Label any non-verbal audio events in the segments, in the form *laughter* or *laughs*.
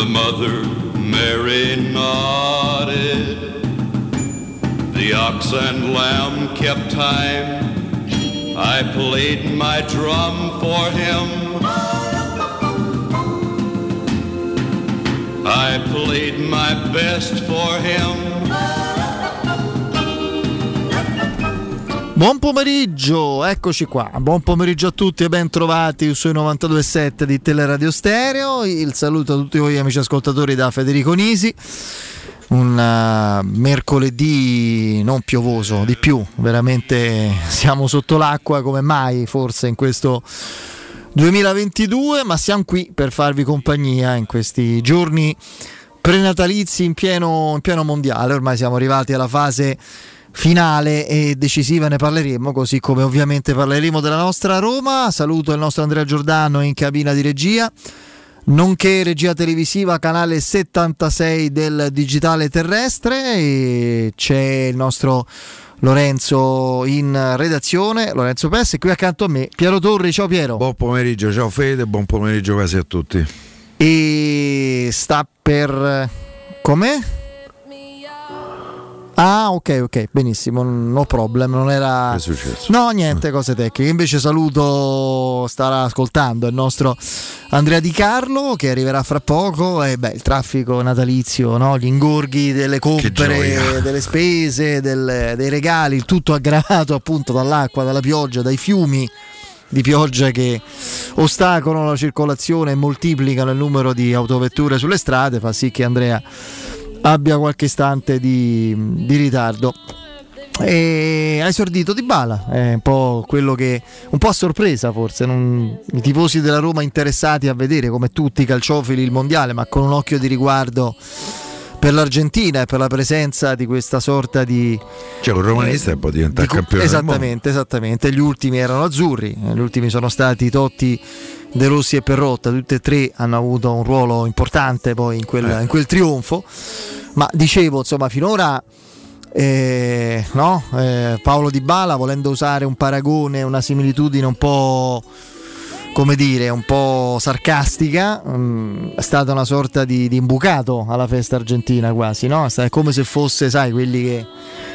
The mother Mary nodded. The ox and lamb kept time. I played my drum for him. I played my best for him. Buon pomeriggio, eccoci qua. Buon pomeriggio a tutti e ben trovati sui 92.7 di Teleradio Stereo. Il saluto a tutti voi amici ascoltatori da Federico Nisi. Un uh, mercoledì non piovoso, di più, veramente siamo sotto l'acqua come mai forse in questo 2022, ma siamo qui per farvi compagnia in questi giorni prenatalizi in pieno, in pieno mondiale. Ormai siamo arrivati alla fase finale e decisiva ne parleremo, così come ovviamente parleremo della nostra Roma. Saluto il nostro Andrea Giordano in cabina di regia, nonché regia televisiva canale 76 del digitale terrestre e c'è il nostro Lorenzo in redazione, Lorenzo Pesce qui accanto a me Piero Torri, ciao Piero. Buon pomeriggio, ciao Fede, buon pomeriggio quasi a tutti. E sta per... com'è? Ah, ok, ok, benissimo, no problem, non era... È successo? No, niente, cose tecniche. Invece saluto, starà ascoltando il nostro Andrea Di Carlo che arriverà fra poco e beh, il traffico natalizio, no? gli ingorghi delle compere, delle spese, del, dei regali, il tutto aggravato appunto dall'acqua, dalla pioggia, dai fiumi di pioggia che ostacolano la circolazione e moltiplicano il numero di autovetture sulle strade, fa sì che Andrea abbia qualche istante di, di ritardo. E ha esordito Di Bala, è un po' quello che un po' a sorpresa forse, non, i tifosi della Roma interessati a vedere come tutti i calciofili il mondiale, ma con un occhio di riguardo per l'Argentina e per la presenza di questa sorta di cioè un romanista eh, può diventare di, campione esattamente, esattamente gli ultimi erano azzurri gli ultimi sono stati Totti De Rossi e Perrotta tutti e tre hanno avuto un ruolo importante poi in quel, eh. in quel trionfo ma dicevo insomma finora eh, no? eh, Paolo Di Bala volendo usare un paragone una similitudine un po' come dire, un po' sarcastica, um, è stata una sorta di, di, imbucato alla festa argentina quasi, no? È come se fosse, sai, quelli che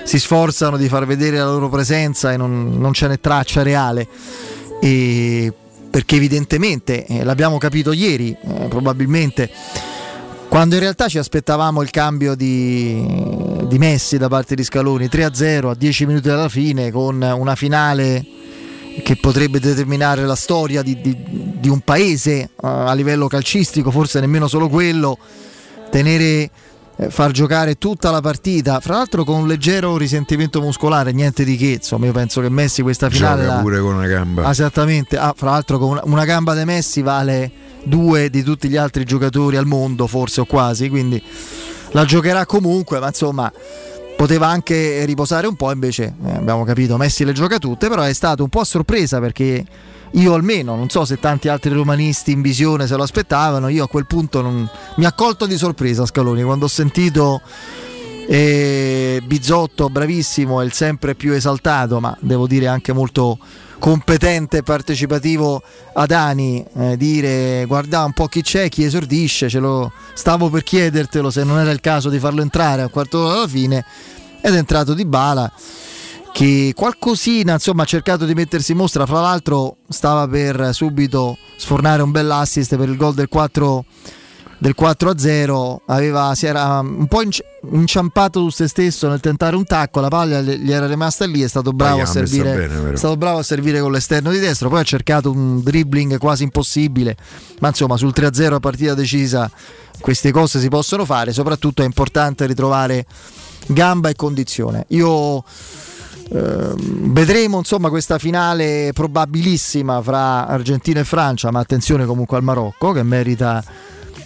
si sforzano di far vedere la loro presenza e non, non ce n'è traccia reale. E perché evidentemente, eh, l'abbiamo capito ieri, eh, probabilmente, quando in realtà ci aspettavamo il cambio di, di Messi da parte di Scaloni 3-0 a 10 minuti dalla fine con una finale che potrebbe determinare la storia di, di, di un paese uh, a livello calcistico, forse nemmeno solo quello, tenere, far giocare tutta la partita, fra l'altro con un leggero risentimento muscolare, niente di che, insomma io penso che Messi questa finale... Gioca pure con una gamba. Esattamente, ah, fra l'altro con una, una gamba di Messi vale due di tutti gli altri giocatori al mondo, forse o quasi, quindi la giocherà comunque, ma insomma poteva anche riposare un po', invece eh, abbiamo capito, Messi le gioca tutte, però è stato un po' a sorpresa perché io almeno, non so se tanti altri romanisti in visione se lo aspettavano, io a quel punto non... mi ha colto di sorpresa Scaloni quando ho sentito eh, Bizzotto, bravissimo, è il sempre più esaltato, ma devo dire anche molto competente e partecipativo ad Ani eh, dire guarda un po' chi c'è, chi esordisce, ce lo stavo per chiedertelo se non era il caso di farlo entrare a quarto d'ora alla fine ed è entrato di bala che qualcosina insomma ha cercato di mettersi in mostra, fra l'altro stava per subito sfornare un bel assist per il gol del 4 del 4-0 aveva, si era un po' inciampato su se stesso nel tentare un tacco, la palla gli era rimasta lì, è stato bravo, a servire, bene, è stato bravo a servire con l'esterno di destra, poi ha cercato un dribbling quasi impossibile, ma insomma sul 3-0 a partita decisa queste cose si possono fare, soprattutto è importante ritrovare gamba e condizione. Io vedremo insomma questa finale probabilissima fra Argentina e Francia, ma attenzione comunque al Marocco che merita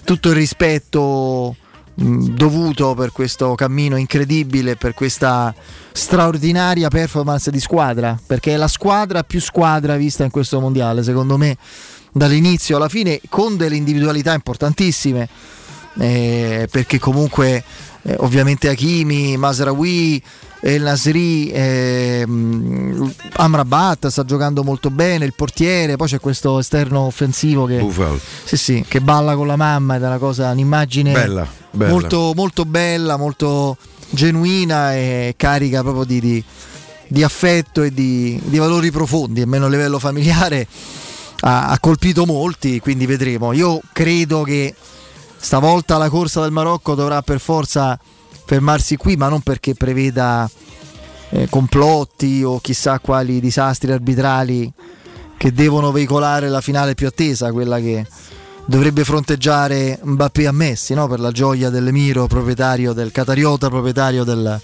tutto il rispetto dovuto per questo cammino incredibile, per questa straordinaria performance di squadra, perché è la squadra più squadra vista in questo mondiale, secondo me, dall'inizio alla fine, con delle individualità importantissime, eh, perché comunque eh, ovviamente Hakimi, Masraoui, El Nasri eh, Amrabat sta giocando molto bene, il portiere, poi c'è questo esterno offensivo che, sì, sì, che balla con la mamma ed è una cosa, un'immagine bella, bella. Molto, molto bella, molto genuina e carica proprio di, di, di affetto e di, di, valori profondi, almeno a livello familiare ha, ha colpito molti, quindi vedremo. Io credo che stavolta la corsa del Marocco dovrà per forza fermarsi qui, ma non perché preveda eh, complotti o chissà quali disastri arbitrali che devono veicolare la finale più attesa, quella che dovrebbe fronteggiare Mbappé a Messi, no? per la gioia dell'Emiro, proprietario del Catariota, proprietario del,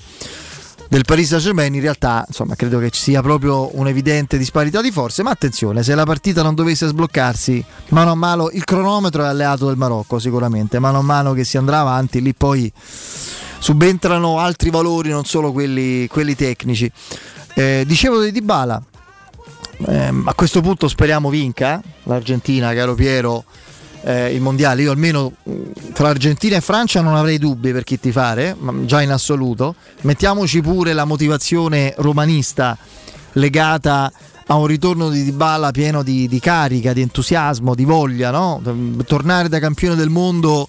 del Paris Saint-Germain. In realtà, insomma, credo che ci sia proprio un'evidente disparità di forze, ma attenzione, se la partita non dovesse sbloccarsi, mano a mano il cronometro è alleato del Marocco sicuramente, mano a mano che si andrà avanti, lì poi subentrano altri valori, non solo quelli, quelli tecnici. Eh, dicevo di Dybala, eh, a questo punto speriamo vinca l'Argentina, caro Piero, eh, il mondiale. Io almeno tra Argentina e Francia non avrei dubbi per chi ti fare, già in assoluto. Mettiamoci pure la motivazione romanista legata a un ritorno di Dybala pieno di, di carica, di entusiasmo, di voglia, no? tornare da campione del mondo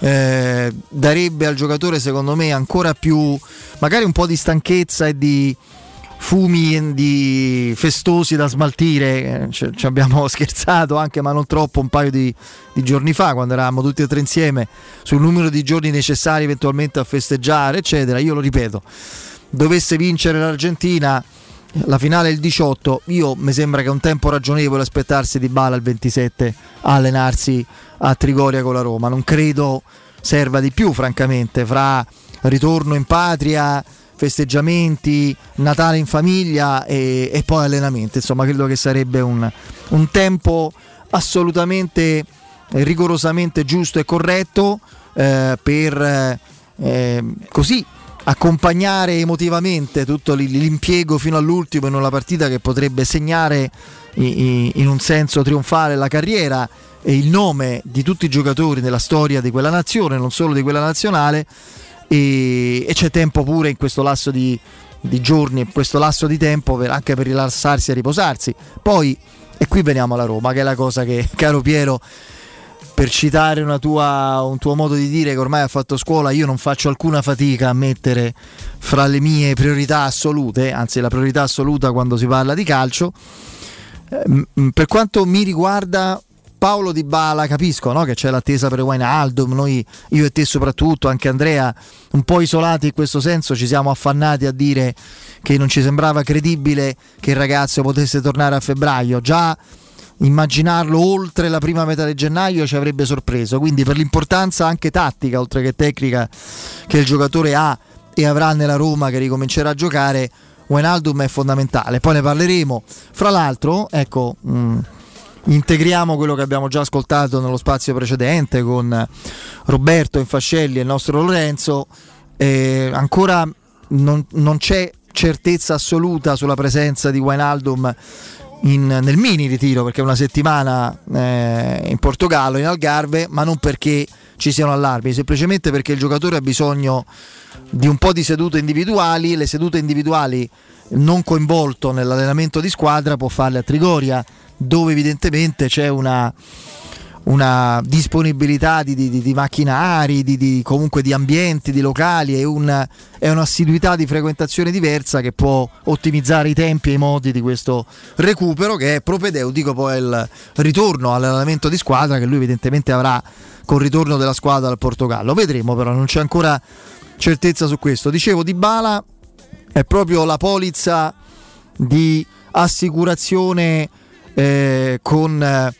eh, darebbe al giocatore secondo me ancora più magari un po' di stanchezza e di fumi di festosi da smaltire. Eh, ci, ci, abbiamo *laughs* scherzato anche ma non troppo un paio di, di, giorni fa quando eravamo tutti e tre insieme sul numero di giorni necessari eventualmente a festeggiare eccetera. Io lo ripeto dovesse vincere l'Argentina la finale il 18 io mi sembra che è un tempo ragionevole aspettarsi di Bala il 27 a allenarsi a Trigoria con la Roma. Non credo serva di più, francamente, fra ritorno in patria, festeggiamenti, Natale in famiglia e, e poi allenamenti. Insomma, credo che sarebbe un, un tempo assolutamente rigorosamente giusto e corretto eh, per eh, così accompagnare emotivamente tutto l'impiego fino all'ultimo in una partita che potrebbe segnare in un senso trionfale la carriera e il nome di tutti i giocatori nella storia di quella nazione, non solo di quella nazionale, e, e c'è tempo pure in questo lasso di, di giorni, in questo lasso di tempo per, anche per rilassarsi e riposarsi. Poi, e qui veniamo alla Roma, che è la cosa che, *laughs* caro Piero, per citare tua, un tuo modo di dire che ormai ha fatto scuola, io non faccio alcuna fatica a mettere fra le mie priorità assolute, anzi la priorità assoluta quando si parla di calcio. Eh, per quanto mi riguarda, Paolo Di Bala, capisco no? che c'è l'attesa per Wijnaldum, noi, io e te soprattutto, anche Andrea, un po' isolati in questo senso, ci siamo affannati a dire che non ci sembrava credibile che il ragazzo potesse tornare a febbraio. Già immaginarlo oltre la prima metà di gennaio ci avrebbe sorpreso, quindi per l'importanza anche tattica, oltre che tecnica, che il giocatore ha e avrà nella Roma che ricomincerà a giocare, Wijnaldum è fondamentale. Poi ne parleremo. Fra l'altro, ecco... Mh, mm, integriamo quello che abbiamo già ascoltato nello spazio precedente con Roberto Infascelli e il nostro Lorenzo. Eh, ancora non, non, c'è certezza assoluta sulla presenza di Wijnaldum in, nel mini ritiro perché è una settimana eh, in Portogallo, in Algarve, ma non perché ci siano allarmi, semplicemente perché il giocatore ha bisogno di un po' di sedute individuali, le sedute individuali non coinvolto nell'allenamento di squadra può farle a Trigoria dove evidentemente c'è una, una disponibilità di, di, di macchinari, di, comunque di ambienti, di locali e, un, e un'assiduità di frequentazione diversa che può ottimizzare i tempi e i modi di questo recupero che è propedeutico poi al ritorno all'allenamento di squadra che lui evidentemente avrà col ritorno della squadra al Portogallo. Vedremo però, non c'è ancora certezza su questo. Dicevo, Di Bala è proprio la polizza di assicurazione eh, con eh,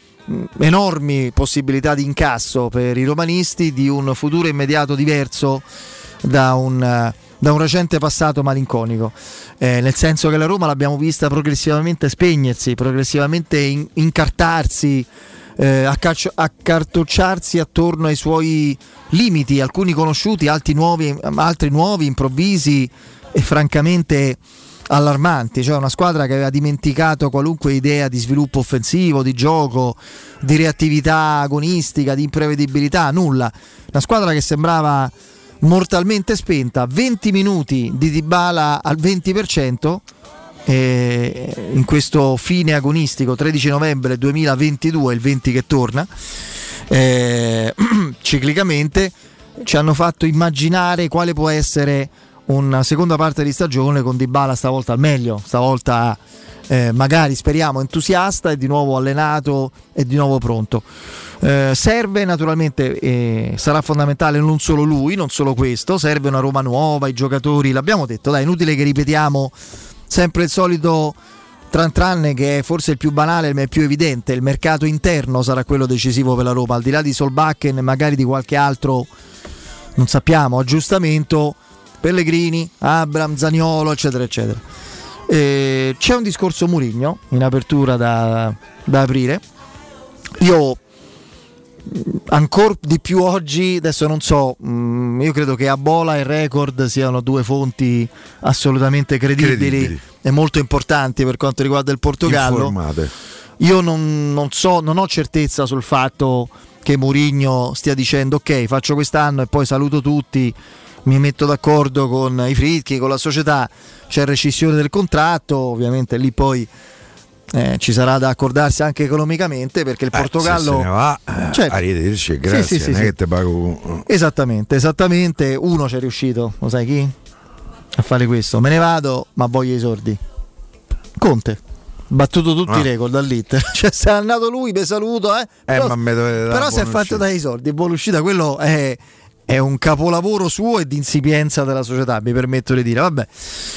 enormi possibilità di incasso per i romanisti di un futuro immediato diverso da un, eh, da un recente passato malinconico, eh, nel senso che la Roma l'abbiamo vista progressivamente spegnersi, progressivamente in, incartarsi, eh, accaccio, accartocciarsi attorno ai suoi limiti, alcuni conosciuti, altri nuovi, altri nuovi improvvisi e francamente allarmanti, cioè una squadra che aveva dimenticato qualunque idea di sviluppo offensivo, di gioco, di reattività agonistica, di imprevedibilità, nulla. Una squadra che sembrava mortalmente spenta, 20 minuti di Dybala al 20%. Eh, in questo fine agonistico 13 novembre 2022 il 20 che torna eh, *clears throat* ciclicamente ci hanno fatto immaginare quale può essere una seconda parte di stagione con Dybala stavolta al meglio stavolta eh, magari speriamo entusiasta e di nuovo allenato e di nuovo pronto. Eh, serve naturalmente, eh, sarà fondamentale non solo lui, non solo questo, serve una Roma nuova, i giocatori, l'abbiamo detto, dai, inutile che ripetiamo sempre il solito tran tran che è forse il più banale ma il più evidente, il mercato interno sarà quello decisivo per la Roma, al di là di Solbakken e magari di qualche altro, non sappiamo, aggiustamento, Pellegrini, Abram, Zaniolo, eccetera, eccetera. Eh, c'è un discorso Murigno in apertura da, da aprire. Io ancora di più oggi, adesso non so, mh, mm, io credo che Abola e Record siano due fonti assolutamente credibili, credibili. e molto importanti per quanto riguarda il Portogallo. Informate. Io non, non, so, non ho certezza sul fatto che Mourinho stia dicendo ok faccio quest'anno e poi saluto tutti, mi metto d'accordo con i fritchi, con la società, c'è rescissione del contratto, ovviamente lì poi eh, ci sarà da accordarsi anche economicamente perché il eh, Portogallo se ne va eh, certo. arrivederci grazie sì, sì, sì, pago esattamente esattamente uno ci è riuscito lo sai chi? a fare questo me ne vado ma voglio i sordi Conte battuto tutti ah. i record dall'Inter *laughs* cioè se è andato lui mi saluto eh, però, eh, però si è fatto dai soldi buona uscita quello è è un capolavoro suo e di insipienza della società, mi permetto di dire. Vabbè.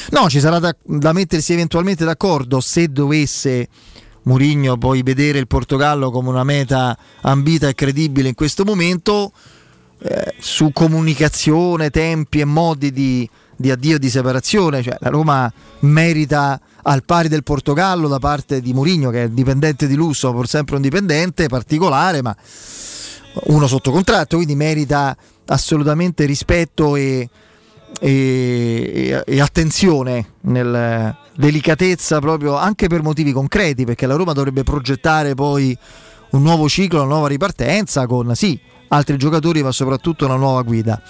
No, ci sarà da, da mettersi eventualmente d'accordo se dovesse Mourinho poi vedere il Portogallo come una meta ambita e credibile in questo momento eh, su comunicazione, tempi e modi di, di addio e di separazione. Cioè, la Roma merita al pari del Portogallo da parte di Mourinho, che è dipendente di lusso, pur sempre un dipendente particolare, ma uno sotto contratto, quindi merita assolutamente rispetto e, e, e attenzione nel delicatezza proprio anche per motivi concreti perché la Roma dovrebbe progettare poi un nuovo ciclo, una nuova ripartenza con sì, altri giocatori ma soprattutto una nuova guida.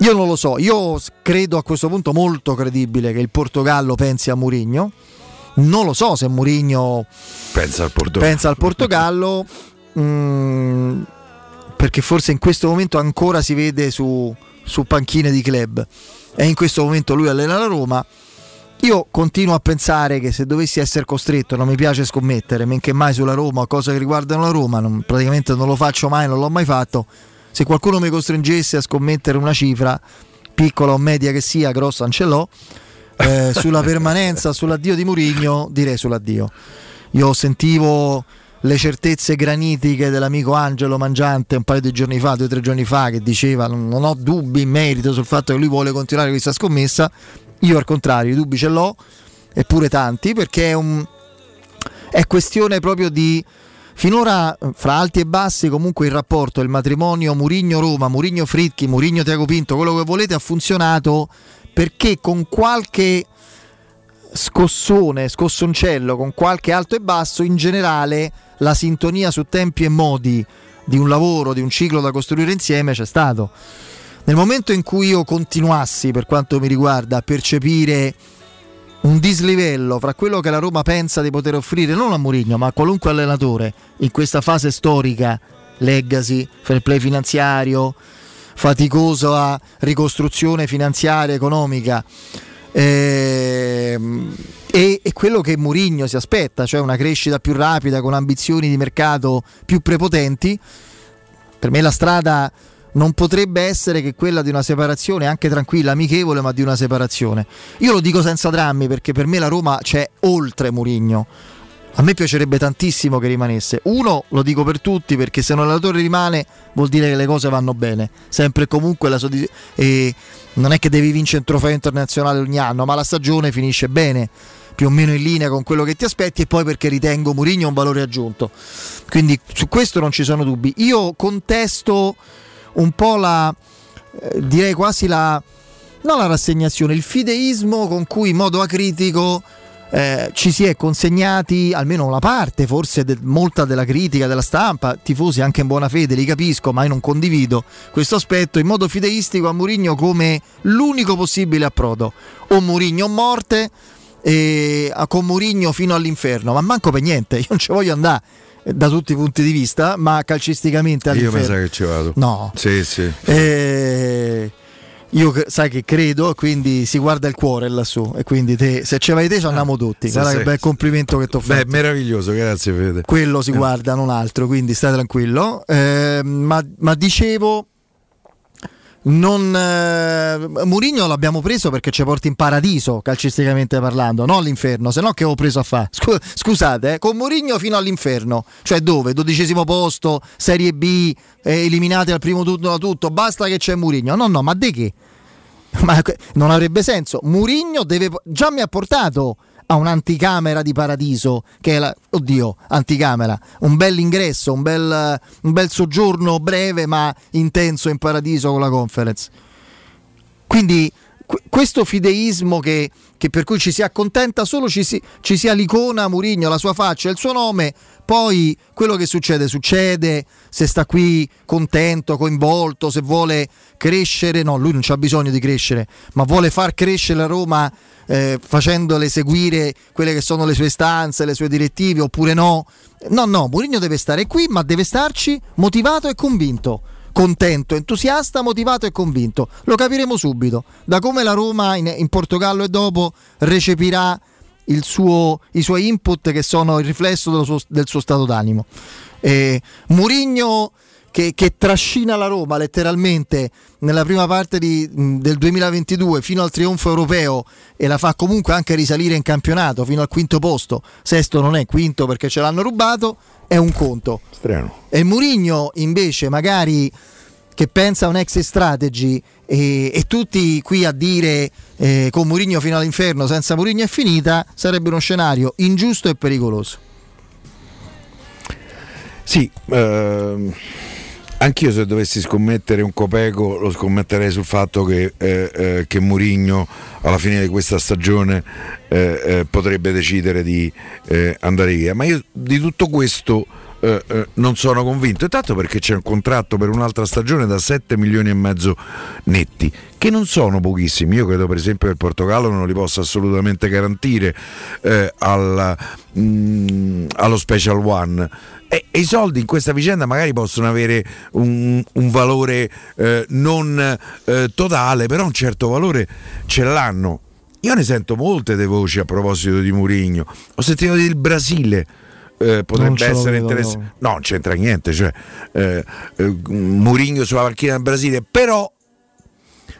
Io non lo so, io credo a questo punto molto credibile che il Portogallo pensi a Mourinho. Non lo so se Mourinho pensa al Portogallo. Pensa al Portogallo. *laughs* Mm, perché forse in questo momento ancora si vede su, su panchine di club e in questo momento lui allena la Roma. Io continuo a pensare che se dovessi essere costretto, non mi piace scommettere, men che mai sulla Roma, cose che riguardano la Roma, non, praticamente non lo faccio mai, non l'ho mai fatto. Se qualcuno mi costringesse a scommettere una cifra, piccola o media che sia, grossa non ce l'ho, eh, sulla *laughs* permanenza, sull'addio di Murigno, direi sull'addio. Io sentivo le certezze granitiche dell'amico Angelo Mangiante un paio di giorni fa, due o tre giorni fa, che diceva non ho dubbi in merito sul fatto che lui vuole continuare questa scommessa. Io al contrario, i dubbi ce l'ho, eppure tanti, perché è, un, è questione proprio di finora fra alti e bassi comunque il rapporto, il matrimonio Murigno-Roma, Murigno-Fritchi, Murigno-Tiago Pinto, quello che volete ha funzionato perché con qualche scossone, scossoncello, con qualche alto e basso, in generale la sintonia su tempi e modi di un lavoro, di un ciclo da costruire insieme c'è stato. Nel momento in cui io continuassi, per quanto mi riguarda, a percepire un dislivello fra quello che la Roma pensa di poter offrire non a Mourinho, ma a qualunque allenatore in questa fase storica, legacy, fair play finanziario, faticosa ricostruzione finanziaria economica, ehm, e, e quello che Mourinho si aspetta, cioè una crescita più rapida con ambizioni di mercato più prepotenti. Per me la strada non potrebbe essere che quella di una separazione, anche tranquilla, amichevole, ma di una separazione. Io lo dico senza drammi perché per me la Roma c'è oltre Mourinho. A me piacerebbe tantissimo che rimanesse. Uno, lo dico per tutti, perché se un allenatore rimane vuol dire che le cose vanno bene. Sempre e comunque la soddisfazione. Non è che devi vincere un trofeo internazionale ogni anno, ma la stagione finisce bene più o meno in linea con quello che ti aspetti e poi perché ritengo Mourinho un valore aggiunto. Quindi su questo non ci sono dubbi. Io contesto un po' la eh, direi quasi la non la rassegnazione, il fideismo con cui in modo acritico eh, ci si è consegnati almeno una parte, forse de- molta della critica della stampa, tifosi anche in buona fede, li capisco, ma io non condivido questo aspetto in modo fideistico a Murigno come l'unico possibile approdo. O Murigno o morte, e con Murigno fino all'inferno, ma manco per niente, *laughs* io non ci voglio andare eh, da tutti i punti di vista, ma calcisticamente all'inferno. Io sa che ci vado. No. Sì, sì. Eh, io sai che credo, quindi si guarda il cuore lassù. E quindi te, se ci vai te ci andiamo ah, tutti. Guarda sì, che bel complimento che ti ho fatto. Beh, meraviglioso, grazie Fede. Quello si eh. guarda, non altro, quindi stai tranquillo. Eh, ma, ma dicevo non, eh, Murigno l'abbiamo preso perché ci porta in paradiso calcisticamente parlando, non all'inferno, se no che avevo preso a fare? Scu- scusate, eh, con Murigno fino all'inferno, cioè dove? Dodicesimo posto, Serie B, eh, eliminati al primo turno da tutto, basta che c'è Murigno. No, no, ma di che? *laughs* Ma non avrebbe senso. Murigno deve, già mi ha portato a un'anticamera di paradiso, che è la, oddio, anticamera, un bel ingresso, un bel, un bel soggiorno breve ma intenso in paradiso con la conference. Quindi questo fideismo che, che, per cui ci si accontenta solo ci, si, ci sia l'icona Murigno, la sua faccia, il suo nome, poi quello che succede succede, se sta qui contento, coinvolto, se vuole crescere, no, lui non ha bisogno di crescere, ma vuole far crescere la Roma eh, facendole seguire quelle che sono le sue stanze, le sue direttive oppure no. No, no, Mourinho deve stare qui, ma deve starci motivato e convinto. Contento, entusiasta, motivato e convinto. Lo capiremo subito. Da come la Roma in, in Portogallo e dopo recepirà suo, i suoi input che sono il riflesso suo, del suo stato d'animo. Eh, Murigno che, che, trascina la Roma letteralmente nella prima parte di, del 2022 fino al trionfo europeo e la fa comunque anche risalire in campionato fino al quinto posto. Sesto non è quinto perché ce l'hanno rubato, è un conto. Strano. E Murigno invece magari che pensa a un exit strategy e, e, tutti qui a dire eh, con Murigno fino all'inferno senza Murigno è finita sarebbe uno scenario ingiusto e pericoloso. Sì, ehm Anch'io se dovessi scommettere un copeco lo scommetterei sul fatto che, eh, eh, che Murigno alla fine di questa stagione eh, eh potrebbe decidere di eh, andare via. Ma io di tutto questo eh, non sono convinto, intanto perché c'è un contratto per un'altra stagione da 7 milioni e mezzo netti, che non sono pochissimi. Io credo per esempio che il Portogallo non li possa assolutamente garantire al, mh, mm, allo Special One e, e, i soldi in questa vicenda magari possono avere un, un valore eh, non eh, totale, però un certo valore ce l'hanno. Io ne sento molte delle voci a proposito di Murigno. Ho sentito del Brasile. Eh, potrebbe essere interessante. No, non c'entra niente. Cioè, eh, eh, Murigno sulla panchina del Brasile, però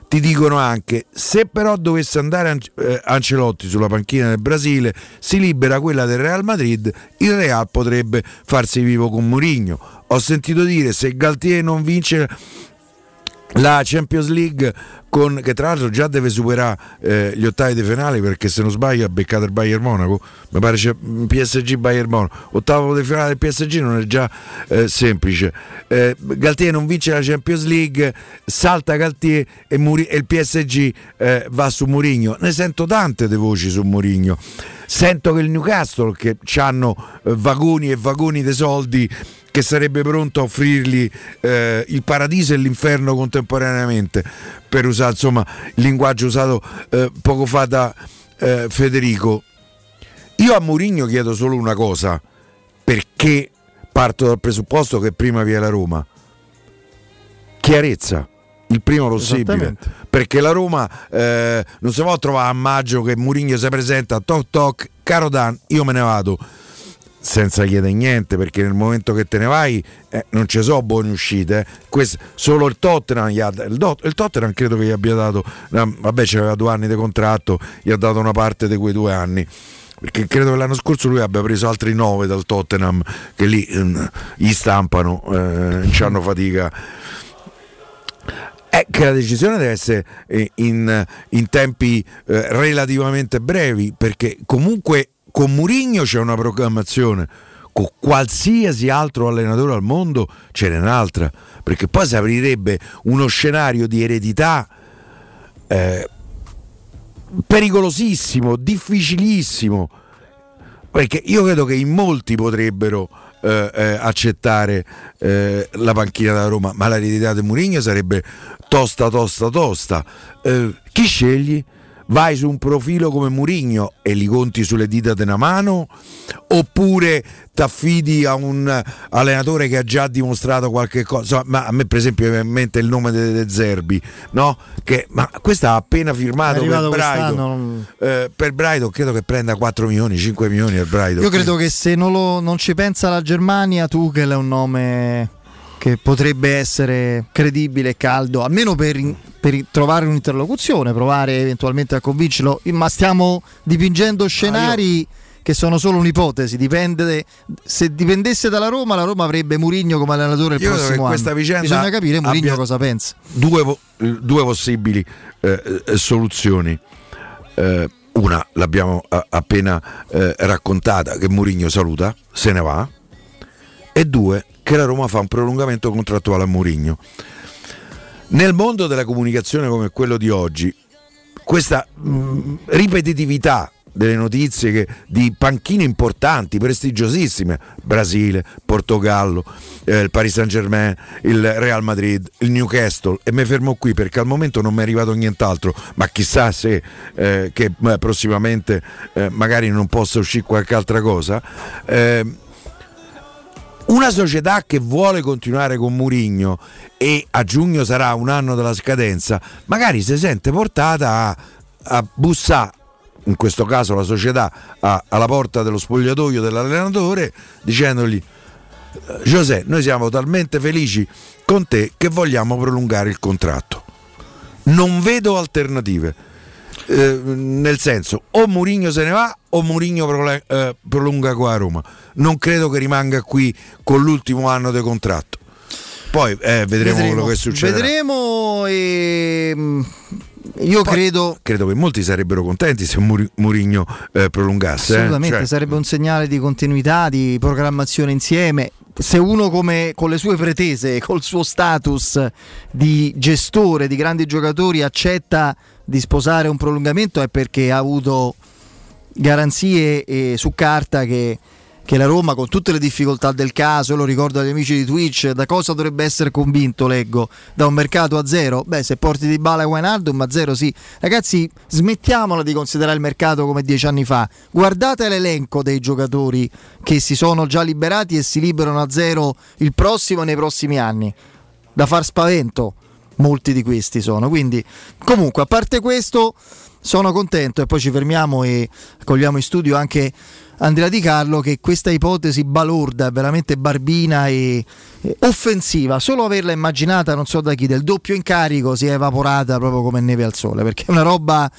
ti dicono anche se però dovesse andare eh, Ancelotti sulla panchina del Brasile si libera quella del Real Madrid il Real potrebbe farsi vivo con Mourinho. Ho sentito dire se Galtier non vince la Champions League con, che tra l'altro già deve superare eh, gli ottavi di finale perché se non sbaglio ha beccato il Bayern Monaco. Mi pare c'è PSG Bayern Monaco. Ottavo di finale del PSG non è già eh, semplice. Eh, Galtier non vince la Champions League salta Galtier e, Muri- e il PSG eh, va su Mourinho. Ne sento tante di voci su Mourinho. Sento che il Newcastle che hanno eh, vagoni e vagoni di soldi che sarebbe pronto a offrirgli eh, il paradiso e l'inferno contemporaneamente, per usare insomma, il linguaggio usato eh, poco fa da eh, Federico. Io a Mourinho chiedo solo una cosa, perché parto dal presupposto che prima vi è la Roma. Chiarezza. Il primo possibile perché la Roma eh, non si può trovare a maggio che Mourinho si presenta toc toc caro Dan io me ne vado senza chiedere niente perché nel momento che te ne vai eh, non ci sono buone uscite eh. Questo, solo il Tottenham ha, il, Do, il, Tottenham credo che gli abbia dato vabbè c'aveva due anni di contratto gli ha dato una parte di quei due anni perché credo che l'anno scorso lui abbia preso altri nove dal Tottenham che lì eh, gli stampano eh, ci hanno fatica è che la decisione deve essere eh, in, in tempi eh, relativamente brevi perché comunque con Murigno c'è una programmazione, con qualsiasi altro allenatore al mondo ce n'è un'altra, perché poi si aprirebbe uno scenario di eredità eh, pericolosissimo, difficilissimo perché io credo che in molti potrebbero eh, eh, accettare eh, la panchina da Roma, ma l'eredità di Mourinho sarebbe tosta, tosta, tosta. Eh, chi scegli? Vai su un profilo come Murigno e li conti sulle dita di una mano oppure ti affidi a un allenatore che ha già dimostrato qualche cosa ma a me per esempio viene in mente il nome di De Zerbi no? che, ma questa ha appena firmato per Brighton eh, per Brighton credo che prenda 4 milioni 5 milioni per Brighton io credo che se non, lo, non ci pensa la Germania Tuchel è un nome che potrebbe essere credibile e caldo, almeno per, per, trovare un'interlocuzione, provare eventualmente a convincerlo, ma stiamo dipingendo scenari... Ah, che sono solo un'ipotesi, dipende se dipendesse dalla Roma, la Roma avrebbe Murigno come allenatore il Io prossimo anno. Questa vicenda Bisogna capire Murigno cosa pensa. Due, due possibili eh, eh, soluzioni. Eh, una l'abbiamo appena eh, raccontata che Murigno saluta, se ne va e due che la Roma fa un prolungamento contrattuale a Mourinho. Nel mondo della comunicazione come quello di oggi, questa mh, mm, ripetitività delle notizie che, di panchine importanti, prestigiosissime, Brasile, Portogallo, eh, il Paris Saint Germain, il Real Madrid, il Newcastle e mi fermo qui perché al momento non mi è arrivato nient'altro, ma chissà se eh, che, eh, prossimamente eh, magari non possa uscire qualche altra cosa. Eh, una società che vuole continuare con Murigno e a giugno sarà un anno della scadenza, magari si sente portata a, a bussare in questo caso la società a, alla porta dello spogliatoio dell'allenatore dicendogli Giuseppe noi siamo talmente felici con te che vogliamo prolungare il contratto. Non vedo alternative. Eh, nel senso o Murigno se ne va o Murigno prole- eh, prolunga qua a Roma non credo che rimanga qui con l'ultimo anno di contratto poi eh, vedremo, vedremo, quello che succederà vedremo e mm, io Poi, credo... credo che molti sarebbero contenti se Murigno eh, prolungasse. Eh. Assolutamente, cioè... sarebbe un segnale di continuità, di programmazione insieme. Se uno come, con le sue pretese, col suo status di gestore di grandi giocatori accetta di sposare un prolungamento è perché ha avuto garanzie eh, su carta che che la Roma con tutte le difficoltà del caso, lo ricordo agli amici di Twitch, da cosa dovrebbe essere convinto, leggo, da un mercato a zero? Beh, se porti di Bala Wijnaldum a zero sì. Ragazzi, smettiamola di considerare il mercato come dieci anni fa. Guardate l'elenco dei giocatori che si sono già liberati e si liberano a zero il prossimo e nei prossimi anni. Da far spavento, molti di questi sono. Quindi, comunque, a parte questo, sono contento e poi ci fermiamo e cogliamo in studio anche Andrea Di Carlo che questa ipotesi balorda, veramente barbina e, offensiva, solo averla immaginata non so da chi, del doppio incarico si è evaporata proprio come neve al sole, perché è una roba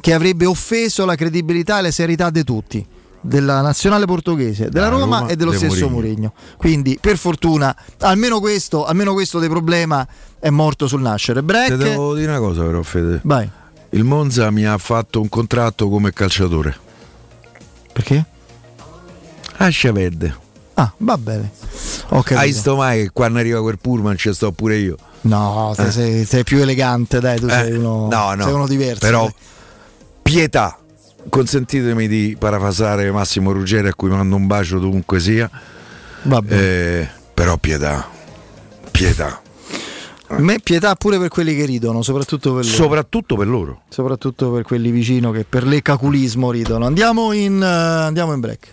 che avrebbe offeso la credibilità e la serietà di tutti della nazionale portoghese, della Roma, Roma, e dello stesso Mourinho. Quindi, per fortuna, almeno questo, almeno questo dei problema è morto sul nascere. Break. Ti devo dire una cosa, però, Fede. Vai. Il Monza mi ha fatto un contratto come calciatore. Perché? Ascia verde. Ah, va bene. Okay, Hai sto mai che quando arriva quel pullman ci sto pure io. No, eh. sei, sei, più elegante, dai, tu eh, sei, uno, no, no, sei uno diverso. Però dai. pietà. Consentitemi di parafasare Massimo Ruggeri a cui mando un bacio dovunque sia. Va bene. Eh, però pietà. Pietà. A me pietà pure per quelli che ridono, soprattutto per loro. Soprattutto per loro. Soprattutto per quelli vicino che per l'ecaculismo ridono. Andiamo in, uh, andiamo in break.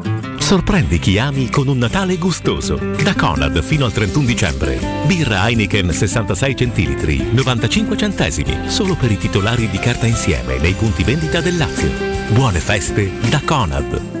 Sorprendi chi ami con un Natale gustoso. Da Conad fino al 31 dicembre. Birra Heineken 66 centilitri, 95 centesimi, solo per i titolari di carta insieme nei punti vendita del Lazio. Buone feste da Conad.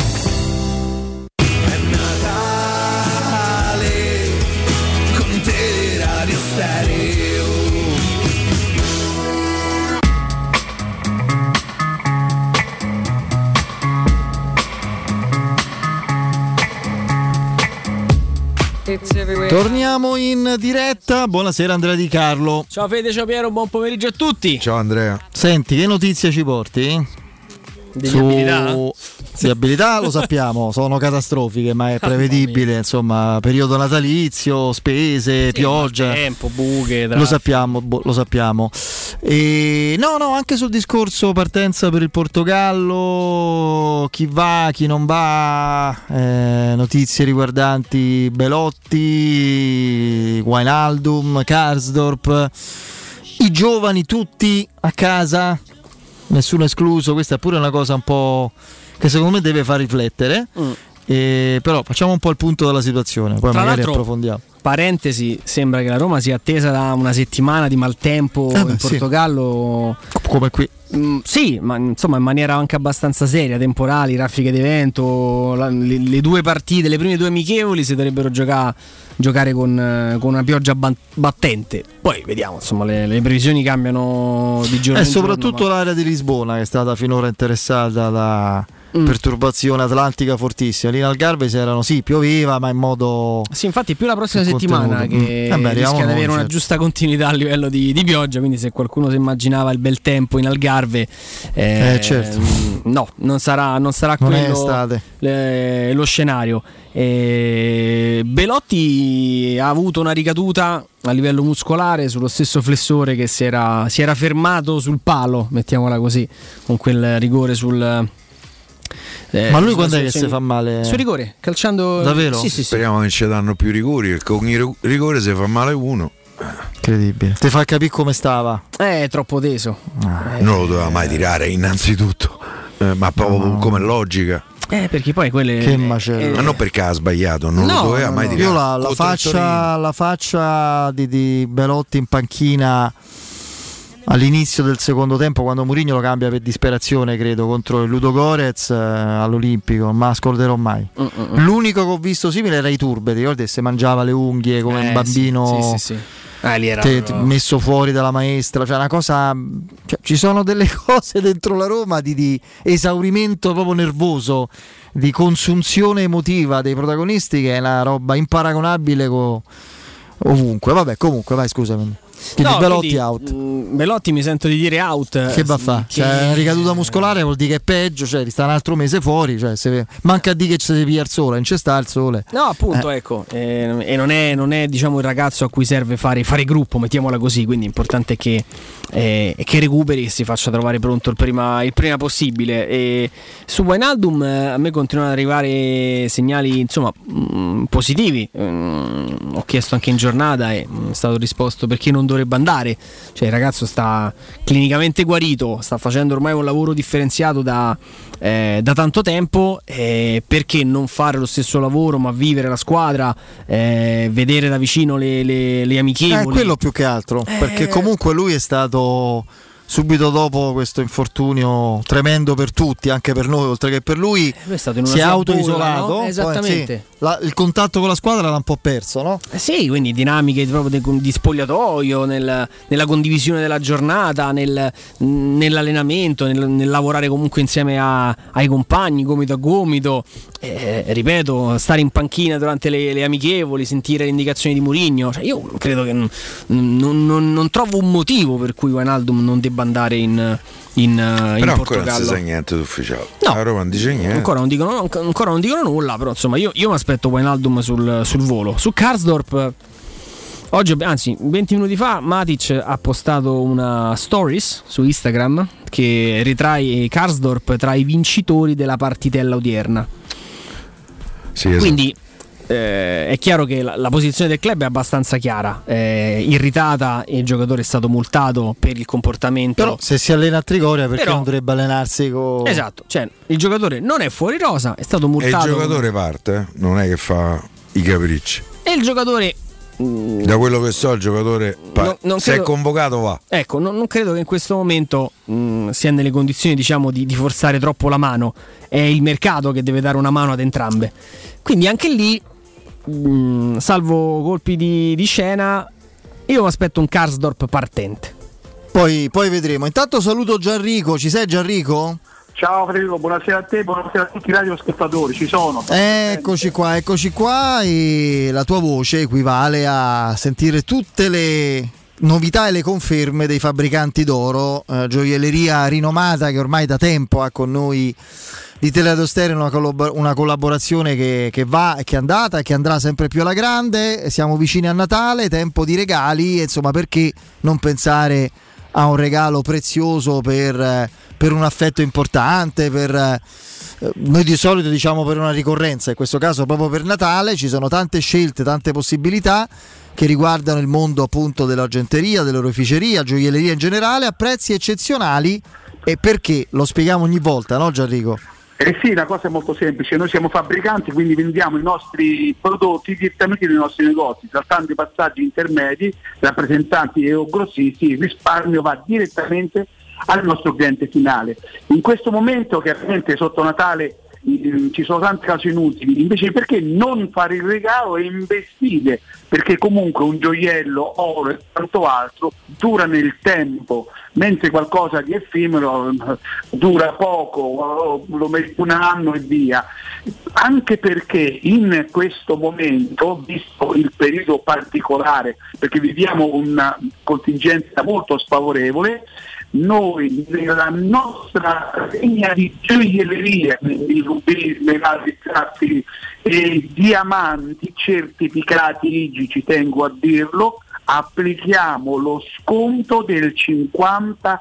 Torniamo in diretta. Buonasera Andrea Di Carlo. Ciao Fede, ciao Piero, buon pomeriggio a tutti. Ciao Andrea. Senti, che notizie ci porti? Delle Su- Di abilità lo sappiamo, sono catastrofiche, ma è *laughs* prevedibile, insomma, periodo natalizio, spese, pioggia. Tempo, buche, Lo sappiamo, boh, lo sappiamo. E, no, no, anche sul discorso partenza per il Portogallo, chi va, chi non va, eh, notizie riguardanti Belotti, Wijnaldum, Karsdorp, i giovani tutti a casa, nessuno escluso, questa è pure una cosa un po' che secondo me deve far riflettere. Mm. E, però facciamo un po' il punto della situazione, poi Tra magari approfondiamo. Parentesi, sembra che la Roma sia attesa da una settimana di maltempo Eh beh, in sì. Portogallo. Come qui. Mm, sì, ma insomma in maniera anche abbastanza seria, temporali, raffiche di vento, la- le, le due partite, le prime due amichevoli si dovrebbero giocare, giocare con, eh, con una pioggia battente. Poi vediamo, insomma le, le previsioni cambiano di giorno È in giorno, soprattutto l'area di Lisbona che è stata finora interessata da Mm. perturbazione atlantica fortissima. Lì in Algarve si erano sì, pioveva, ma in modo. Sì, infatti più la prossima settimana contenuto. che Mm. Eh beh, rischia di avere una certo. giusta continuità a livello di, di pioggia, quindi se qualcuno si immaginava il bel tempo in Algarve, eh, Eh, certo. mm, no, non sarà, non sarà Non quello le- lo scenario. Eh, Belotti ha avuto una ricaduta a livello muscolare sullo stesso flessore che si era, si era fermato sul palo, mettiamola così, con quel rigore sul... eh, Ma lui quando è che si fa male? Sul rigore, calciando... Davvero? Sì, sì, sì. Speriamo che ci danno più rigori, perché con i ri- rigore se fa male uno. Incredibile. Ti fa capire come stava. Eh, È troppo teso. Eh, Non lo doveva mai tirare innanzitutto, Eh, ma proprio come logica. Eh, perché poi quelle. Che macello. Ma non perché ha sbagliato, non No, lo doveva no, mai no. tirare. Io la, la faccia, la faccia di, di Belotti in panchina all'inizio del secondo tempo, quando Mourinho lo cambia per disperazione, credo, contro il Ludo Gorez eh, all'Olimpico, la scorderò mai. Mm, L'unico che ho visto simile era i Turbe, ti ricordi? Se mangiava le unghie come Eh, un bambino. sì, sì, sì. Ah, te- proprio- messo fuori dalla maestra, cioè una cosa. cioè, ci sono delle *laughs* cose dentro la Roma di, di esaurimento proprio nervoso, di consunzione emotiva dei protagonisti, che è una roba imparagonabile con ovunque. Vabbè, comunque, vai, scusami. Quindi No, Belotti quindi, out. mm, Belotti mi sento di dire out. Che va a fa? Che- Cioè, ricaduta muscolare vuol dire che è peggio, cioè sta un altro mese fuori, cioè, se- manca a dire che ci si piglia il sole, non c'è sta il sole. No, appunto, Eh. ecco, eh, e non è, non è, diciamo il ragazzo a cui serve fare, fare gruppo, mettiamola così, quindi è importante che, eh, che recuperi e si faccia trovare pronto il prima, il prima possibile. E su Wijnaldum eh, a me continuano ad arrivare segnali insomma mh, positivi, Mm, ho chiesto anche in giornata e mh, è stato risposto perché non dovrebbe andare, cioè il ragazzo sta clinicamente guarito, sta facendo ormai un lavoro differenziato da, eh, da tanto tempo, eh, perché non fare lo stesso lavoro ma vivere la squadra, eh, vedere da vicino le, le, le Eh, amichevoli? quello più che altro, perché comunque lui è stato subito dopo questo infortunio tremendo per tutti, anche per noi, oltre che per lui, una si è autoisolato. no? poi, Esattamente. sì, la- il contatto con la squadra l'ha un po' perso, no? Eh Sì, quindi dinamiche proprio di, di spogliatoio, nel- nella condivisione della giornata, nel- nell'allenamento, nel, nel lavorare comunque insieme a- ai compagni, gomito a gomito. Eh, ripeto, stare in panchina durante le, le amichevoli, sentire le indicazioni di Murigno. Cioè, io credo che non, non- non- non trovo un motivo per cui Wijnaldum non debba andare in, in, eh, in Però ancora non si sa niente di ufficiale. No. La Roma non dice niente. Ancora non dicono, ancora non dicono nulla, però insomma io, io mi aspetto Wijnaldum sul, sul volo. Su Karsdorp, oggi, anzi 20 minuti fa, Matic ha postato una stories su Instagram che ritrae Karsdorp tra i vincitori della partitella odierna. Sì, esatto. Quindi eh, è chiaro che la, la posizione del club è abbastanza chiara, è irritata il giocatore è stato multato per il comportamento. Però se si allena a Trigoria perché Però- non dovrebbe allenarsi con... Esatto, cioè il giocatore non è fuori rosa, è stato E il multato. giocatore parte, eh? non è che fa i capricci. E il giocatore Da quello che so, il giocatore pa- No, non se è credo- convocato va. Ecco, non, non credo che in questo momento mh, sia nelle condizioni diciamo, di, di forzare troppo la mano. È il mercato che deve dare una mano ad entrambe. Quindi anche lì, mh, salvo colpi di, di scena, io mi aspetto un Karsdorp partente. Poi, poi vedremo. Intanto saluto Gianrico, ci sei Gianrico? Ciao Federico, buonasera a te, buonasera a tutti i radioascoltatori, ci sono. Eccoci qua, eccoci qua e la tua voce equivale a sentire tutte le novità e le conferme dei fabbricanti d'oro, eh, gioielleria rinomata che ormai da tempo ha con noi di Teleradio Stereo una, collab- una collaborazione che, che va e che è andata e che andrà sempre più alla grande, siamo vicini a Natale, tempo di regali, insomma perché non pensare a un regalo prezioso per, per un affetto importante, per, eh, noi di solito diciamo per una ricorrenza, in questo caso proprio per Natale. Ci sono tante scelte, tante possibilità che riguardano il mondo appunto dell'argenteria, dell'oreficeria, gioielleria in generale a prezzi eccezionali. E perché? Lo spieghiamo ogni volta, no Gianrico? Eh sì, la cosa è molto semplice, noi siamo fabbricanti, quindi vendiamo i nostri prodotti direttamente nei nostri negozi, saltando i passaggi intermedi, rappresentanti e o grossisti, il risparmio va direttamente al nostro cliente finale. In questo momento, chiaramente sotto Natale ci sono tante cose inutili, invece perché non fare il regalo e investire? Perché comunque un gioiello, oro e tanto altro dura nel tempo, mentre qualcosa di effimero eh, dura poco, lo metti un anno e via. Anche perché in questo momento, visto il periodo particolare, perché viviamo una contingenza molto sfavorevole, noi nella nostra linea di gioielleria, quindi rubini, smeraldi, strappi e diamanti certificati IG, ci tengo a dirlo, applichiamo lo sconto del 50%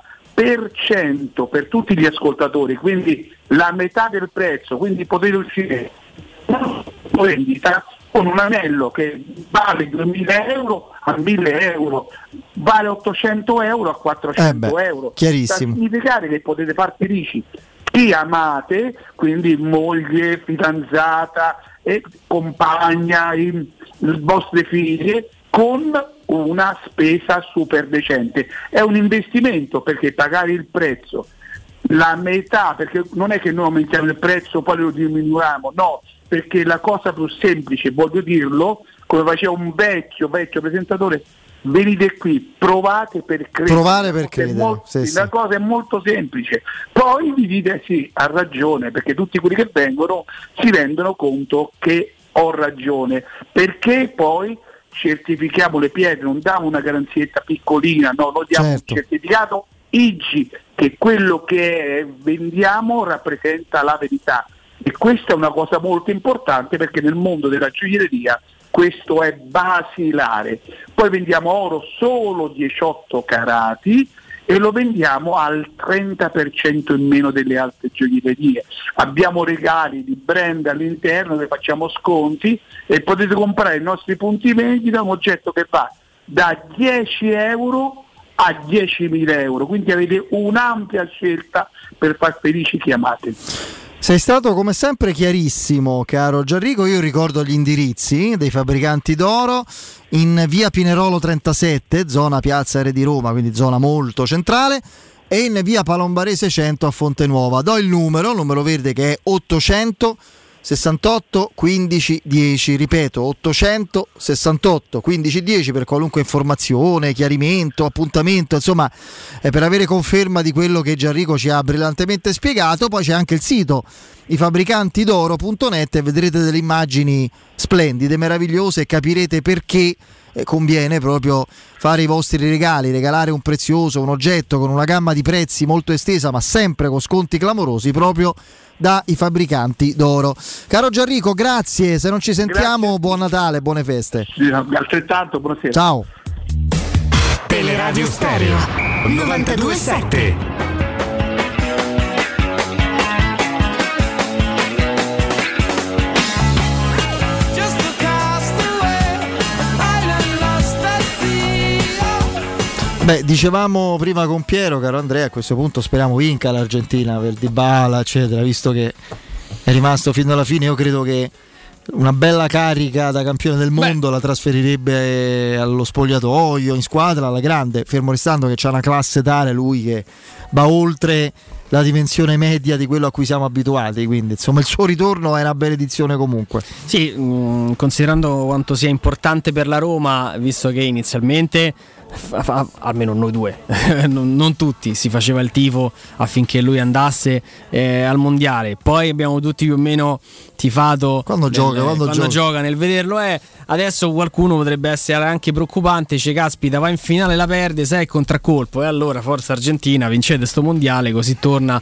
per tutti gli ascoltatori, quindi la metà del prezzo, quindi potete uscire vendita con un anello che vale 2000 euro a 1000 euro, vale 800 euro a 400 Eh beh, euro. chiarissimo. Sta significare che potete far felici chi amate, quindi moglie, fidanzata, e compagna, i, vostre figlie, con una spesa super decente. È un investimento perché pagare il prezzo la metà, perché non è che noi aumentiamo il prezzo poi lo diminuiamo, no, perché la cosa più semplice, voglio dirlo, come faceva un vecchio, vecchio presentatore, venite qui, provate per credere. Provare per credere, molto- sì, sì. La cosa è molto semplice. Poi vi dite sì, ha ragione, perché tutti quelli che vengono si rendono conto che ho ragione, perché poi certifichiamo le pietre, non diamo una garanzietta piccolina, no, noi diamo Certo. un certificato IG, che quello che vendiamo rappresenta la verità. E questa è una cosa molto importante perché nel mondo della gioielleria questo è basilare. Poi vendiamo oro solo 18 carati e lo vendiamo al 30% in meno delle altre gioiellerie. Abbiamo regali di brand all'interno, ne facciamo sconti e potete comprare i nostri punti vendita un oggetto che va da 10 euro a 10.000 euro, quindi avete un'ampia scelta per far felici chi amate. Sei stato come sempre chiarissimo, caro Gianrico. Io ricordo gli indirizzi dei fabbricanti d'oro in via Pinerolo 37, zona Piazza Re di Roma, quindi zona molto centrale, e in via Palombarese 100 a Fonte Nuova. Do il numero, il numero verde che è 800 68 15 10, ripeto 800 68 15 10 per qualunque informazione, chiarimento, appuntamento, insomma eh, per avere conferma di quello che Gianrico ci ha brillantemente spiegato, poi c'è anche il sito ifabbricantidoro.net e vedrete delle immagini splendide, meravigliose e capirete perché conviene proprio fare i vostri regali, regalare un prezioso, un oggetto con una gamma di prezzi molto estesa ma sempre con sconti clamorosi proprio dai fabbricanti d'oro. Caro Gianrico, grazie, se non ci sentiamo buon Natale, buone feste. Altrettanto, buonasera. Ciao. Teleradio Stereo 927 Beh, dicevamo prima con Piero, caro Andrea, a questo punto speriamo vinca l'Argentina per Dybala, eccetera, visto che è rimasto fino alla fine, io credo che una bella carica da campione del mondo la trasferirebbe allo spogliatoio, in squadra, alla grande, fermo restando che c'ha una classe tale lui che va oltre la dimensione media di quello a cui siamo abituati, quindi insomma il suo ritorno è una benedizione comunque. Sì, mh, considerando quanto sia importante per la Roma, visto che inizialmente almeno noi due, *laughs* non, non tutti, si faceva il tifo affinché lui andasse eh, al mondiale. Poi abbiamo tutti più o meno tifato Quando nel- gioca, quando gioca. gioca nel vederlo. È adesso qualcuno potrebbe essere anche preoccupante. Dice, caspita, va in finale, la perde, sai, contraccolpo. E allora, forza Argentina, vincete sto mondiale, così torna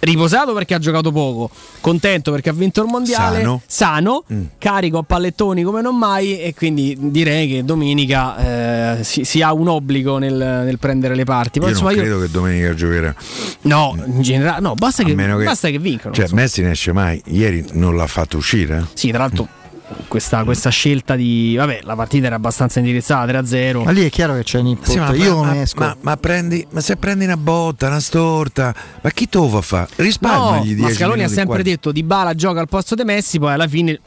riposato perché ha giocato poco, contento perché ha vinto il mondiale, Sano. sano, Mm. carico a pallettoni come non mai e quindi direi che domenica eh, si, si ha un obbligo nel, nel prendere le parti. Poi, Io non insomma, io- credo che domenica giocherà. no, in generale, no, basta che, che- basta che vincano. Cioè, insomma. Messi ne esce mai. Ieri non l'ha fatto uscire. Sì, tra l'altro questa, questa scelta di... Vabbè, la partita era abbastanza indirizzata, 3-0. Ma lì è chiaro che c'è un input. Sì, ma, Io ma- non ma- esco. ma- ma prendi, ma se prendi una botta, una storta, ma chi te lo fa fare? Risparmiagli No, 10 Mascaloni ha sempre detto Di Bala gioca al posto di Messi, poi alla fine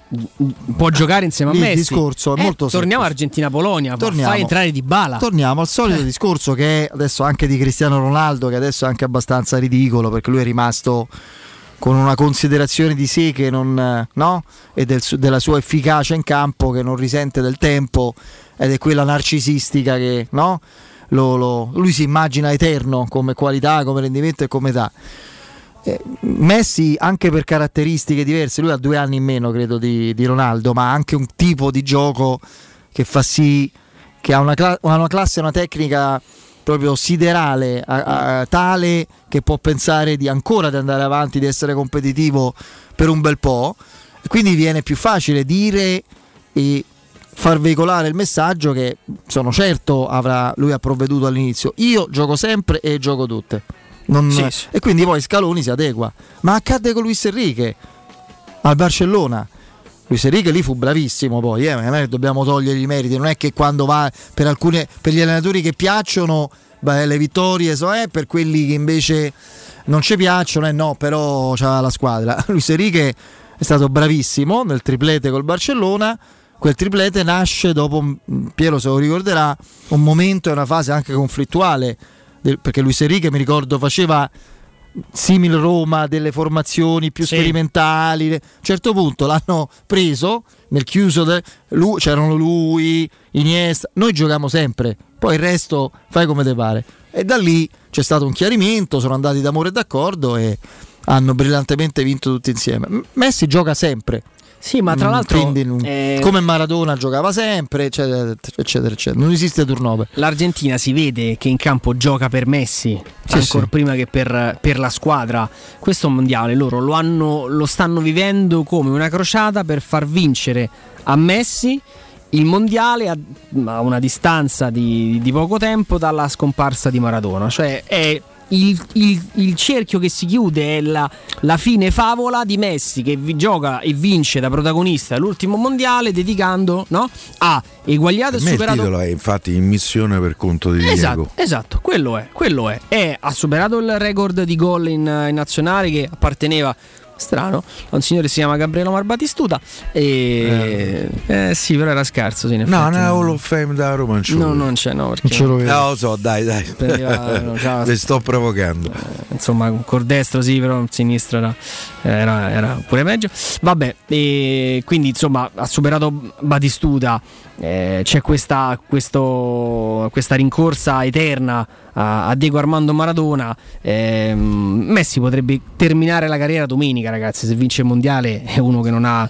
può giocare insieme a Lì il Messi. discorso è Eh, molto Torniamo a semplice. Argentina-Polonia, Torniamo. fai entrare Di Bala. Torniamo al solito discorso che è adesso anche di Cristiano Ronaldo, che adesso è anche abbastanza ridicolo perché lui è rimasto con una considerazione di sé che non, no? e del della sua efficacia in campo che non risente del tempo ed è quella narcisistica che no? Lo- lo- lui si immagina eterno come qualità, come rendimento e come età. Eh, Messi anche per caratteristiche diverse, lui ha due anni in meno credo di, di Ronaldo, ma ha anche un tipo di gioco che fa sì che ha una, cla- una classe una tecnica proprio siderale, a- a- tale che può pensare di ancora di andare avanti, di essere competitivo per un bel po'. Quindi viene più facile dire e far veicolare il messaggio che sono certo avrà, lui ha provveduto all'inizio. Io gioco sempre e gioco tutte. Non- Sì, sì. E quindi poi Scaloni si adegua. Ma accadde con Luis Enrique al Barcellona. Luis Enrique lì fu bravissimo poi, eh, non è che dobbiamo togliergli i meriti, non è che quando va per, alcune, per gli allenatori che piacciono beh, le vittorie so, eh, per quelli che invece non ci piacciono, eh no, però c'ha la squadra. *laughs* Luis Enrique è stato bravissimo nel triplete col Barcellona, quel triplete nasce dopo, mm, Piero se lo ricorderà, un momento e una fase anche conflittuale, perché Luis Enrique mi ricordo faceva simil Roma delle formazioni più Sì. sperimentali. A un certo punto l'hanno preso nel chiuso, de- lui- c'erano lui, Iniesta. Noi giochiamo sempre, poi il resto fai come te pare. E da lì c'è stato un chiarimento, sono andati d'amore e d'accordo e hanno brillantemente vinto tutti insieme. Messi gioca sempre. Sì, ma tra Mm, l'altro quindi, eh, come Maradona giocava sempre, eccetera, eccetera, eccetera. Non esiste turnover. l'Argentina si vede che in campo gioca per Messi Sì, ancora sì. prima che per, per la squadra. Questo mondiale loro lo, hanno- lo stanno vivendo come una crociata per far vincere a Messi il mondiale a, a una distanza di, di poco tempo dalla scomparsa di Maradona. Cioè è il, il- il cerchio che si chiude, è la, la fine favola di Messi che vi- gioca e vince da protagonista l'ultimo mondiale dedicando no, a eguagliato Per e me il superato titolo è infatti in missione per conto di Esatto, Diego. esatto, quello è, quello è. E ha superato il record di gol in, in nazionale che apparteneva strano un signore si chiama Gabriele Omar Batistuta e eh, sì, però era scarso, sì, in No, effetti. no, Hall of Fame da Roma non No, non c'è, no, perché Non ce lo vedo. No, lo so, dai, dai. Prendeva- *laughs* no, c'ha- Le sto provocando. insomma, un col destro sì, però sinistro era, era, era pure peggio. Vabbè, e quindi insomma ha superato Batistuta. eh, c'è questa, questo- questa rincorsa eterna a, a Diego Armando Maradona. ehm, Messi potrebbe terminare la carriera domenica, ragazzi. Se vince il mondiale è uno che non ha.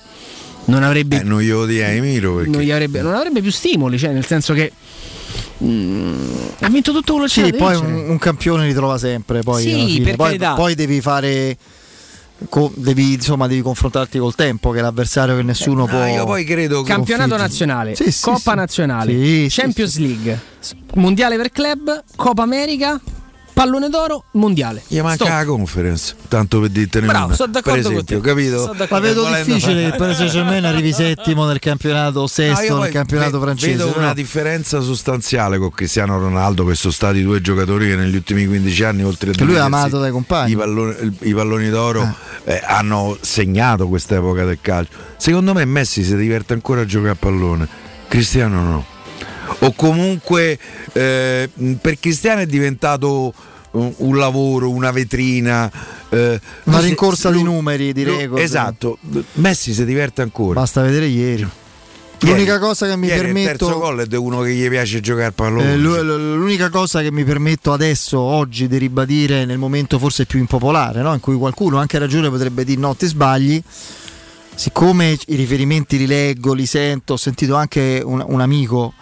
Non avrebbe, Eh, non glielo di Emiro perché non, gli avrebbe, non avrebbe più stimoli, cioè nel senso che mm, ha vinto tutto quello che Sì, poi un, un campione li trova sempre. Poi, Sì, Poi- poi devi fare. Co- devi, insomma, devi confrontarti col tempo, che è l'avversario che nessuno può. No, io poi credo che Campionato sconfiggere. nazionale, Sì, sì, Coppa sì. nazionale, Sì, sì, Champions League, Mondiale per club, Coppa America, Pallone d'oro, Mondiale. gli manca Stop. la conference, tanto per dirtene Bravo, una. sono d'accordo per esempio, con te. capito? La vedo difficile che Paris Saint Germain arrivi settimo nel campionato, No, sesto io nel campionato ve- francese. Vedo una no? differenza sostanziale con Cristiano Ronaldo, che sono stati due giocatori che negli ultimi 15 anni, oltre a Che lui è amato dai compagni. I palloni, i palloni d'oro Ah. eh, hanno segnato questa epoca del calcio. Secondo me Messi si diverte ancora a giocare a pallone, Cristiano no. O comunque eh, per Cristiano è diventato un, un lavoro, una vetrina. eh, Una rincorsa di lui- numeri, di record. Esatto, Messi si diverte ancora. Basta vedere ieri. L'unica cosa che mi Ieri Il permetto terzo gol è di uno che gli piace giocare a pallone. Eh, lu- lu- l'unica cosa che mi permetto adesso, oggi, di ribadire nel momento forse più impopolare, no? in cui qualcuno anche a ragione potrebbe dire no, ti sbagli, siccome i riferimenti li leggo, li sento, ho sentito anche un, un amico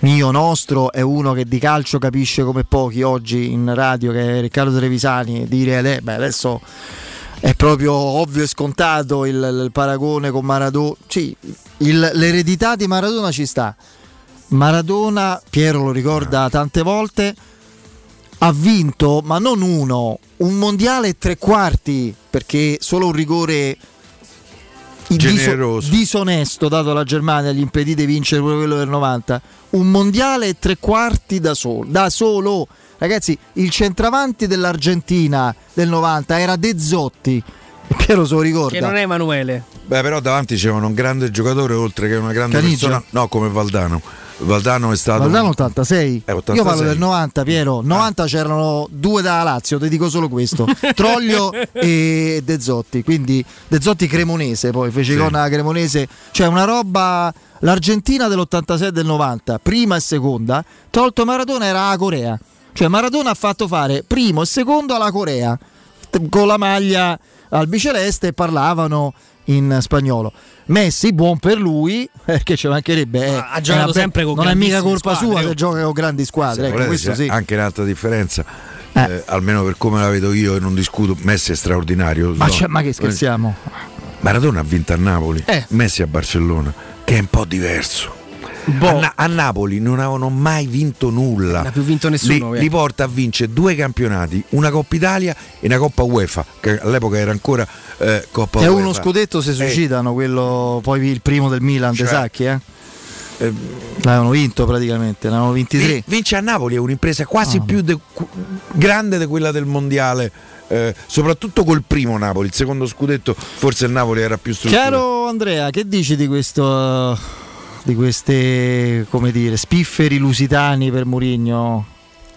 mio nostro è uno che di calcio capisce come pochi oggi in radio che è Riccardo Trevisani dire eh, beh, adesso è proprio ovvio e scontato il, il paragone con Maradona. Sì, il- l'eredità di Maradona ci sta. Maradona, Piero lo ricorda tante volte, ha vinto, ma non uno, un mondiale e tre quarti, perché solo un rigore diso- Generoso. disonesto dato alla Germania gli impedì di vincere pure quello del 90. Un mondiale e tre quarti da solo, da solo. Ragazzi, il centravanti dell'Argentina del 90 era De Zotti. Piero se lo ricorda. Che non è Emanuele. Beh, però davanti c'erano un grande giocatore oltre che una grande Caniggia? persona. No, come Valdano. Valdano è stato. Valdano 86. Eh, 86. Io parlo del 90, Piero. 90 c'erano due da Lazio, ti dico solo questo: *laughs* Troglio e De Zotti. Quindi De Zotti cremonese, poi fece Sì. con la cremonese, cioè una roba. L'Argentina dell'86 e del 90, prima e seconda, tolto Maradona era la Corea. Cioè Maradona ha fatto fare primo e secondo alla Corea con la maglia al biceleste e parlavano in spagnolo. Messi, buon per lui, *laughs* perché ci mancherebbe. eh, ha giocato sempre con Non è mica colpa squadre, sua oh. se gioca con grandi squadre. ecco, Volete, sì. Anche un'altra differenza. eh, almeno per come la vedo io e non discuto, Messi è straordinario. Ma, no. c'è- ma che scherziamo? Maradona ha vinto a Napoli, Eh. Messi a Barcellona, che è un po' diverso. Boh. A, Na- a Napoli non avevano mai vinto nulla. Non ha più vinto nessuno, Li, eh. li porta a vincere due campionati, una Coppa Italia e una Coppa UEFA, che all'epoca era ancora eh, Coppa È UEFA. uno scudetto se Eh, suicidano, quello poi il primo del Milan, Cioè, De Sacchi, eh? eh, L'avevano vinto praticamente, ne avevano 23. vi- vince a Napoli è un'impresa quasi Ah. più de- cu- grande di quella del mondiale. eh, soprattutto col primo Napoli, il secondo scudetto forse il Napoli era più strutturato. Caro Andrea, che dici di questo di queste come dire spifferi lusitani per Murigno?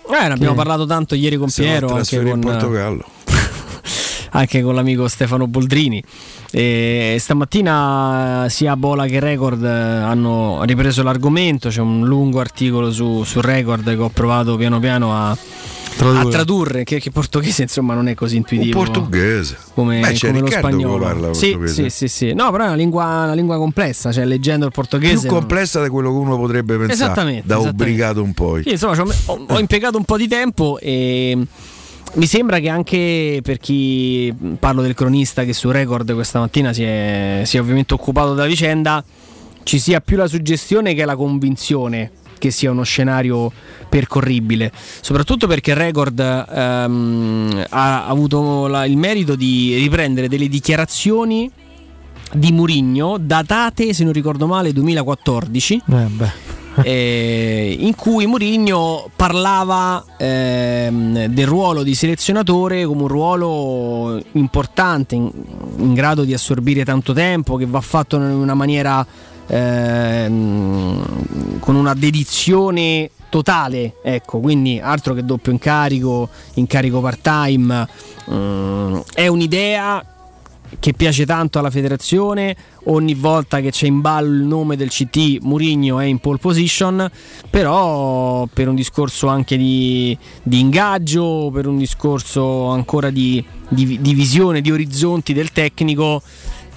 Eh, ne abbiamo Che- parlato tanto ieri con Se Piero, anche con, Portogallo. *laughs* anche con l'amico Stefano Boldrini. E stamattina sia Bola che Record eh, hanno ripreso l'argomento, c'è un lungo articolo su, su Record che ho provato piano piano a Tradurre. a tradurre, che, che portoghese insomma non è così Un intuitivo. portoghese. come, Beh, come lo spagnolo. parla sì, portoghese. sì, sì, sì. No, però è una lingua, una lingua complessa, cioè leggendo il portoghese. più non- complessa di quello che uno potrebbe pensare Esattamente, da esattamente. obbligato un po'. Sì, insomma, ho- ho impiegato un po' di tempo e mi sembra che anche per chi parlo del cronista che su Record questa mattina si è, si è ovviamente occupato della vicenda, ci sia più la suggestione che la convinzione che sia uno scenario percorribile, soprattutto perché Record ehm, ha avuto la- il merito di riprendere delle dichiarazioni di Murigno datate, se non ricordo male, 2014 Eh, *laughs* eh, in cui Mourinho parlava ehm, del ruolo di selezionatore come un ruolo importante, in, in grado di assorbire tanto tempo, che va fatto in una maniera ehm, con una dedizione totale, ecco, quindi altro che doppio incarico, incarico part-time, mm, è un'idea che piace tanto alla federazione. Ogni volta che c'è in ballo il nome del CT, Murigno è in pole position. Però, per un discorso anche di, di ingaggio, per un discorso ancora di, di- di visione, di orizzonti del tecnico,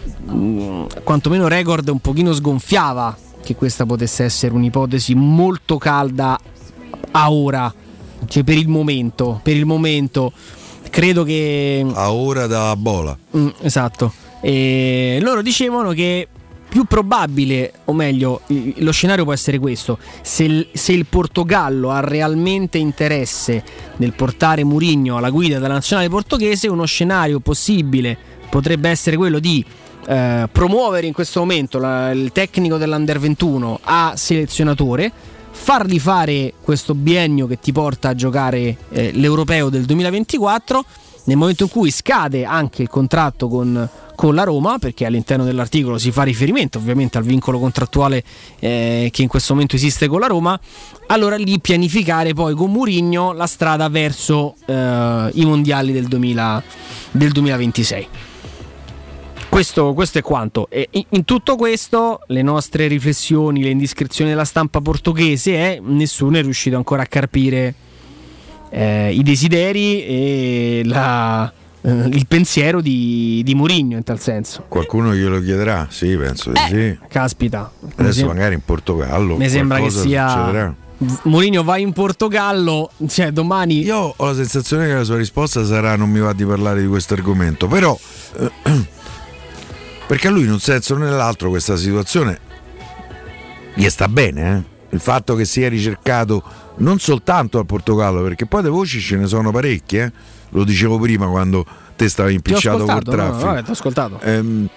mh, quantomeno Record un pochino sgonfiava che questa potesse essere un'ipotesi molto calda a ora, cioè per il momento. Per il momento credo che A ora da bola. Mm, esatto. E loro dicevano che più probabile, o meglio, lo scenario può essere questo: se il, se il Portogallo ha realmente interesse nel portare Murigno alla guida della nazionale portoghese, uno scenario possibile potrebbe essere quello di eh, promuovere in questo momento la- il tecnico dell'Under 21 a selezionatore. Fargli fare questo biennio che ti porta a giocare eh, l'europeo del 2024 nel momento in cui scade anche il contratto con, con la Roma, perché all'interno dell'articolo si fa riferimento ovviamente al vincolo contrattuale eh, che in questo momento esiste con la Roma, allora lì pianificare poi con Murigno la strada verso eh, i mondiali del, 2000 del 2026. Questo, questo, è quanto. E in, tutto questo, le nostre riflessioni, le indiscrezioni della stampa portoghese, eh, nessuno è riuscito ancora a carpire eh, i desideri e la, eh, il pensiero di, di Mourinho in tal senso. Qualcuno glielo chiederà? Sì, penso di Eh, sì. Caspita. Adesso sem- magari in Portogallo. Mi sembra che sia. succederà. Mourinho va in Portogallo, cioè domani. Io ho la sensazione che la sua risposta sarà non mi va di parlare di questo argomento, però *clears throat* perché a lui in un senso o nell'altro questa situazione gli sta bene, eh? il fatto che sia ricercato non soltanto al Portogallo, perché poi le voci ce ne sono parecchie, eh? lo dicevo prima quando te stavi impicciato col ascoltato, no, no, traffico. ho ascoltato. Ehm,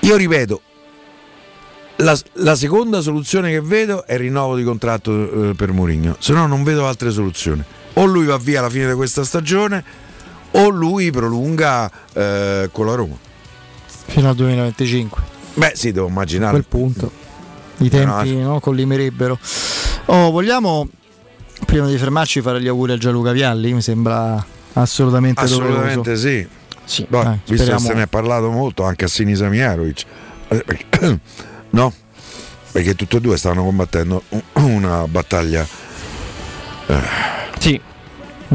io ripeto, la, la seconda soluzione che vedo è il rinnovo di contratto eh, per Mourinho, se no non vedo altre soluzioni. O lui va via alla fine di questa stagione o lui prolunga eh, con la Roma. Fino al 2025. Beh sì, devo A immaginare. quel punto. I tempi no, collimerebbero. Oh, vogliamo, prima di fermarci, fare gli auguri a Gianluca Vialli? Mi sembra assolutamente, Assolutamente sì. Sì, Boh, dai, visto speriamo- che se ne è parlato molto anche a Sinisa Miarovic. Eh, *coughs* no? Perché tutti e due stavano combattendo una battaglia Sì,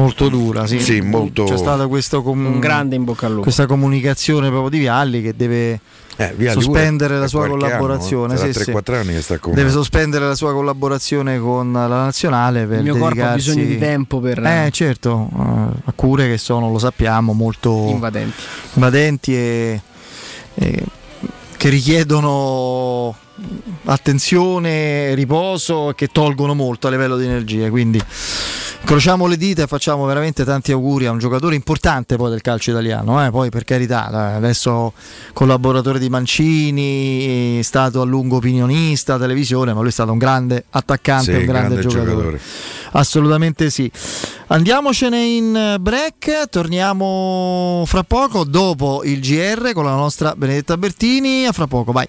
molto dura. Sì. Sì, molto- C'è stato questo com- Un grande in bocca al lupo. questa comunicazione proprio di Vialli che deve Eh, Vialli sospendere la sua collaborazione. Anno, sì, eh? Sarà sì. 3-4 anni che sta con Deve sospendere la sua collaborazione con la nazionale per Il mio corpo ha dedicarsi- bisogno di tempo per- Eh, certo, eh, a cure che sono, lo sappiamo, molto Invadenti. invadenti e, e che richiedono attenzione, riposo che tolgono molto a livello di energie. Quindi incrociamo le dita e facciamo veramente tanti auguri a un giocatore importante poi del calcio italiano. eh. Poi per carità, adesso collaboratore di Mancini, è stato a lungo opinionista, televisione, ma lui è stato un grande attaccante, Sì, un grande, grande giocatore. giocatore. Assolutamente sì. Andiamocene in break, torniamo fra poco dopo il GR con la nostra Benedetta Bertini. A fra poco, vai.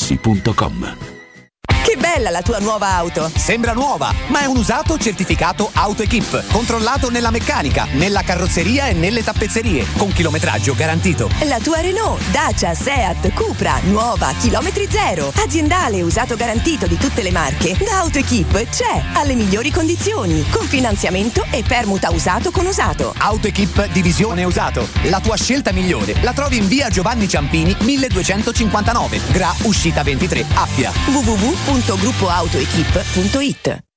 Che bella la tua nuova auto! Sembra nuova, ma è un usato certificato AutoEquip, controllato nella meccanica, nella carrozzeria e nelle tappezzerie, con chilometraggio garantito. La tua Renault, Dacia, Seat, Cupra, nuova, chilometri zero, aziendale usato garantito di tutte le marche, da AutoEquip c'è, alle migliori condizioni, con finanziamento e permuta usato con usato. AutoEquip Divisione Usato, la tua scelta migliore. La trovi in via Giovanni Ciampini 1259, Gra Uscita 23, Appia. www.gruppoautoequip.it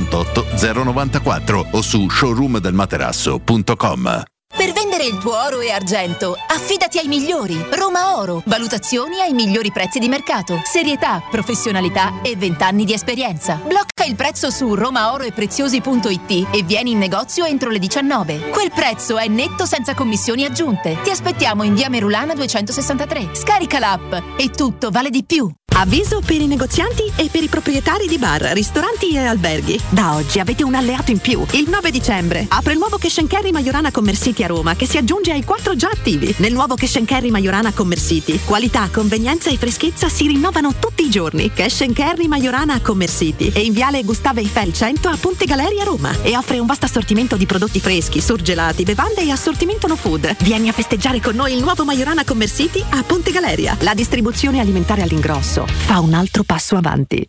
98 094 o su showroomdelmaterasso.com. Per vendere il tuo oro e argento, affidati ai migliori. Roma Oro. Valutazioni ai migliori prezzi di mercato. Serietà, professionalità e 20 anni di esperienza. Blocca il prezzo su romaoroepreziosi.it e vieni in negozio entro le 19. Quel prezzo è netto senza commissioni aggiunte. Ti aspettiamo in via Merulana 263. Scarica l'app e tutto vale di più. Avviso per i negozianti e per i proprietari di bar, ristoranti e alberghi. Da oggi avete un alleato in più. Il 9 dicembre apre il nuovo Cash Carry Majorana Commercity a Roma che si aggiunge ai quattro già attivi. Nel nuovo Cash Carry Majorana Commercity, qualità, convenienza e freschezza si rinnovano tutti i giorni. Cash Carry Majorana Commercity è in viale Gustavo Eiffel 100 a Ponte Galeria Roma e offre un vasto assortimento di prodotti freschi, surgelati, bevande e assortimento no food. Vieni a festeggiare con noi il nuovo Majorana Commercity a Ponte Galeria. La distribuzione alimentare all'ingrosso fa un altro passo avanti.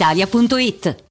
brispalitalia.it.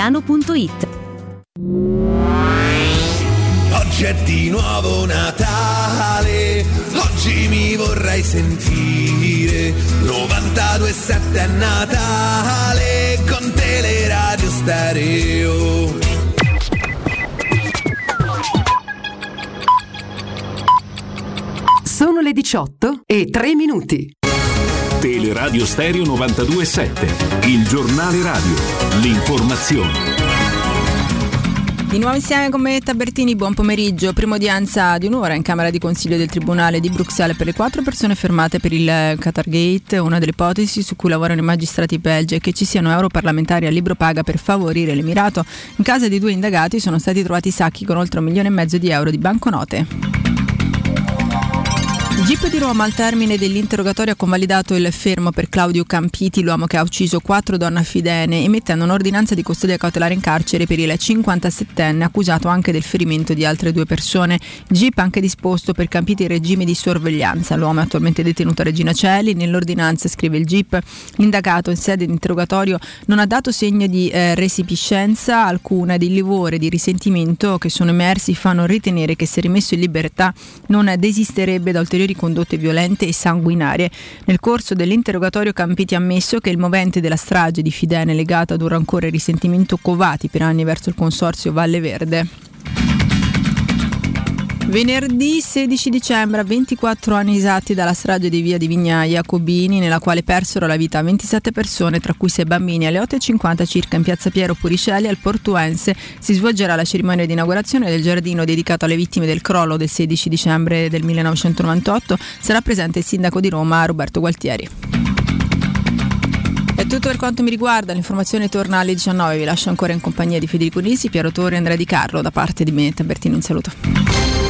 centromedicotiziano.it. Oggi è di nuovo Natale, oggi mi vorrei sentire 92.7 è Natale, con Teleradio Stereo. Sono le 18 e 3 minuti. Teleradio Stereo 927, il giornale radio, l'informazione. Di nuovo insieme con Metta Bertini, buon pomeriggio. Prima udienza di un'ora in Camera di Consiglio del Tribunale di Bruxelles per le quattro persone fermate per il Qatargate. Una delle ipotesi su cui lavorano i magistrati belgi è che ci siano europarlamentari a libro paga per favorire l'Emirato. In casa di due indagati sono stati trovati sacchi con oltre un milione e mezzo di euro di banconote. GIP di Roma al termine dell'interrogatorio ha convalidato il fermo per Claudio Campiti, l'uomo che ha ucciso quattro donne fidene, emettendo un'ordinanza di custodia cautelare in carcere per il 57enne accusato anche del ferimento di altre due persone. GIP ha anche disposto per Campiti il regime di sorveglianza. L'uomo è attualmente detenuto a Regina Celi. Nell'ordinanza, scrive il GIP, l'indagato in sede di interrogatorio non ha dato segno di eh, resipiscenza alcuna di livore, di risentimento che sono emersi fanno ritenere che se rimesso in libertà non desisterebbe da ulteriori ulteriori condotte violente e sanguinarie. Nel corso dell'interrogatorio Campiti ha ammesso che il movente della strage di Fidene legata ad un rancore e risentimento covati per anni verso il consorzio Valle Verde. Venerdì 16 dicembre, a 24 anni esatti dalla strage di via di Vignaia Cobini, nella quale persero la vita 27 persone, tra cui 6 bambini, alle 8.50 circa in piazza Piero Puricelli al Portuense si svolgerà la cerimonia di inaugurazione del giardino dedicato alle vittime del crollo del 16 dicembre del 1998. Sarà presente il sindaco di Roma Roberto Gualtieri. È tutto per quanto mi riguarda, l'informazione torna alle 19, vi lascio ancora in compagnia di Federico Nisi, Piero Torre e Andrea Di Carlo, da parte di Benetta Bertino un saluto.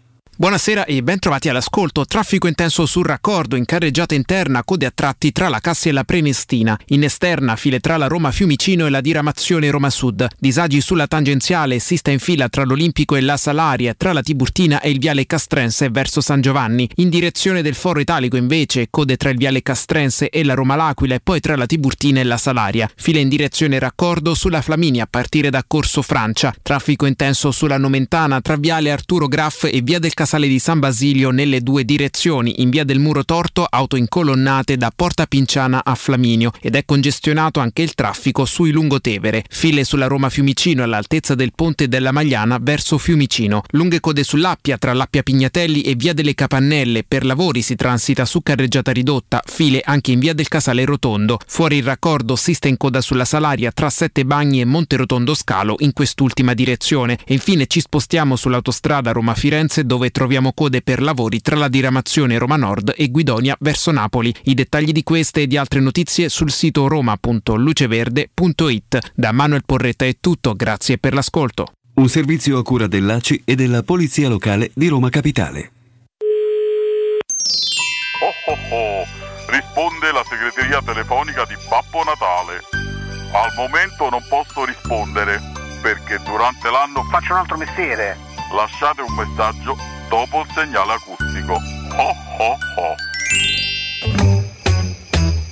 Buonasera e ben trovati all'ascolto. Traffico intenso sul raccordo in carreggiata interna, code a tratti tra la Cassia e la Prenestina. In esterna, file tra la Roma Fiumicino e la diramazione Roma Sud. Disagi sulla tangenziale, si sta in fila tra l'Olimpico e la Salaria, tra la Tiburtina e il viale Castrense verso San Giovanni. In direzione del Foro Italico, invece, code tra il viale Castrense e la Roma L'Aquila e poi tra la Tiburtina e la Salaria. File in direzione raccordo sulla Flaminia a partire da Corso Francia. Traffico intenso sulla Nomentana tra viale Arturo Graff e via del Casale di San Basilio nelle due direzioni, in via del Muro Torto auto incolonnate da Porta Pinciana a Flaminio ed è congestionato anche il traffico sui Lungotevere. File sulla Roma Fiumicino all'altezza del ponte della Magliana verso Fiumicino. Lunghe code sull'Appia tra l'Appia Pignatelli e via delle Capannelle. Per lavori si transita su carreggiata ridotta. File anche in via del Casale Rotondo. Fuori il raccordo si sta in coda sulla Salaria tra Sette Bagni e Monte Rotondo Scalo in quest'ultima direzione. E infine ci spostiamo sull'autostrada Roma-Firenze dove troviamo code per lavori tra la diramazione Roma Nord e Guidonia verso Napoli. I dettagli di queste e di altre notizie sul sito roma.luceverde.it. Da Manuel Porretta è tutto, grazie per l'ascolto. Un servizio a cura dell'ACI e della Polizia Locale di Roma Capitale. Oh oh oh, risponde la segreteria telefonica di Babbo Natale. Al momento non posso rispondere perché durante l'anno faccio un altro mestiere. Lasciate un messaggio dopo il segnale acustico. Oh oh oh.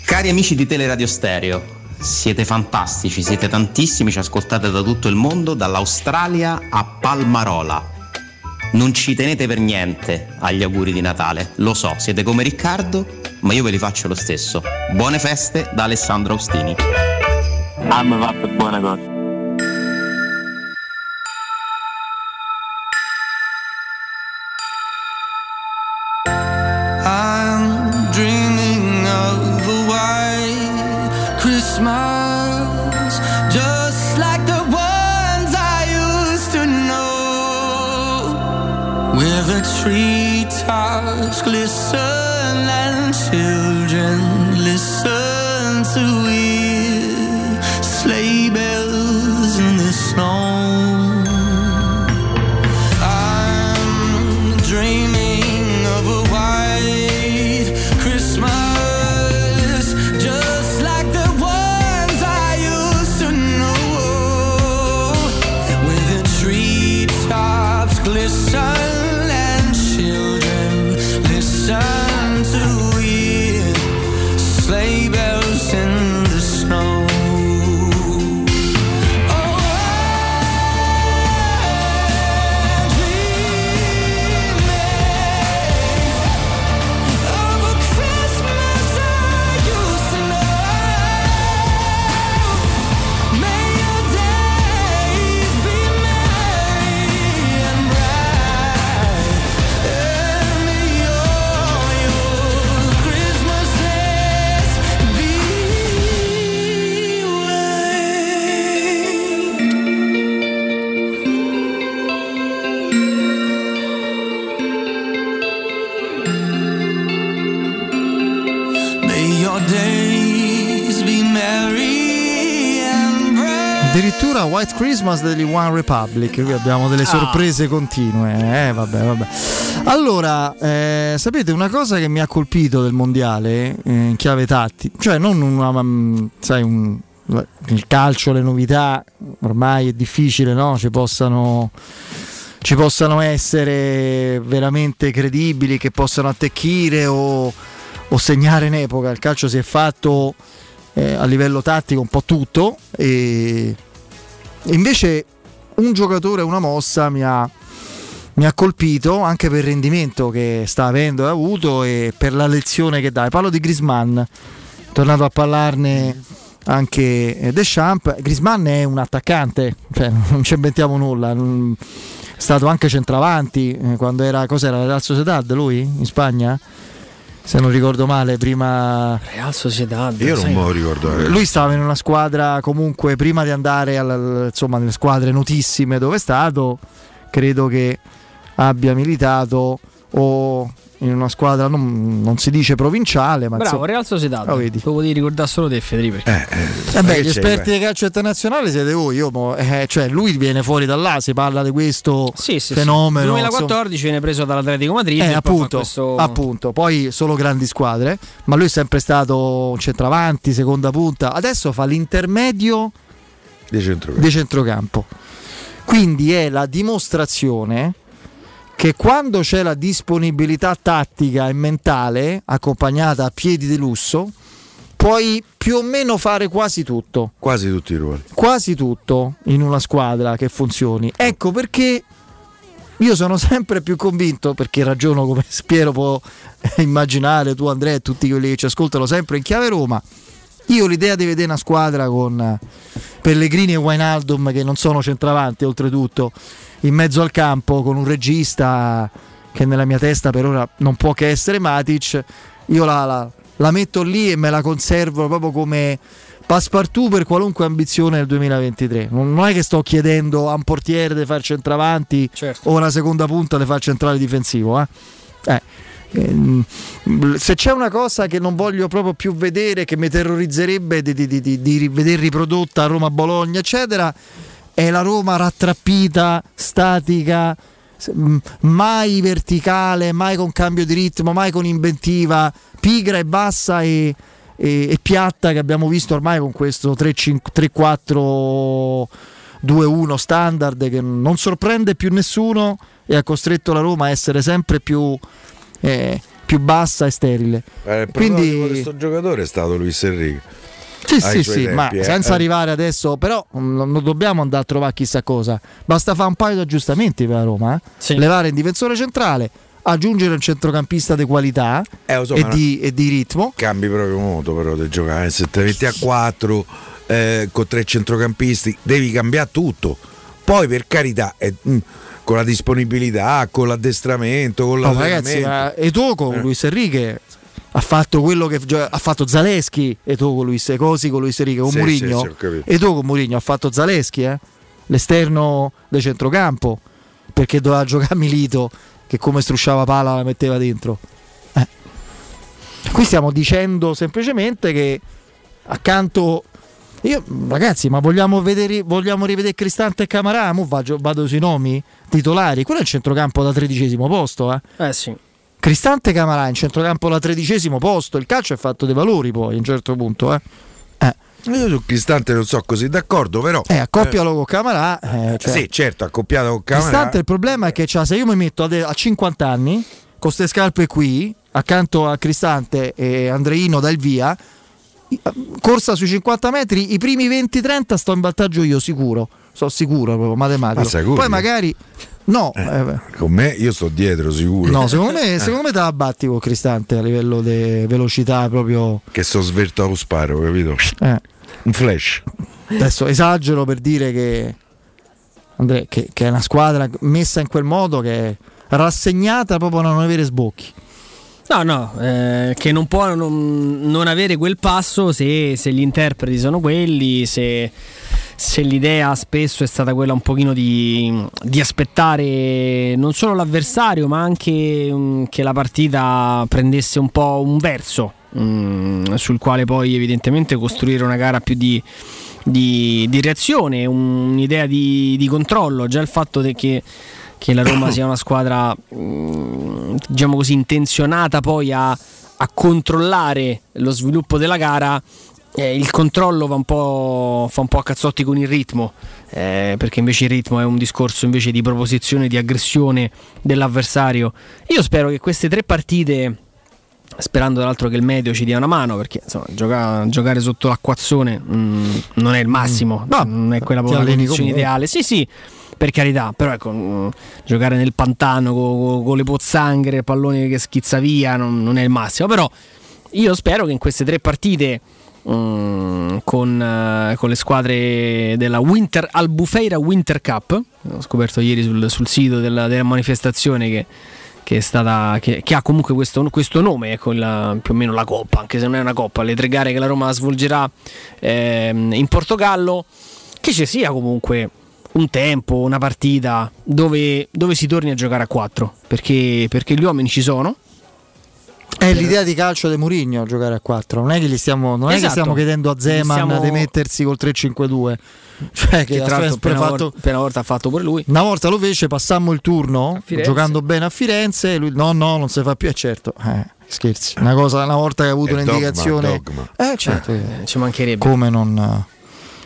Cari amici di Teleradio Stereo, siete fantastici, siete tantissimi, ci ascoltate da tutto il mondo, dall'Australia a Palmarola. Non ci tenete per niente agli auguri di Natale, lo so, siete come Riccardo, ma io ve li faccio lo stesso. Buone feste da Alessandro Austini. Mi fatto buona cosa. The treetops glisten and children listen to Christmas degli One Republic, qui abbiamo delle Ah. sorprese continue. Eh, vabbè, vabbè. Allora, eh, sapete una cosa che mi ha colpito del mondiale eh, in chiave tatti, cioè non una, mm, sai, un, il calcio, le novità, ormai è difficile, no? Ci possano ci possano essere veramente credibili, che possano attecchire o, o segnare in epoca. Il calcio si è fatto eh, a livello tattico un po' tutto e invece un giocatore, una mossa mi ha, mi ha colpito anche per il rendimento che sta avendo e ha avuto e per la lezione che dà. Parlo di Grisman, tornato a parlarne anche eh, Deschamps. Grisman è un attaccante, cioè, *laughs* non ci inventiamo nulla. È stato anche centravanti eh, quando era, cos'era, Real Sociedad lui in Spagna? Se non ricordo male, prima Real Sociedad. Io non me lo ricordo. eh. lui stava in una squadra comunque prima di andare al- insomma, nelle squadre notissime dove è stato, credo che abbia militato o in una squadra non, non si dice provinciale, ma Bravo, insomma, Real Sociedad. lo vedi. Lo potevi ricordare solo te, Federico. Eh beh, gli esperti di calcio internazionale siete voi, io mo- eh, cioè lui viene fuori da là, si parla di questo Sì, sì, fenomeno. Sì. insomma. 2014 viene preso dall'Atletico Madrid. Eh, e poi appunto, questo- appunto, poi solo grandi squadre, ma lui è sempre stato un centravanti, seconda punta, adesso fa l'intermedio Di centrocampo. di centrocampo. Quindi è la dimostrazione che quando c'è la disponibilità tattica e mentale, accompagnata a piedi di lusso, puoi più o meno fare quasi tutto. Quasi tutti i ruoli. Quasi tutto in una squadra che funzioni. Ecco perché io sono *laughs* sempre più convinto, perché ragiono come Piero può *laughs* immaginare, tu Andrea e tutti quelli che ci ascoltano sempre in chiave Roma. Io l'idea di vedere una squadra con Pellegrini e Wijnaldum che non sono centravanti oltretutto, in mezzo al campo con un regista che nella mia testa per ora non può che essere Matic. Io la, la- la metto lì e me la conservo proprio come passepartout per qualunque ambizione nel 2023. Non è che sto chiedendo a un portiere di far centravanti o una seconda punta di far centrale difensivo. eh. Eh, ehm, se c'è una cosa che non voglio proprio più vedere, che mi terrorizzerebbe di, di- di- di- di vedere riprodotta a Roma-Bologna, eccetera, è la Roma rattrappita, statica, mai verticale, mai con cambio di ritmo, mai con inventiva, pigra e bassa e, e- e piatta che abbiamo visto ormai con questo 3-4-2-1 standard che non sorprende più nessuno e ha costretto la Roma a essere sempre più, eh, più bassa e sterile. Eh, il Quindi- di questo giocatore è stato Luis Enrique. Sì, Ai sì, suoi sì, tempi, ma eh. senza Eh. arrivare adesso, però mm, non non dobbiamo andare a trovare chissà cosa. Basta fare un paio di aggiustamenti per la Roma. eh. Levare un difensore centrale, aggiungere un centrocampista di qualità Eh, so, e, di, e di ritmo. Cambi proprio modo però di giocare. Se te metti a 4 con tre centrocampisti, devi cambiare tutto. Poi per carità, eh, mm, con la disponibilità, con l'addestramento, con No, l'allenamento. ragazzi, ma Etoco, Eh. Luis Enrique ha fatto quello che ha fatto Zaleschi, Etoco, Luis, così con Luis Enrique, con Sì, Mourinho. sì, capito. Etoco con Mourinho ha fatto Zaleschi, eh? l'esterno del centrocampo, perché doveva giocare *laughs* Milito, che come strusciava pala la metteva dentro. Eh. Qui stiamo dicendo semplicemente che accanto... Io, ragazzi, ma vogliamo, vedere, vogliamo rivedere Cristante e Camarà? Mo vado, vado sui nomi titolari. Quello è il centrocampo da tredicesimo posto, eh? Eh sì. Cristante Camarà in centrocampo da tredicesimo posto. Il calcio è fatto dei valori poi a un certo punto. Eh. Io su Cristante non sono così d'accordo, però. Eh, accoppialo con Camarà. eh, cioè, Sì, certo, accoppiato con Camarà. Cristante il problema è che c'ha- se io mi metto a 50 anni con queste scarpe qui, accanto a Cristante e Andreino dal via, corsa sui 50 metri, i primi 20-30 sto in vantaggio io sicuro. Sono sicuro proprio, matematico. Ma sicuro? Poi magari... No, eh, Con me io sto dietro sicuro. no secondo me, *laughs* Eh, secondo me te la batti con Cristante a livello di velocità proprio... Che sto sverto allo sparo, capito? Eh. Un flash. Adesso esagero per dire che, Andrea, che, che è una squadra messa in quel modo che è rassegnata proprio a non avere sbocchi. No, no, eh, che non può non, non avere quel passo se, se gli interpreti sono quelli, se, se l'idea spesso è stata quella un pochino di, di aspettare non solo l'avversario, ma anche mm, che la partita prendesse un po' un verso mm, sul quale poi evidentemente costruire una gara più di, di, di reazione, un- un'idea di, di controllo. Già il fatto che, che la Roma *coughs* sia una squadra, mm, diciamo così, intenzionata poi a, a controllare lo sviluppo della gara. Eh, il controllo va un po', fa un po' a cazzotti con il ritmo, eh, perché invece il ritmo è un discorso invece di proposizione, di aggressione dell'avversario. Io spero che queste tre partite sperando tra l'altro che il medio ci dia una mano perché insomma, gioca- giocare sotto l'acquazzone mm, non è il massimo, no, non è quella proprio la condizione ideale. Sì, sì, per carità, però ecco, mm, giocare nel pantano con le pozzanghere, il pallone che schizza via non, non è il massimo, però io spero che in queste tre partite mm, con, eh, con le squadre della Winter Albufeira Winter Cup, ho scoperto ieri sul, sul sito della, della manifestazione che, che è stata, che, che ha comunque questo, questo nome, ecco, la- più o meno la Coppa, anche se non è una Coppa, le tre gare che la Roma svolgerà ehm, in Portogallo, che ci sia comunque un tempo, una partita dove, dove si torni a giocare a quattro, perché, perché gli uomini ci sono. È l'idea di calcio di Mourinho giocare a 4. Non è che gli stiamo, non è che Esatto. stiamo chiedendo a Zeman stiamo- di mettersi col 3-5-2. *laughs* Cioè, che, Che tra l'altro appena, fatto- appena volta ha fatto pure lui. Una volta lo fece, passammo il turno giocando bene a Firenze. Lui, no, no, non si fa più. E certo, eh, scherzi. Una cosa, una volta che ha avuto È dogma, un'indicazione, dogma. eh, certo, Eh, ci mancherebbe. come non,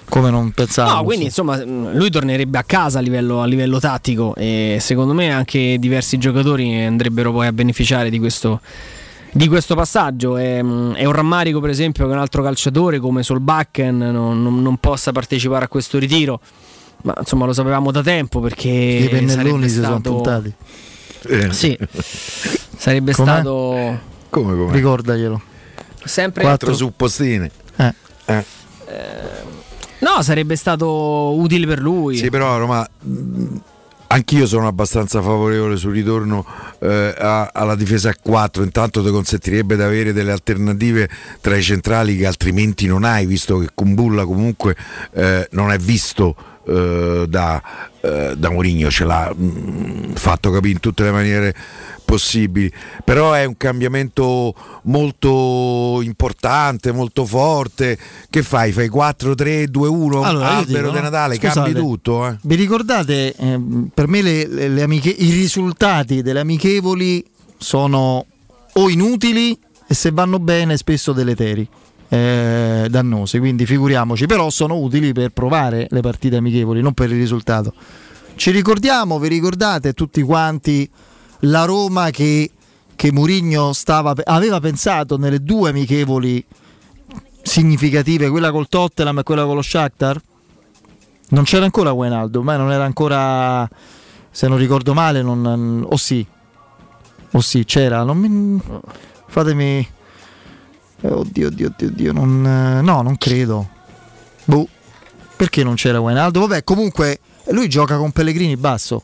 come non pensavo. No, quindi insomma mh, lui tornerebbe a casa a livello, a livello tattico e secondo me anche diversi giocatori andrebbero poi a beneficiare di questo, di questo passaggio. È, mh, è un rammarico per esempio che un altro calciatore come Solbakken non, non- non possa partecipare a questo ritiro, ma insomma lo sapevamo da tempo perché I pennelloni si sono stato... puntati. Sì, sarebbe Com'è? stato Come, come? Ricordaglielo. sempre... Quattro suppostine. Eh. Eh. No, sarebbe stato utile per lui. Sì, però Roma. Anch'io sono abbastanza favorevole sul ritorno eh, a- alla difesa a 4, intanto ti consentirebbe di avere delle alternative tra i centrali che altrimenti non hai, visto che Kumbulla comunque eh, non è visto eh, da, eh, da Mourinho, ce l'ha mh, fatto capire in tutte le maniere possibili, però è un cambiamento molto importante, molto forte. Che fai? Fai 4, 3, 2, 1, Allora, albero dico, di? Natale, Scusate, cambi tutto. Eh? Vi ricordate, ehm, per me le- le- le amiche- i risultati delle amichevoli sono o inutili e se vanno bene spesso deleteri, eh, dannosi, quindi figuriamoci, però sono utili per provare le partite amichevoli, non per il risultato. Ci ricordiamo, vi ricordate tutti quanti la Roma che, che Mourinho stava, aveva pensato nelle due amichevoli significative, quella col Tottenham e quella con lo Shakhtar? Non c'era ancora Wijnaldum, ma non era ancora, se non ricordo male, non, o sì, o sì, c'era, mi, fatemi, eh, oddio, oddio, oddio, oddio, non, eh, no, non credo, boh, perché non c'era Wijnaldum? Vabbè, comunque lui gioca con Pellegrini basso,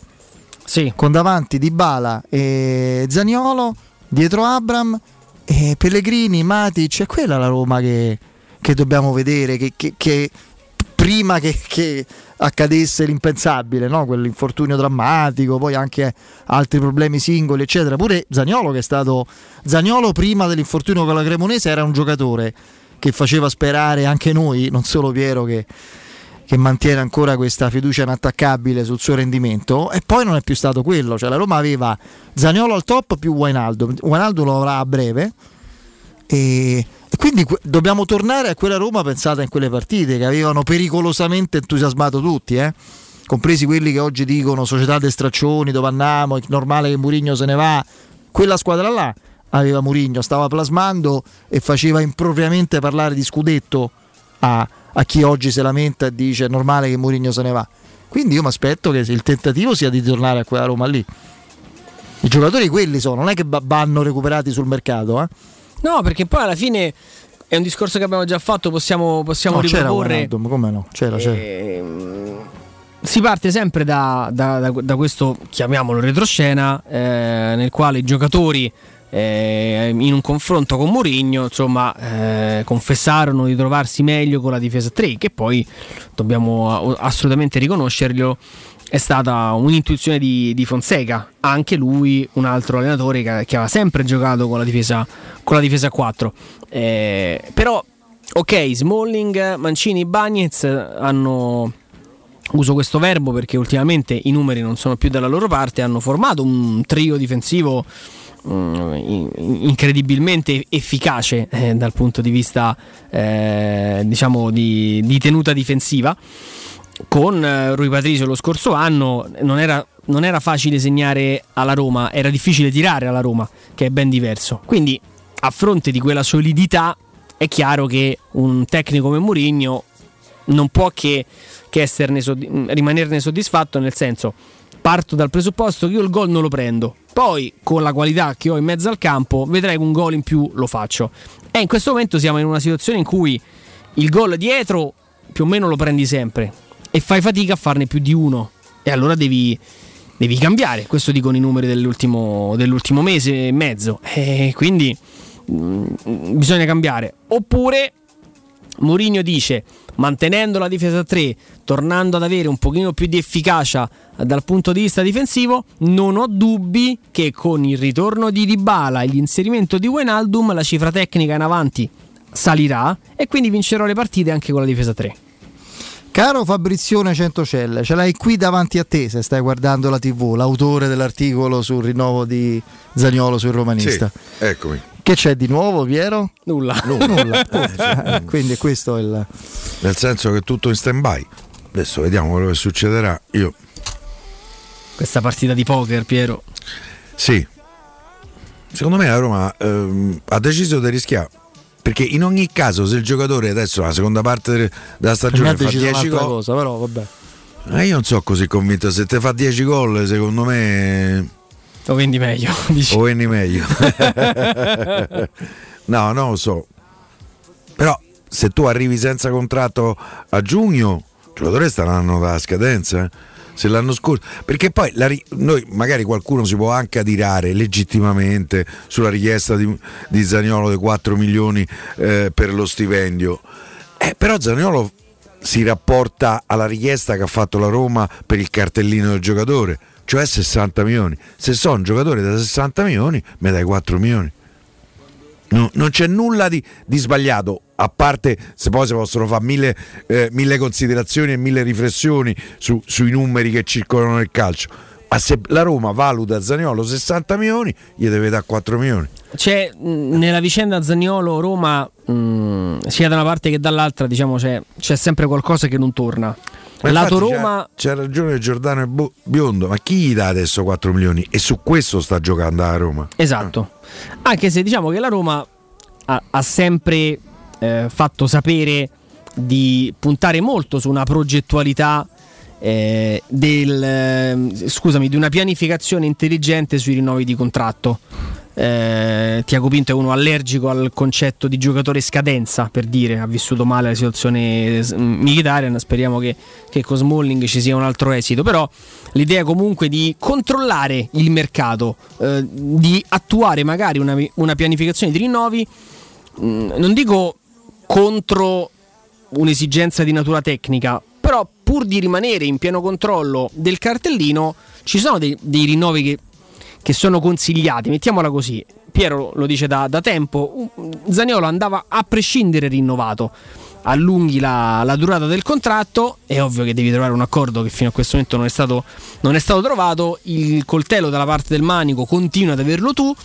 sì. con davanti Dybala e Zaniolo, dietro Abram e Pellegrini, Matic, è quella la Roma che, che dobbiamo vedere, che, che- che prima che accadesse l'impensabile, no? quell'infortunio drammatico, poi anche altri problemi singoli, eccetera. Pure Zaniolo che è stato Zaniolo prima dell'infortunio con la Cremonese era un giocatore che faceva sperare anche noi, non solo Piero che, che mantiene ancora questa fiducia inattaccabile sul suo rendimento e poi non è più stato quello, cioè la Roma aveva Zaniolo al top più Wijnaldum, Wijnaldum lo avrà a breve e, quindi dobbiamo tornare a quella Roma pensata in quelle partite che avevano pericolosamente entusiasmato tutti, eh? compresi quelli che oggi dicono società de straccioni, dove andiamo, è normale che Murigno se ne va. Quella squadra là aveva Murigno, stava plasmando e faceva impropriamente parlare di scudetto a, a chi oggi si lamenta e dice è normale che Murigno se ne va. Quindi io mi aspetto che il tentativo sia di tornare a quella Roma lì. I giocatori quelli sono, non è che va- vanno recuperati sul mercato, eh? No, perché poi alla fine è un discorso che abbiamo già fatto, possiamo, possiamo No, c'era riproporre. Wijnaldum, come no? C'era, c'era. Ehm, si parte sempre da, da- da- da questo, chiamiamolo retroscena, eh, nel quale i giocatori eh, in un confronto con Mourinho insomma eh, confessarono di trovarsi meglio con la difesa 3 che poi dobbiamo assolutamente riconoscerglielo è stata un'intuizione di, di Fonseca anche lui un altro allenatore che, che aveva sempre giocato con la difesa, con la difesa 4 Eh, però ok Smalling, Mancini, Bagnez hanno uso questo verbo perché ultimamente i numeri non sono più dalla loro parte, hanno formato un trio difensivo mm, in- incredibilmente efficace eh, dal punto di vista eh, diciamo di, di tenuta difensiva. Con eh, Rui Patricio lo scorso anno non era, non era facile segnare alla Roma, era difficile tirare alla Roma, che è ben diverso. Quindi a fronte di quella solidità è chiaro che un tecnico come Mourinho non può che, che esserne rimanerne soddisfatto nel senso parto dal presupposto che io il gol non lo prendo. Poi con la qualità che ho in mezzo al campo vedrai che un gol in più lo faccio. E in questo momento siamo in una situazione in cui il gol dietro più o meno lo prendi sempre e fai fatica a farne più di uno. E allora devi, devi cambiare. Questo dicono i numeri dell'ultimo, dell'ultimo mese e mezzo. E quindi mm, bisogna cambiare. Oppure Mourinho dice mantenendo la difesa a 3, tornando ad avere un pochino più di efficacia dal punto di vista difensivo, non ho dubbi che con il ritorno di Dybala e l'inserimento di Wijnaldum la cifra tecnica in avanti salirà e quindi vincerò le partite anche con la difesa a 3. Caro Fabrizione Centocelle, ce l'hai qui davanti a te se stai guardando la TV, l'autore dell'articolo sul rinnovo di Zagnolo sul romanista. Sì, eccomi. Che c'è di nuovo, Piero? Nulla. Nulla. Eh, Quindi questo è il... Nel senso che è tutto in stand by. Adesso vediamo quello che succederà. Io Questa partita di poker, Piero. Sì. Secondo me la Roma ehm, ha deciso di rischiare. Perché in ogni caso, se il giocatore adesso la seconda parte de- della stagione fa deciso 10 un'altra gol, cosa, però vabbè. eh, io non sono così convinto. Se te fa 10 gol, secondo me Lo vendi meglio. *laughs* dici. o vendi meglio. *laughs* no, non lo so. Però se tu arrivi senza contratto a giugno, il giocatore sta anno dalla scadenza. eh. Se l'anno scorso, perché poi la noi magari qualcuno si può anche adirare legittimamente sulla richiesta di, di Zaniolo dei 4 milioni eh, per lo stipendio. Eh, però Zaniolo si rapporta alla richiesta che ha fatto la Roma per il cartellino del giocatore, cioè 60 milioni. Se sono un giocatore da 60 milioni, mi dai 4 milioni. No, non c'è nulla di, di sbagliato, a parte se poi si possono fare mille, eh, mille considerazioni e mille riflessioni su- sui numeri che circolano nel calcio. Ma se la Roma valuta Zaniolo 60 milioni, gli deve dare 4 milioni. C'è nella vicenda Zagnolo-Roma, mh, sia da una parte che dall'altra, diciamo, c'è, c'è sempre qualcosa che non torna. Ma Lato Roma, C'ha, ragione Giordano e Biondo, ma chi gli dà adesso 4 milioni? E su questo sta giocando la Roma. esatto. Anche se diciamo che la Roma ha, ha sempre eh, fatto sapere di puntare molto su una progettualità eh, del, eh, scusami, di una pianificazione intelligente sui rinnovi di contratto. Eh, Tiago Pinto è uno allergico al concetto di giocatore scadenza, per dire, ha vissuto male la situazione militare, speriamo che, che con Smalling ci sia un altro esito, però l'idea comunque di controllare il mercato, eh, di attuare magari una, una pianificazione di rinnovi, mh, non dico contro un'esigenza di natura tecnica, però pur di rimanere in pieno controllo del cartellino ci sono dei, dei rinnovi che, che sono consigliati, mettiamola così. Piero lo dice da, da tempo, Zaniolo andava a prescindere rinnovato. Allunghi la, la durata del contratto, è ovvio che devi trovare un accordo che fino a questo momento non è stato, non è stato trovato. Il coltello dalla parte del manico continua ad averlo tu.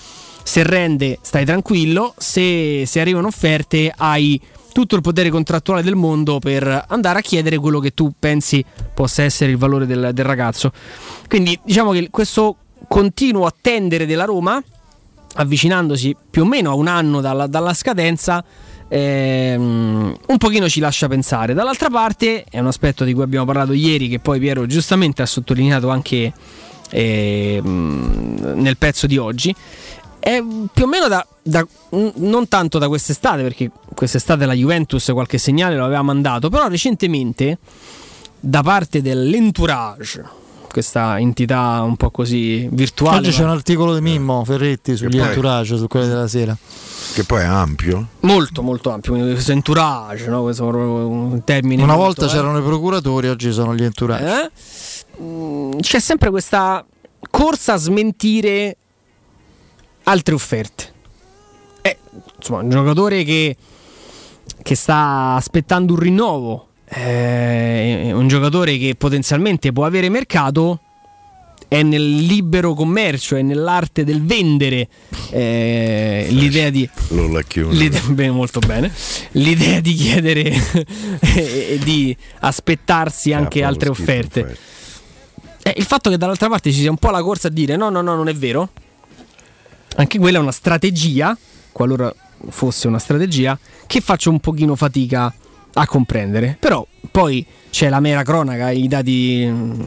Se rende, stai tranquillo. Se, se arrivano offerte, hai tutto il potere contrattuale del mondo per andare a chiedere quello che tu pensi possa essere il valore del, del ragazzo. Quindi diciamo che questo continuo attendere della Roma, avvicinandosi più o meno a un anno dalla, dalla scadenza, ehm, un pochino ci lascia pensare. Dall'altra parte, è un aspetto di cui abbiamo parlato ieri, che poi Piero giustamente ha sottolineato anche ehm, nel pezzo di oggi. È più o meno da, da- non tanto da quest'estate, perché quest'estate la Juventus qualche segnale lo aveva mandato, però recentemente da parte dell'entourage, questa entità un po' così virtuale. Oggi c'è un articolo di Mimmo Ferretti sugli poi- entourage, su quelli della sera. Che poi è ampio. Molto, molto ampio. Questo entourage, no? questo è un termine. Una molto, volta eh. c'erano i procuratori, oggi sono gli entourage. Eh? Mm, C'è sempre questa corsa a smentire altre offerte. Eh, insomma, un giocatore che, che sta aspettando un rinnovo, eh, un giocatore che potenzialmente può avere mercato, è nel libero commercio, è nell'arte del vendere eh, l'idea di... L'idea, bene, molto bene. L'idea di chiedere *laughs* e di aspettarsi anche Ah, altre offerte. Eh, il fatto che dall'altra parte ci sia un po' la corsa a dire no, no, no, non è vero. Anche quella è una strategia qualora fosse una strategia, che faccio un pochino fatica a comprendere. Però poi c'è la mera cronaca, i dati mm,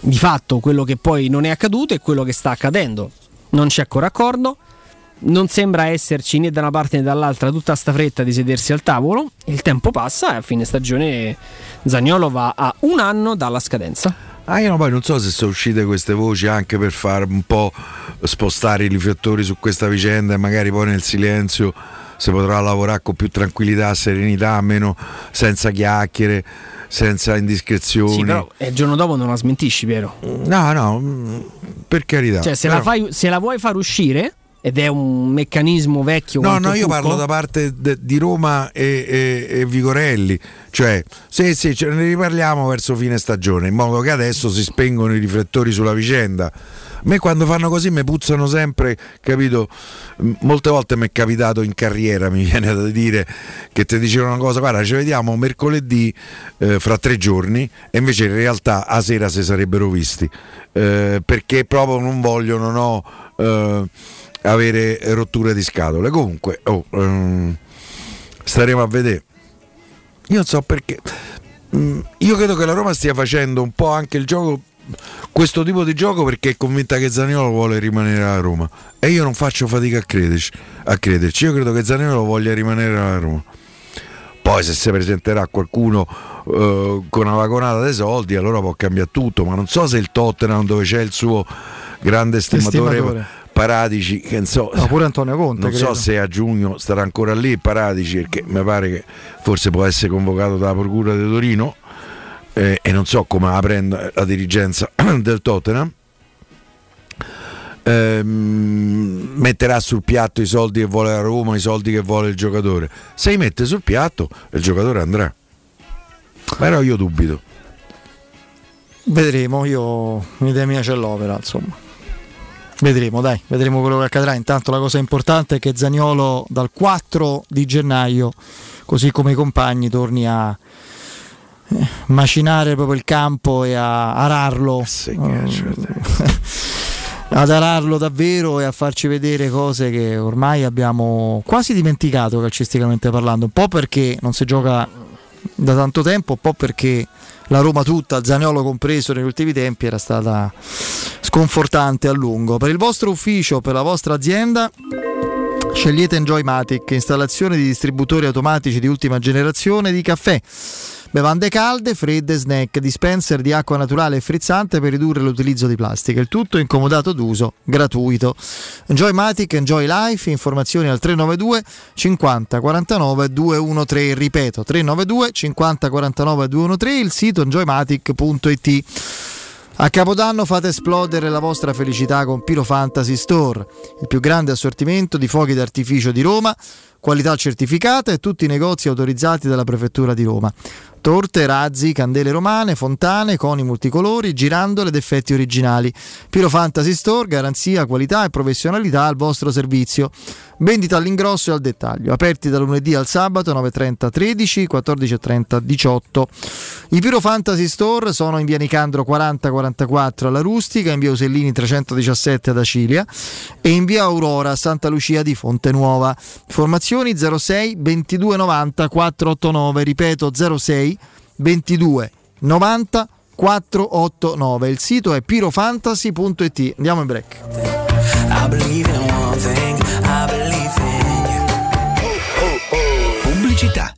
di fatto, quello che poi non è accaduto e quello che sta accadendo. Non c'è ancora accordo. Non sembra esserci né da una parte né dall'altra tutta sta fretta di sedersi al tavolo. Il tempo passa e a fine stagione Zagnolo va a un anno dalla scadenza. Ah, io no, poi non so se sono uscite queste voci anche per far un po' spostare i riflettori su questa vicenda e magari poi nel silenzio si potrà lavorare con più tranquillità, serenità, meno senza chiacchiere, senza indiscrezioni. Sì, però il giorno dopo non la smentisci, Piero. No, no, mm, per carità. Cioè, se, Però- la fai- se la vuoi far uscire, ed è un meccanismo vecchio. No, no, io Cucco, parlo da parte de- di Roma e, e- e Vigorelli, cioè sì, sì, ce ne riparliamo verso fine stagione, in modo che adesso si spengono i riflettori sulla vicenda. A me quando fanno così mi puzzano sempre, capito? Molte volte mi è capitato in carriera, mi viene da dire, che ti dicevano una cosa, guarda, ci vediamo mercoledì eh, fra tre giorni e invece in realtà a sera si sarebbero visti, eh, perché proprio non voglio, non ho... eh, avere rotture di scatole. Comunque, oh, ehm, staremo a vedere. Io non so perché. Mm, io credo che la Roma stia facendo un po' anche il gioco. Questo tipo di gioco perché è convinta che Zaniolo vuole rimanere a Roma e io non faccio fatica a crederci, a crederci. Io credo che Zaniolo voglia rimanere a Roma. Poi se si presenterà qualcuno eh, con una vagonata dei soldi, allora può cambiare tutto, ma non so se il Tottenham dove c'è il suo grande stimatore, Estimatore. Paradici, che non so, No, pure Antonio Conte. non so credo. se a giugno starà ancora lì Paradici perché mi pare che forse può essere convocato dalla Procura di Torino eh, e non so come la prenda la dirigenza *clears throat* del Tottenham. Ehm, metterà sul piatto i soldi che vuole la Roma, i soldi che vuole il giocatore. Se li mette sul piatto, il giocatore andrà. Però io dubito. Vedremo, io un'idea mia ce l'ho però, insomma. Vedremo, dai, vedremo quello che accadrà. Intanto la cosa importante è che Zaniolo dal 4 di gennaio, così come i compagni, torni a eh, macinare proprio il campo e a ararlo. Eh, *laughs* ad ararlo davvero e a farci vedere cose che ormai abbiamo quasi dimenticato calcisticamente parlando, un po' perché non si gioca da tanto tempo, un po' perché la Roma tutta, Zaniolo compreso negli ultimi tempi, era stata sconfortante a lungo. Per il vostro ufficio, per la vostra azienda, scegliete Enjoymatic, installazione di distributori automatici di ultima generazione di caffè. Bevande calde, fredde, snack, dispenser di acqua naturale e frizzante per ridurre l'utilizzo di plastica. Il tutto incomodato d'uso, gratuito. Enjoymatic, Enjoy Life, informazioni al 392 50 49 213, ripeto 392 50 49 213, il sito enjoymatic.it. A Capodanno fate esplodere la vostra felicità con Piro Fantasy Store, il più grande assortimento di fuochi d'artificio di Roma, qualità certificata e tutti i negozi autorizzati dalla Prefettura di Roma. Torte, razzi, candele romane, fontane, coni multicolori, girandole ed effetti originali. Piro Fantasy Store, garanzia, qualità e professionalità al vostro servizio. Vendita all'ingrosso e al dettaglio. Aperti dal lunedì al sabato 9.30 13, 14.30 18. I Piro Fantasy Store sono in via Nicandro 4044 alla Rustica, in via Usellini 317 ad Acilia e in via Aurora a Santa Lucia di Fonte Nuova. Informazioni 06 22 90 489, ripeto 06 22 90 489. Il sito è pirofantasy.it. Andiamo in break. I Pubblicità.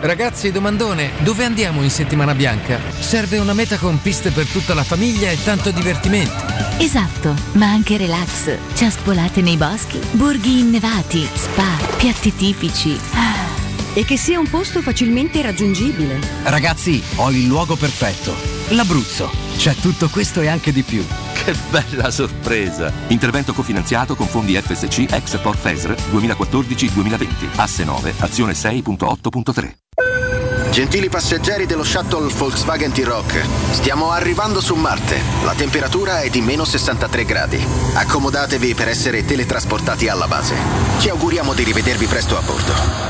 Ragazzi, domandone, dove andiamo in settimana bianca? Serve una meta con piste per tutta la famiglia e tanto divertimento. Esatto, ma anche relax. Ciaspolate nei boschi, borghi innevati, spa, piatti tipici. E che sia un posto facilmente raggiungibile. Ragazzi, ho il luogo perfetto. L'Abruzzo. C'è tutto questo e anche di più. Che bella sorpresa! Intervento cofinanziato con fondi FSC Export FESR 2014-2020. Asse 9, azione 6.8.3. Gentili passeggeri dello shuttle Volkswagen T-Rock, stiamo arrivando su Marte. La temperatura è di meno 63 gradi. Accomodatevi per essere teletrasportati alla base. Ci auguriamo di rivedervi presto a bordo.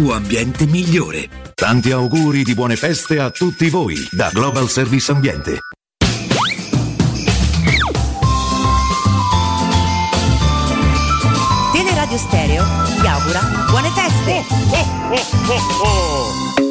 ambiente migliore. Tanti auguri di buone feste a tutti voi da Global Service Ambiente. Teleradio Stereo vi augura buone feste! The club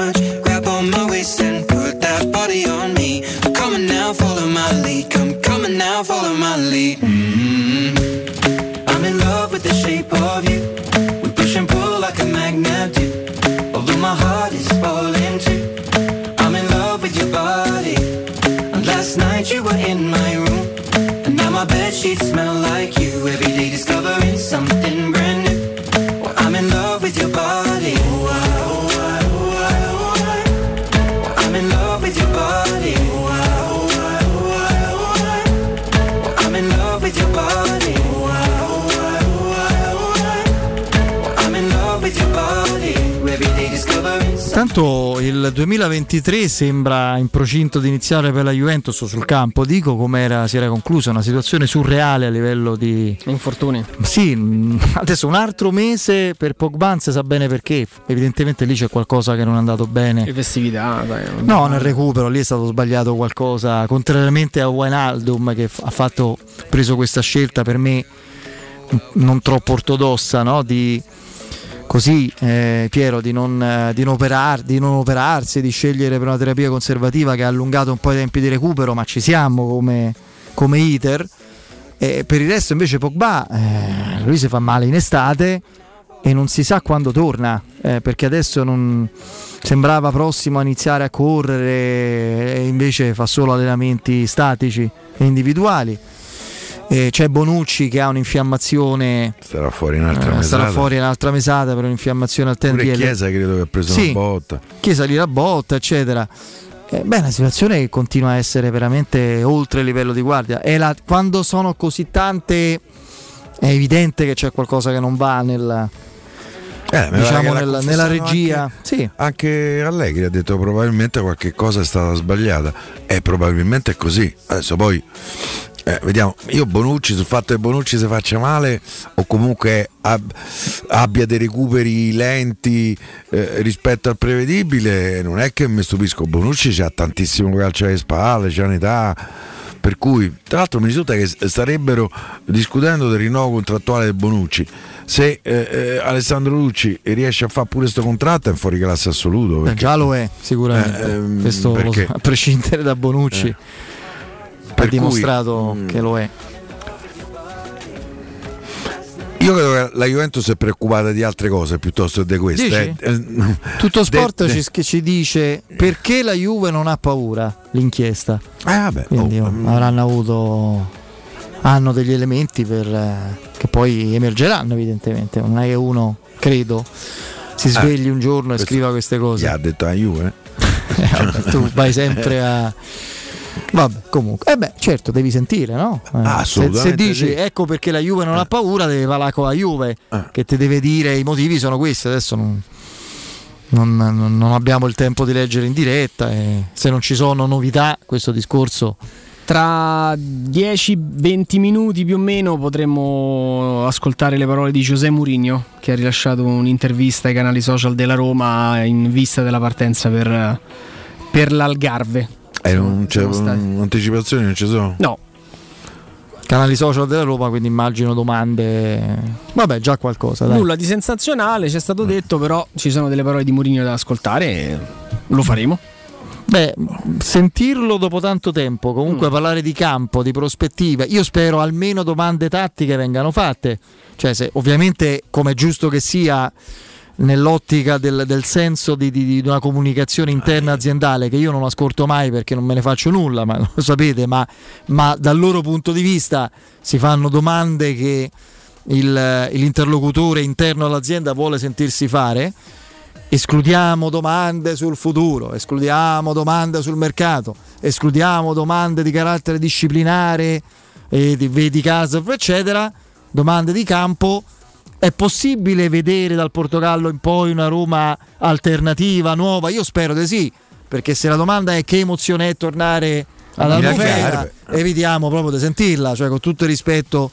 much. Discovering Tanto il 2023 sembra in procinto di iniziare per la Juventus sul campo, dico come si era conclusa, una situazione surreale a livello di infortuni. Sì, *laughs* adesso un altro mese per Pogba si sa bene perché, evidentemente lì c'è qualcosa che non è andato bene. Le festività, dai. No, nel recupero lì è stato sbagliato qualcosa, contrariamente a Wijnaldum che ha fatto, preso questa scelta per me non troppo ortodossa, no? di, così eh, Piero, di non, eh, di non operar- di non operarsi, di scegliere per una terapia conservativa che ha allungato un po' i tempi di recupero, ma ci siamo come, come iter. E per il resto invece Pogba, eh, lui si fa male in estate e non si sa quando torna, eh, perché adesso non sembrava prossimo a iniziare a correre e invece fa solo allenamenti statici e individuali. Eh, c'è Bonucci che ha un'infiammazione, Starà fuori un'altra eh, mesata. starà fuori un'altra mesata per un'infiammazione al tendine. Chiesa credo che ha preso Sì. una botta. Chiesa lì la botta, eccetera. Eh, beh, una situazione che continua a essere veramente oltre il livello di guardia. La- quando sono così tante, è evidente che c'è qualcosa che non va nel, Eh, diciamo, nella confessato regia. Anche, Sì. anche Allegri ha detto probabilmente qualche cosa è stata sbagliata. E probabilmente è così. Adesso poi eh, vediamo. Io Bonucci sul fatto che Bonucci si faccia male o comunque ab- abbia dei recuperi lenti eh, rispetto al prevedibile, non è che mi stupisco. Bonucci c'ha tantissimo calcio alle spalle, c'ha un'età. Per cui, tra l'altro, mi risulta che starebbero discutendo del rinnovo contrattuale del Bonucci. Se eh, eh, Alessandro Lucci riesce a fare pure questo contratto è fuori classe assoluto. Eh, perché- già lo è, sicuramente. Eh, ehm, Questo lo so, perché? a prescindere da Bonucci. Ha Per cui, dimostrato mm, che lo è. Io credo che la Juventus è preoccupata di altre cose piuttosto che di queste. Eh. Eh, Tutto sport de- de- ci, dice perché la Juve non ha paura l'inchiesta. vabbè, Quindi oh, mm. avranno avuto hanno degli elementi per, eh, che poi emergeranno evidentemente. Non è che uno, credo, si Eh, svegli un giorno e scriva queste Gli cose. ha detto a Juve? *laughs* Eh, vabbè, tu vai sempre a. Vabbè, comunque. Eh beh, certo, devi sentire, no? Eh, Ah, se, se assolutamente dici sì. ecco perché la Juve non ha paura, devi parlare con la Juve, Eh. che ti deve dire i motivi sono questi. Adesso non, non- non- non abbiamo il tempo di leggere in diretta. E se non ci sono novità, questo discorso. Tra 10-20 minuti più o meno potremmo ascoltare le parole di José Mourinho che ha rilasciato un'intervista ai canali social della Roma in vista della partenza per, per l'Algarve. Eh, non c'è siamo stati. un- anticipazioni, non ci sono? No, Canali social della Roma, quindi immagino domande. Vabbè, già qualcosa. Dai. nulla di sensazionale, c'è stato detto, però ci sono delle parole di Mourinho da ascoltare e lo faremo. Beh, sentirlo dopo tanto tempo, comunque Mm. parlare di campo, di prospettive, io spero almeno domande tattiche vengano fatte. Cioè, se, ovviamente, come è giusto che sia, nell'ottica del, del senso di, di- di una comunicazione interna aziendale, che io non ascolto mai perché non me ne faccio nulla, ma *laughs* lo sapete, ma, ma dal loro punto di vista si fanno domande che il- l'interlocutore interno all'azienda vuole sentirsi fare. Escludiamo domande sul futuro, escludiamo domande sul mercato, escludiamo domande di carattere disciplinare, e di, vedi caso, eccetera, domande di campo. È possibile vedere dal Portogallo in poi una Roma alternativa, nuova? Io spero di sì, perché se la domanda è che emozione è tornare alla Milan Roma, evitiamo proprio di sentirla, cioè con tutto il rispetto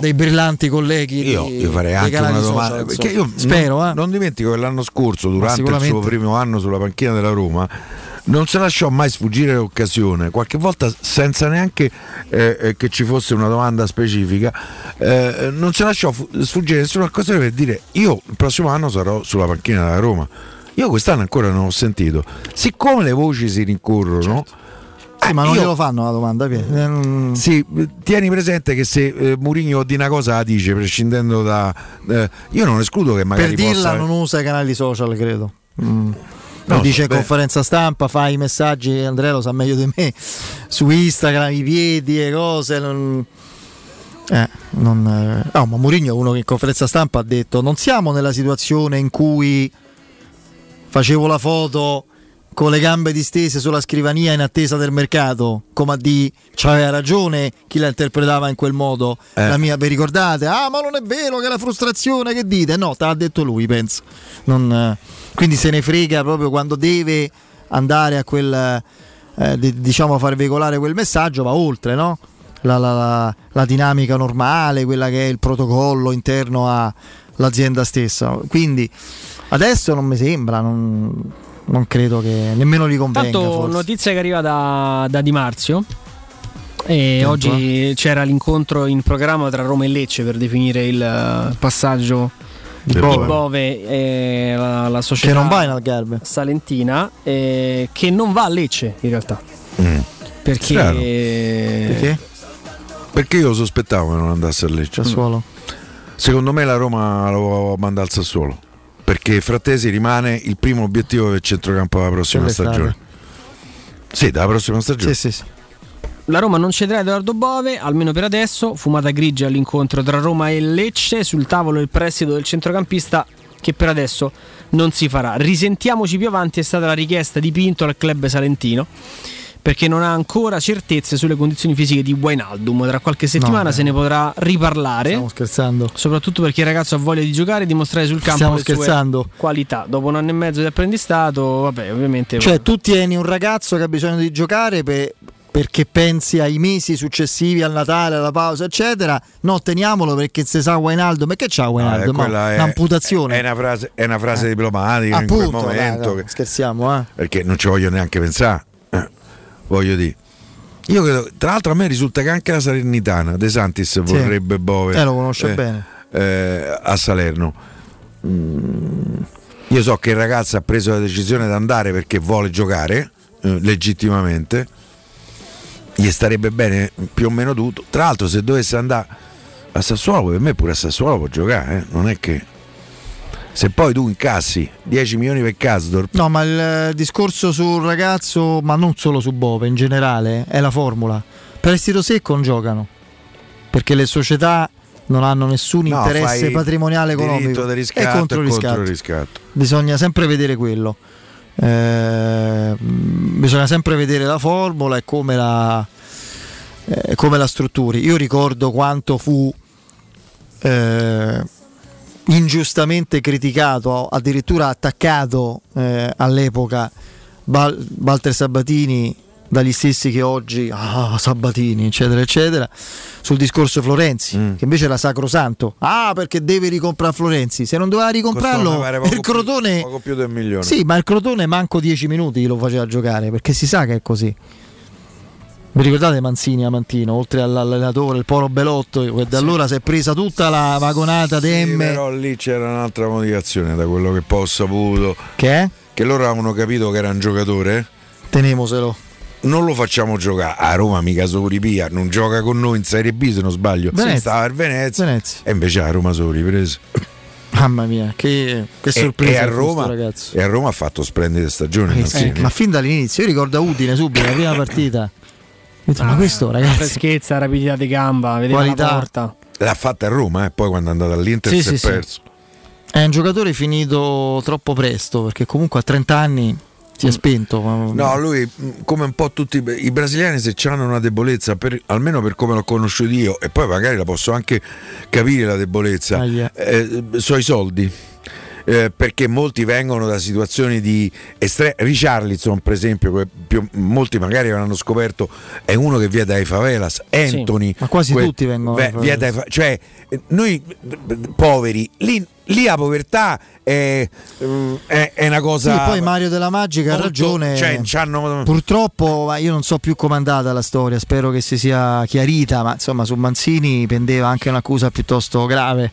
dei brillanti colleghi. Io, di- io farei anche una domanda. social, io spero, non, eh. non dimentico che l'anno scorso, durante il suo primo anno sulla panchina della Roma, non si lasciò mai sfuggire l'occasione, qualche volta senza neanche eh, eh, che ci fosse una domanda specifica, eh, non si lasciò fu- sfuggire nessuna occasione per dire io il prossimo anno sarò sulla panchina della Roma. Io quest'anno ancora non ho sentito. Siccome le voci si rincorrono, Sì, ma non io- glielo fanno la domanda. Eh, non- sì, tieni presente che se eh, Mourinho di una cosa la dice, prescindendo da. eh, io non escludo che magari per dirla possa. non usa i canali social, credo. Mm. No, dice beh. conferenza stampa, fa i messaggi, Andrea lo sa meglio di me, su Instagram, i piedi e cose. Non... Eh, non. Ah, ma Mourinho è uno che in conferenza stampa ha detto non siamo nella situazione in cui facevo la foto con le gambe distese sulla scrivania in attesa del mercato, come a di c'aveva ragione chi la interpretava in quel modo. Eh. La mia, vi ricordate? Ah, ma non è vero che la frustrazione che dite? No, te l'ha detto lui, penso. Non, eh, quindi se ne frega proprio quando deve andare a quel eh, di- diciamo a far veicolare quel messaggio, va oltre, no? La, la- la- la dinamica normale, quella che è il protocollo interno all'azienda stessa. Quindi adesso non mi sembra, non, non credo che nemmeno gli convenga. Tanto forse. notizia che arriva da, da Di Marzio. E oggi c'era l'incontro in programma tra Roma e Lecce per definire il eh, passaggio Di di Bove. Bove, e la, la società Che non va in Algarve. salentina eh, che non va a Lecce in realtà Mm. perché, Strano. Perché? Perché io sospettavo che non andasse a Lecce. Sassuolo. Secondo me la Roma lo manda al Sassuolo. Perché Frattesi rimane il primo obiettivo del centrocampo della prossima stagione. Sì, dalla prossima stagione. Sì, sì, sì. La Roma non cederà Edoardo Bove, almeno per adesso. Fumata grigia all'incontro tra Roma e Lecce. Sul tavolo il prestito del centrocampista che per adesso non si farà. Risentiamoci più avanti è stata la richiesta di Pinto al club salentino perché non ha ancora certezze sulle condizioni fisiche di Wijnaldum. Tra qualche settimana No, se ne potrà riparlare. Stiamo scherzando. Soprattutto perché il ragazzo ha voglia di giocare e dimostrare sul campo Stiamo le sue scherzando. qualità. Dopo un anno e mezzo di apprendistato, vabbè, ovviamente. Cioè, tu tieni un ragazzo che ha bisogno di giocare per- perché pensi ai mesi successivi al Natale, alla pausa, eccetera. No, teniamolo perché se sa Wijnaldum, ma che c'ha Ah, Wijnaldum? eh, Ma è- Un'amputazione. È una frase, è una frase diplomatica in quel Appunto, dai, momento. dai, che- scherziamo, eh. perché non ci voglio neanche pensare. Eh, voglio dire. Io credo, tra l'altro a me risulta che anche la Salernitana De Santis vorrebbe Bove Eh, lo conosce bene. eh, a Salerno. Mm, io so che il ragazzo ha preso la decisione di andare perché vuole giocare eh, legittimamente. Gli starebbe bene più o meno tutto. Tra l'altro, se dovesse andare a Sassuolo, per me pure a Sassuolo può giocare. eh. Non è che se poi tu incassi 10 milioni per Casdorp, No, ma il eh, discorso sul ragazzo, ma non solo su Bove, in generale, è la formula. Prestito secco non giocano. Perché le società non hanno nessun No, interesse patrimoniale economico. di riscatto è contro il e riscatto. contro il riscatto. Bisogna sempre vedere quello. Eh, bisogna sempre vedere la formula e come la, eh, come la strutturi. Io ricordo quanto fu eh, ingiustamente criticato, addirittura attaccato eh, all'epoca Bal- Walter Sabatini dagli stessi che oggi, ah Sabatini, eccetera, eccetera, sul discorso Florenzi, Mm. che invece era sacrosanto. Ah, perché deve ricomprare Florenzi? Se non doveva ricomprarlo, il Crotone... più, più del milione. Sì, ma il Crotone manco 10 minuti lo faceva giocare, perché si sa che è così. Vi ricordate Manzini a Mantino, oltre all'allenatore, il Poro Belotto, che da allora si è presa tutta la vagonata Sì, però lì c'era un'altra motivazione da quello che poi ho saputo. Che? Che loro avevano capito che era un giocatore. Tenemoselo. Non lo facciamo giocare a Roma, mica solo ripia, non gioca con noi in Serie B se non sbaglio. Venezia. Stava al Venezia, Venezia. e invece a Roma sono ripreso. Mamma mia, che, che sorpresa e a questo Roma, ragazzo. e a Roma ha fatto splendide stagioni. Eh, sì, ma fin dall'inizio, io ricordo a Udine subito, la prima partita. Detto, Ah, ma questo ragazzi, freschezza, rapidità di gamba, vedeva Qualità. la porta. L'ha fatta a Roma, e poi quando è andato all'Inter Sì, si è sì, sì. perso. è un giocatore finito troppo presto, perché comunque a 30 anni si è spento. No, lui come un po' tutti i- brasiliani se hanno una debolezza, per- almeno per come l'ho conosciuto io, e poi magari la posso anche capire la debolezza, Aia. eh, so i soldi. Eh, perché molti vengono da situazioni di estremo. Richarlison, per esempio, que- più- molti magari avranno scoperto, è uno che viene dai favelas. Anthony, Ma quasi que- tutti vengono viene dai fa- cioè, noi poveri, lì, lì la povertà è, è- è una cosa. Sì, poi Mario della Magica ha ragione. cioè, c'hanno- Purtroppo, ma io non so più com'è andata la storia, spero che si sia chiarita, ma insomma su Manzini pendeva anche un'accusa piuttosto grave.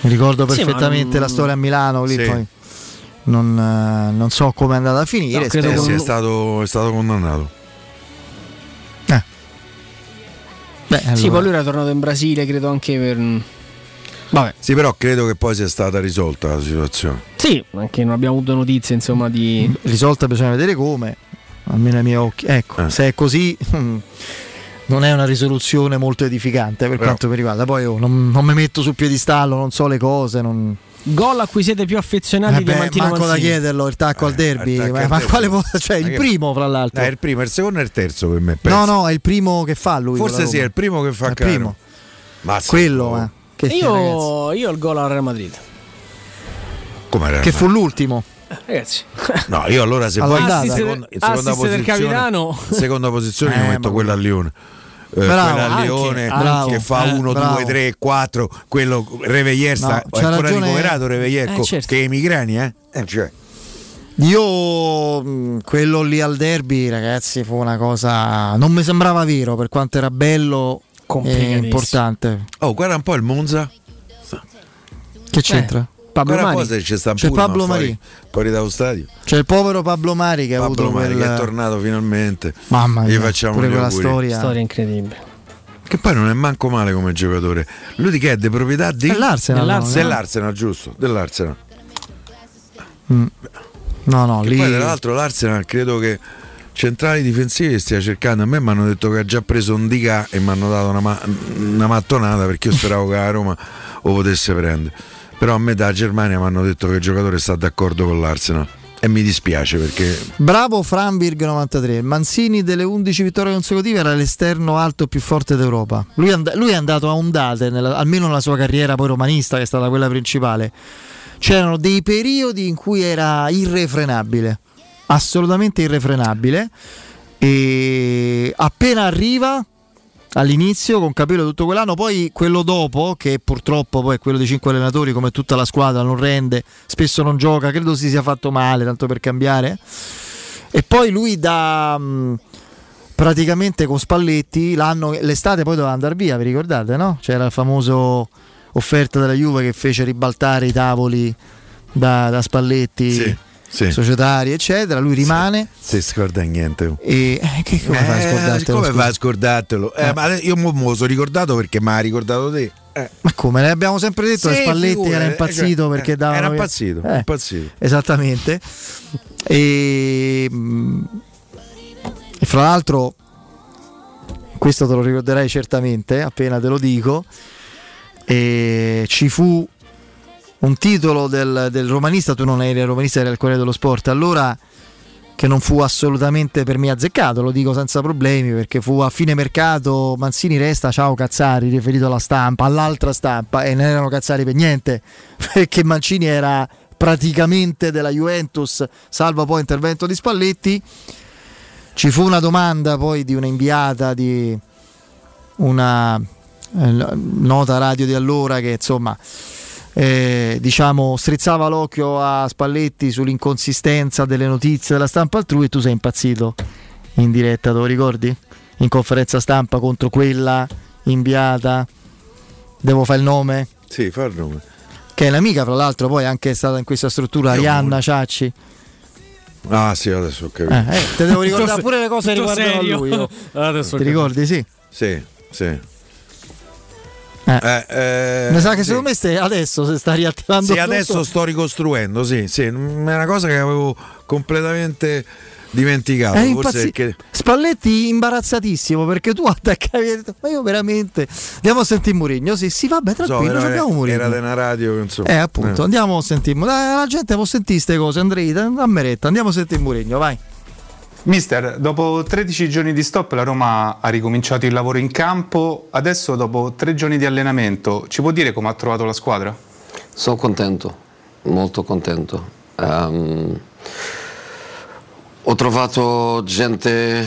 Mi ricordo Sì, ma perfettamente la storia a Milano, lì Sì. poi non, eh, non so come è andata a finire. No, credo spero- Eh sì, è stato, è stato condannato. Beh, Sì, allora. poi lui era tornato in Brasile, credo anche per. Vabbè. Sì, però credo che poi sia stata risolta la situazione. Sì, anche non abbiamo avuto notizie, insomma, di. risolta bisogna vedere come, almeno ai miei occhi. Ecco, Eh. se è così *laughs* non è una risoluzione molto edificante per Però- quanto mi riguarda. Poi oh, non, non mi metto sul piedistallo, non so le cose, non... Gol a cui siete più affezionati di Vabbè, Mantino manco da Manzini. chiederlo il tacco al derby, tacco ma, al ma derby. quale po- cioè Ma il primo fra l'altro. No, è il primo, il secondo e il terzo per me. no, penso. no, è il primo che fa lui. Forse sì, è il primo che fa il caro. primo. Mazza, Quello, oh. eh, che, ragazzi, Io, io ho il gol al Real Madrid. Come era? che fu l'ultimo. Ragazzi, *laughs* No, io allora se vuoi All'andata. in Assist seconda, seconda assist del posizione, capitano. in seconda posizione Eh, io metto quella a Lione. Eh, Bravo, quella a anche, Lione bravo. che fa Eh, 1, bravo. 2, 3, 4 quello Reveglier sta No, è ancora ragione- ricoverato Reveglier Eh, certo. che i migrani eh? eh cioè. Io mh, quello lì al derby, ragazzi, fu una cosa. Non mi sembrava vero per quanto era bello Complicatissimo. importante. oh guarda un po' il Monza Che c'entra? Pablo un po' Mari. se c'è sta C'è Pablo Mari. fuori dallo stadio C'è il povero Pablo Mari che ha Pablo avuto Mari quel... che è tornato finalmente Mamma gli mia, facciamo pure gli quella storia. Storia incredibile. che poi non è manco male come giocatore lui di che è? di proprietà di Dell'Arsenal, Dell'Arsenal. no? dell'Arsenal giusto dell'Arsenal Mm. No, no, Che lì poi tra l'altro l'Arsenal credo che centrali difensivi stia cercando a me mi hanno detto che ha già preso un Dica e mi hanno dato una, ma- una mattonata perché io speravo che la Roma lo potesse prendere però a me da Germania mi hanno detto che il giocatore sta d'accordo con l'Arsenal e mi dispiace perché Bravo Framberg 93. Mancini delle 11 vittorie consecutive era l'esterno alto più forte d'Europa. Lui, and- lui è andato a ondate, nella- almeno nella sua carriera poi romanista, che è stata quella principale. C'erano dei periodi in cui era irrefrenabile, assolutamente irrefrenabile. E appena arriva all'inizio con Capello tutto quell'anno, poi quello dopo, che purtroppo poi è quello dei cinque allenatori, come tutta la squadra, non rende, spesso non gioca, credo si sia fatto male, tanto per cambiare. E poi lui da mh, praticamente con Spalletti, l'estate poi doveva andare via, vi ricordate, no? C'era il famoso offerta della Juve che fece ribaltare i tavoli da, da Spalletti. Sì, sì. societari eccetera lui rimane si scorda niente e eh, che come fai a Eh, scordartelo come fai a scordartelo Eh, ma io me lo sono ricordato perché mi ha ricordato te Eh. Ma come? Ne abbiamo sempre detto che Sì, Spalletti figura, era eh, impazzito cioè, perché eh, davano era impazzito, Eh, impazzito. Esattamente. E, mm, e fra l'altro, questo te lo ricorderai certamente appena te lo dico. Ci fu un titolo del, del romanista, tu non eri il romanista, eri il Corriere dello Sport, allora che non fu assolutamente per me azzeccato, lo dico senza problemi perché fu a fine mercato Manzini resta ciao Cazzari riferito alla stampa, all'altra stampa e non erano Cazzari per niente *laughs* perché Mancini era praticamente della Juventus salvo poi intervento di Spalletti. Ci fu una domanda poi di una inviata di una eh, nota radio di allora che insomma eh, diciamo strizzava l'occhio a Spalletti sull'inconsistenza delle notizie della stampa altrui e tu sei impazzito in diretta, te lo ricordi? In conferenza stampa contro quella inviata, devo fare il nome? sì fa il nome Che è l'amica, fra l'altro, poi anche è stata in questa struttura, Arianna Ciacci. ah sì adesso ho capito Eh, eh, te devo *laughs* ricordare pure le cose che riguardano a lui. *laughs* Adesso Ti ricordi? Sì. sì sì Eh. Eh, eh, Mi sa che sì. secondo me stai- adesso si sta riattivando Sì, tutto. adesso sto ricostruendo, sì, sì, è una cosa che avevo completamente dimenticato. Forse impazzi- perché- Spalletti imbarazzatissimo perché tu attaccavi e detto, ma io veramente andiamo a sentire Murigno sì sì vabbè so, tranquillo era, abbiamo Murigno era di una radio, insomma. eh appunto Eh. andiamo a sentire la, la gente può sentire queste cose Andrei dammi retta andiamo a sentire Murigno vai Mister, dopo 13 giorni di stop la Roma ha ricominciato il lavoro in campo, adesso dopo tre giorni di allenamento ci può dire come ha trovato la squadra? Sono contento, molto contento. Ehm, ho trovato gente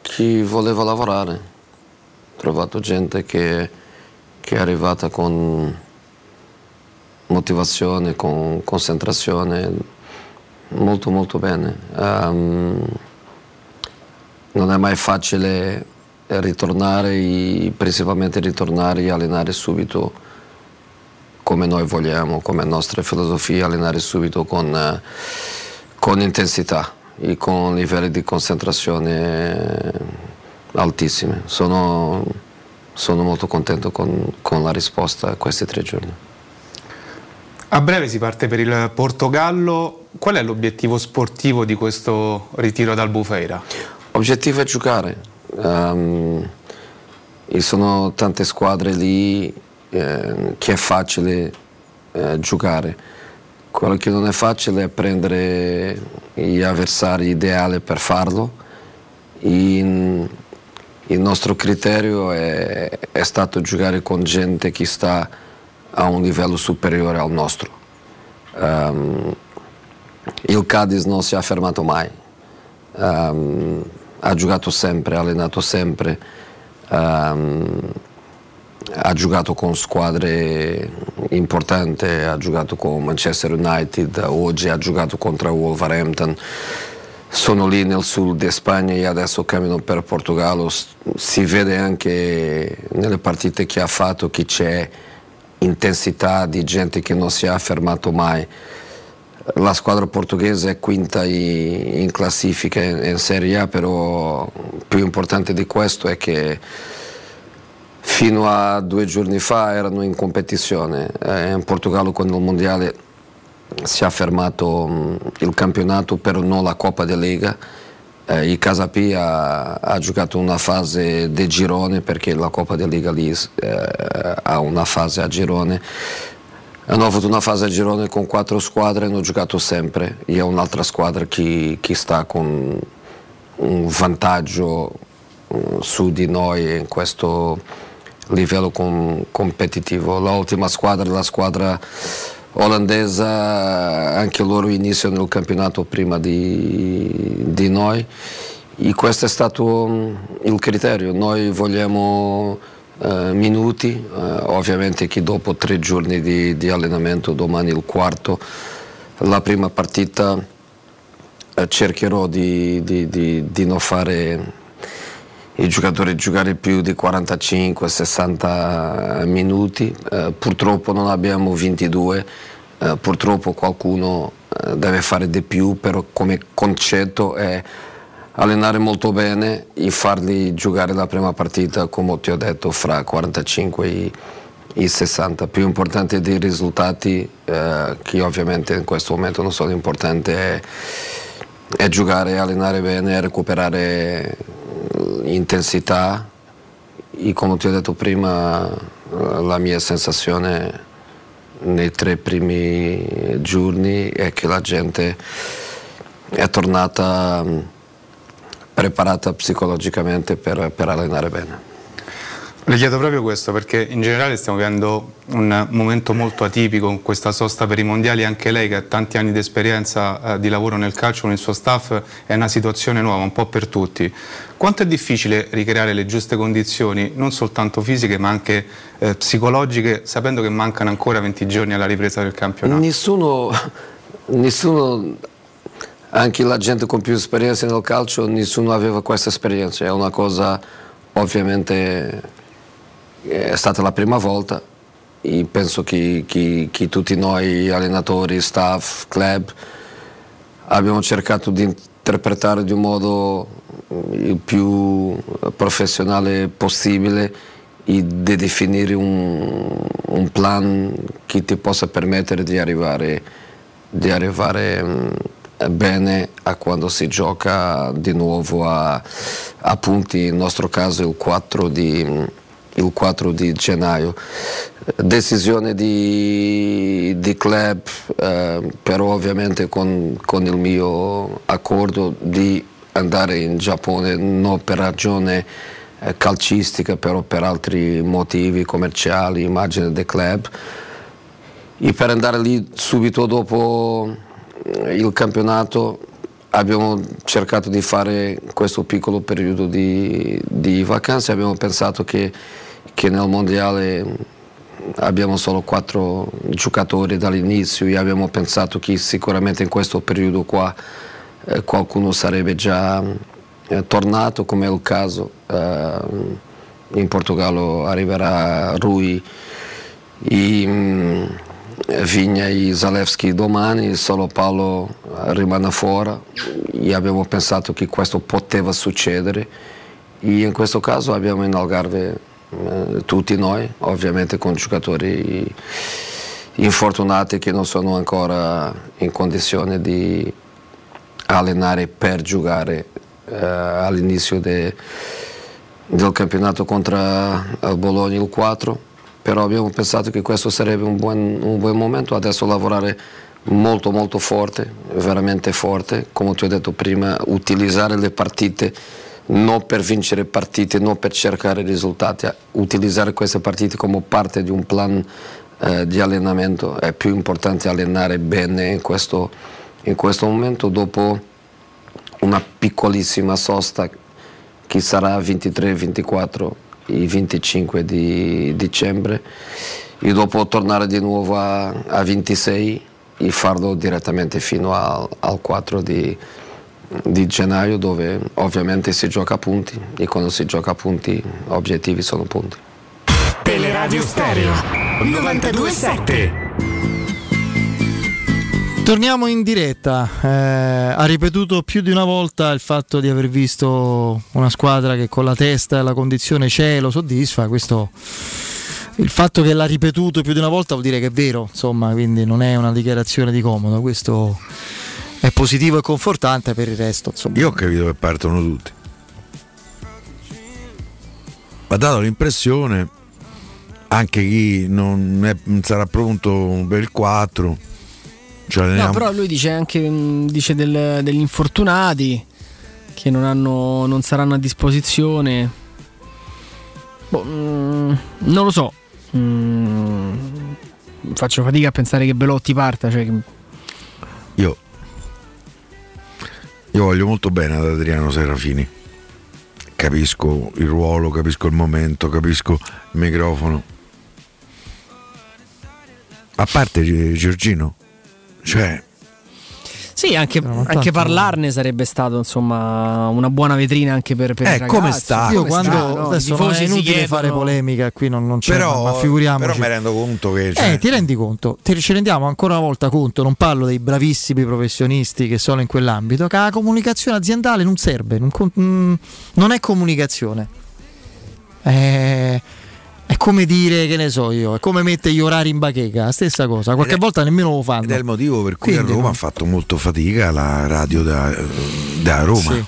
che voleva lavorare, ho trovato gente che, che è arrivata con motivazione, con concentrazione, molto molto bene. Ehm, non è mai facile ritornare, principalmente ritornare e allenare subito come noi vogliamo, come nostra filosofia, allenare subito con, con intensità e con livelli di concentrazione altissimi. Sono, sono molto contento con, con la risposta a questi tre giorni. A breve si parte per il Portogallo, qual è l'obiettivo sportivo di questo ritiro dal Bufeira? L'obiettivo è giocare. Ehm, e sono tante squadre lì eh, che è facile eh, giocare. Quello che non è facile è prendere gli avversari ideali per farlo. In- il nostro criterio è, è stato giocare con gente che sta a un livello superiore al nostro. Ehm, il Cadiz non si è fermato mai. Ehm, ha giocato sempre, ha allenato sempre, ehm, ha giocato con squadre importanti, ha giocato con Manchester United, oggi ha giocato contro Wolverhampton. Sono lì nel sud di Spagna e adesso cammino per Portogallo. Si vede anche nelle partite che ha fatto che c'è intensità di gente che non si è fermato mai. La squadra portoghese è quinta in classifica in Serie A, però più importante di questo è che fino a due giorni fa erano in competizione. Eh, in Portogallo con il mondiale si è fermato mh, il campionato, però non la Coppa di Lega. Eh, il Casapì ha, giocato una fase di girone perché la Coppa di Lega lì eh, ha una fase a girone. Hanno avuto una fase a girone con quattro squadre hanno giocato sempre. E è un'altra squadra che, che sta con un vantaggio mm, su di noi in questo livello com- competitivo. L'ultima squadra la squadra olandesa, anche loro iniziano il campionato prima di, di noi e questo è stato mm, il criterio. Noi vogliamo eh, minuti, eh, ovviamente che dopo tre giorni di, di allenamento, domani il quarto, la prima partita eh, cercherò di, di- di- non fare i giocatori giocare più di 45-60 minuti. Eh, purtroppo non abbiamo 22, eh, purtroppo qualcuno eh, deve fare di più, però come concetto è allenare molto bene e farli giocare la prima partita, come ti ho detto, fra 45 e, e 60. Più importante dei risultati, eh, che ovviamente in questo momento non sono importanti, è, è giocare, allenare bene, recuperare eh, intensità e come ti ho detto prima eh, la mia sensazione nei tre primi giorni è che la gente è tornata mh, preparata psicologicamente per, per allenare bene. Le chiedo proprio questo perché in generale stiamo vivendo un momento molto atipico con questa sosta per i mondiali, anche lei che ha tanti anni di esperienza eh, di lavoro nel calcio con il suo staff è una situazione nuova, un po' per tutti. Quanto è difficile ricreare le giuste condizioni, non soltanto fisiche ma anche eh, psicologiche, sapendo che mancano ancora 20 giorni alla ripresa del campionato? Nessuno, nessuno, anche la gente con più esperienza nel calcio, nessuno aveva questa esperienza, è una cosa ovviamente è stata la prima volta. E penso che, che- che tutti noi allenatori, staff, club abbiamo cercato di interpretare di un modo mm, il più professionale possibile e di definire un, un plan che ti possa permettere di arrivare, di arrivare mm, bene a quando si gioca di nuovo a, a punti, nel nostro caso il 4 di, il 4 di gennaio. Decisione di, di club, eh, però ovviamente con, con il mio accordo di andare in Giappone non per ragione eh, calcistica, però per altri motivi commerciali, immagine del club. E per andare lì subito dopo il campionato abbiamo cercato di fare questo piccolo periodo di, di vacanze, abbiamo pensato che, che, nel mondiale abbiamo solo quattro giocatori dall'inizio e abbiamo pensato che sicuramente in questo periodo qua eh, qualcuno sarebbe già eh, tornato come è il caso. Eh, in Portogallo arriverà Rui e mm, Vigna e Zalewski domani, solo Paolo rimane fuori. E abbiamo pensato che questo poteva succedere. E in questo caso abbiamo in Algarve eh, tutti noi, ovviamente con giocatori infortunati che non sono ancora in condizione di allenare per giocare eh, all'inizio de, del campionato contro il Bologna il 4 però abbiamo pensato che questo sarebbe un buon, un buon momento. Adesso lavorare molto molto forte veramente forte. Come ti ho detto prima utilizzare le partite non per vincere partite non per cercare risultati. Utilizzare queste partite come parte di un plan eh, di allenamento è più importante allenare bene in questo, in questo momento. Dopo una piccolissima sosta che sarà 23, 24 e 25 di dicembre e dopo tornare di nuovo a, a 26 e farlo direttamente fino al, al 4 di, di gennaio dove ovviamente si gioca a punti e quando si gioca a punti obiettivi sono punti. Teleradio Stereo 927 Torniamo in diretta, eh, ha ripetuto più di una volta il fatto di aver visto una squadra che con la testa e la condizione c'è lo soddisfa, questo il fatto che l'ha ripetuto più di una volta vuol dire che è vero, insomma, quindi non è una dichiarazione di comodo, questo è positivo e confortante per il resto. Insomma. Io ho capito che partono tutti. Ha dato l'impressione, anche chi non, è, non sarà pronto per il 4, cioè, no, però lui dice anche dice del, degli infortunati che non, hanno, non saranno a disposizione. Boh, mm, non lo so. Mm, faccio fatica a pensare che Belotti parta. Cioè che... Io, io voglio molto bene ad Adriano Serafini. Capisco il ruolo, capisco il momento, capisco il microfono. A parte Giorgino, cioè, sì, anche, anche, parlarne sarebbe stato insomma una buona vetrina anche per, per eh, i ragazzi. come sta? Io quando no, adesso non è inutile chiedono... fare polemica, qui non, non c'è, però, ma figuriamoci. Però mi rendo conto che cioè... eh, ti rendi conto, ti, ci rendiamo ancora una volta conto, non parlo dei bravissimi professionisti che sono in quell'ambito, che la comunicazione aziendale non serve, non, mm, non è comunicazione. Eh è come dire, che ne so io, è come mettere gli orari in bacheca, stessa cosa, qualche è, volta nemmeno lo fanno. Ed è il motivo per cui Quindi, a Roma ha fatto molto fatica la radio da, da Roma. Sì.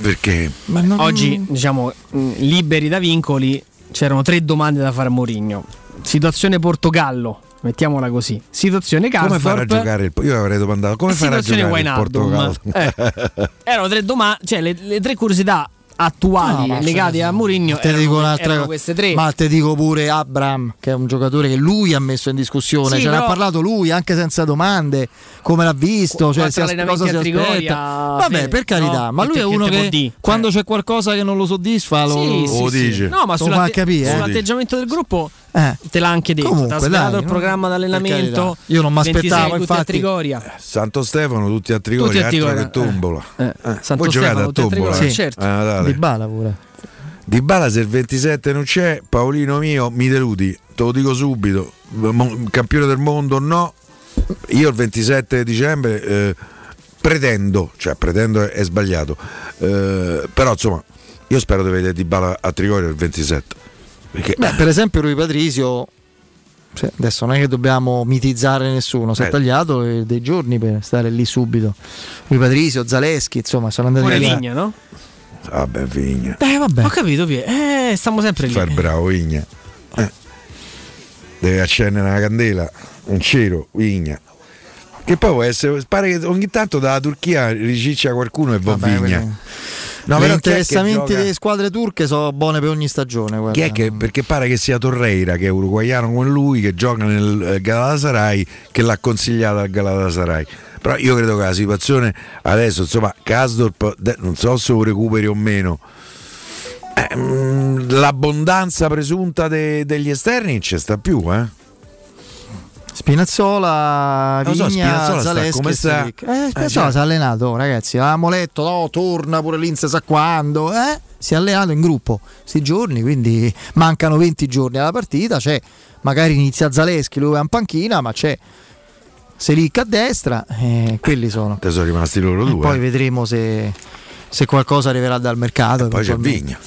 Perché non... oggi, diciamo, liberi da vincoli, c'erano tre domande da fare a Mourinho. Situazione Portogallo, mettiamola così. Situazione Karsdorp. Come fare a giocare il Io avrei domandato come fare a giocare il Portogallo. Eh, *laughs* erano tre domande, cioè le, le tre curiosità attuali no, legati a Mourinho te dico un'altra queste tre. Ma te dico pure Abram, che è un giocatore che lui ha messo in discussione, sì, ce ne ha parlato lui anche senza domande, come l'ha visto, cioè, si cosa si aspetta. Vabbè, per carità, no, ma lui è uno che, che quando cioè. c'è qualcosa che non lo soddisfa lo, sì, lo sì, dice. No, ma sulla, capire, eh. sull'atteggiamento del gruppo eh. te l'ha anche detto. Comunque, ti ha svelato il programma d'allenamento. Io non mi aspettavo, infatti. Santo Stefano, tutti a Trigoria, tutti a Trigoria. che tombola. Eh. Eh. Santo Voi giocate a tombola, sì. certo. Ah, Di Bala pure. Di Bala se il 27 non c'è, Paolino mio, mi deludi, te lo dico subito. Campione del mondo no. Io il 27 dicembre eh, pretendo, cioè pretendo è, è sbagliato. Eh, però insomma, io spero di vedere Di Bala a Trigoria il 27. Perché... Beh, per esempio Rui Patrisio Sì, adesso non è che dobbiamo mitizzare nessuno, si è Eh. tagliato dei giorni per stare lì subito. Lui Patrizio, Zaleschi, insomma, sono andati Pure via. Vigna, no? Vabbè, Vigna. Eh, vabbè. Ho capito. Eh, stiamo sempre lì. Fa il bravo Vigna. Eh. Deve accendere una candela, un cero, Vigna. Che poi può essere, pare che ogni tanto dalla Turchia riciccia qualcuno e va Vabbè, Vigna. quello- No, però gli interessamenti delle squadre turche sono buone per ogni stagione. Chi è che, perché pare che sia Torreira, che è uruguaiano come lui, che gioca nel eh, Galatasaray, che l'ha consigliato al Galatasaray. Però io credo che la situazione adesso, insomma, Kasdorp, de- non so se lo recuperi o meno. eh, mm, l'abbondanza presunta de- degli esterni non c'è sta più, eh? Spinazzola, Non so, Vigna, Spinazzola Zaleschi come e sta? Eh, Eh, Spinazzola cioè- si è allenato, ragazzi. Avevamo letto, no, torna pure l'Inze sa quando. Eh? Si è allenato in gruppo sti giorni, quindi mancano 20 giorni alla partita. C'è, magari inizia Zaleschi, lui è in panchina, ma c'è Selic a destra. eh, quelli sono. Te sono rimasti loro E due. poi eh. vedremo se, se qualcosa arriverà dal mercato. Poi c'è. Vigna.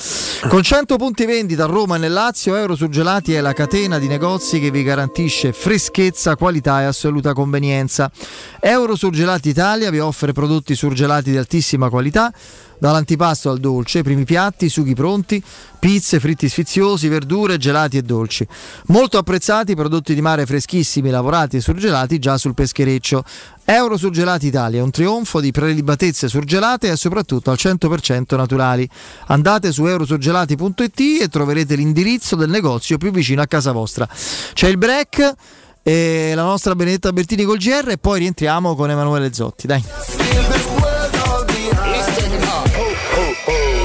Con 100 punti vendita a Roma e nel Lazio, Eurosurgelati è la catena di negozi che vi garantisce freschezza, qualità e assoluta convenienza. Eurosurgelati Italia vi offre prodotti surgelati di altissima qualità, dall'antipasto al dolce, primi piatti, sughi pronti, pizze, fritti sfiziosi, verdure, gelati e dolci. Molto apprezzati prodotti di mare freschissimi, lavorati e surgelati già sul peschereccio. Eurosurgelati Italia è un trionfo di prelibatezze surgelate e soprattutto al 100% naturali. Andate su eurosurgelati.it e troverete l'indirizzo del negozio più vicino a casa vostra. C'è il break la nostra Benedetta Bertini col GR e poi rientriamo con Emanuele Zotti. Dai. Oh.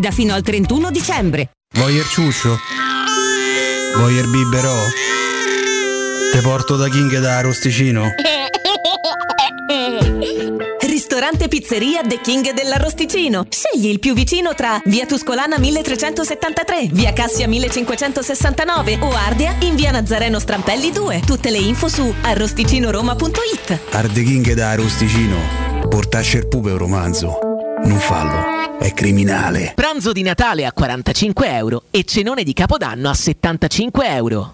fino al 31 dicembre. Voyer ciuscio? Voyer biberò? Te porto da King da Arosticino? Ristorante Pizzeria The King dell'Arrosticino. Scegli il più vicino tra Via Tuscolana 1373, Via Cassia 1569 o Ardea in Via Nazareno Strampelli 2. Tutte le info su arrosticinoroma.it. Arde King da Arosticino. Portasce il pupe un romanzo. Non fallo, è criminale. Pranzo di Natale a 45 euro e cenone di Capodanno a 75 euro.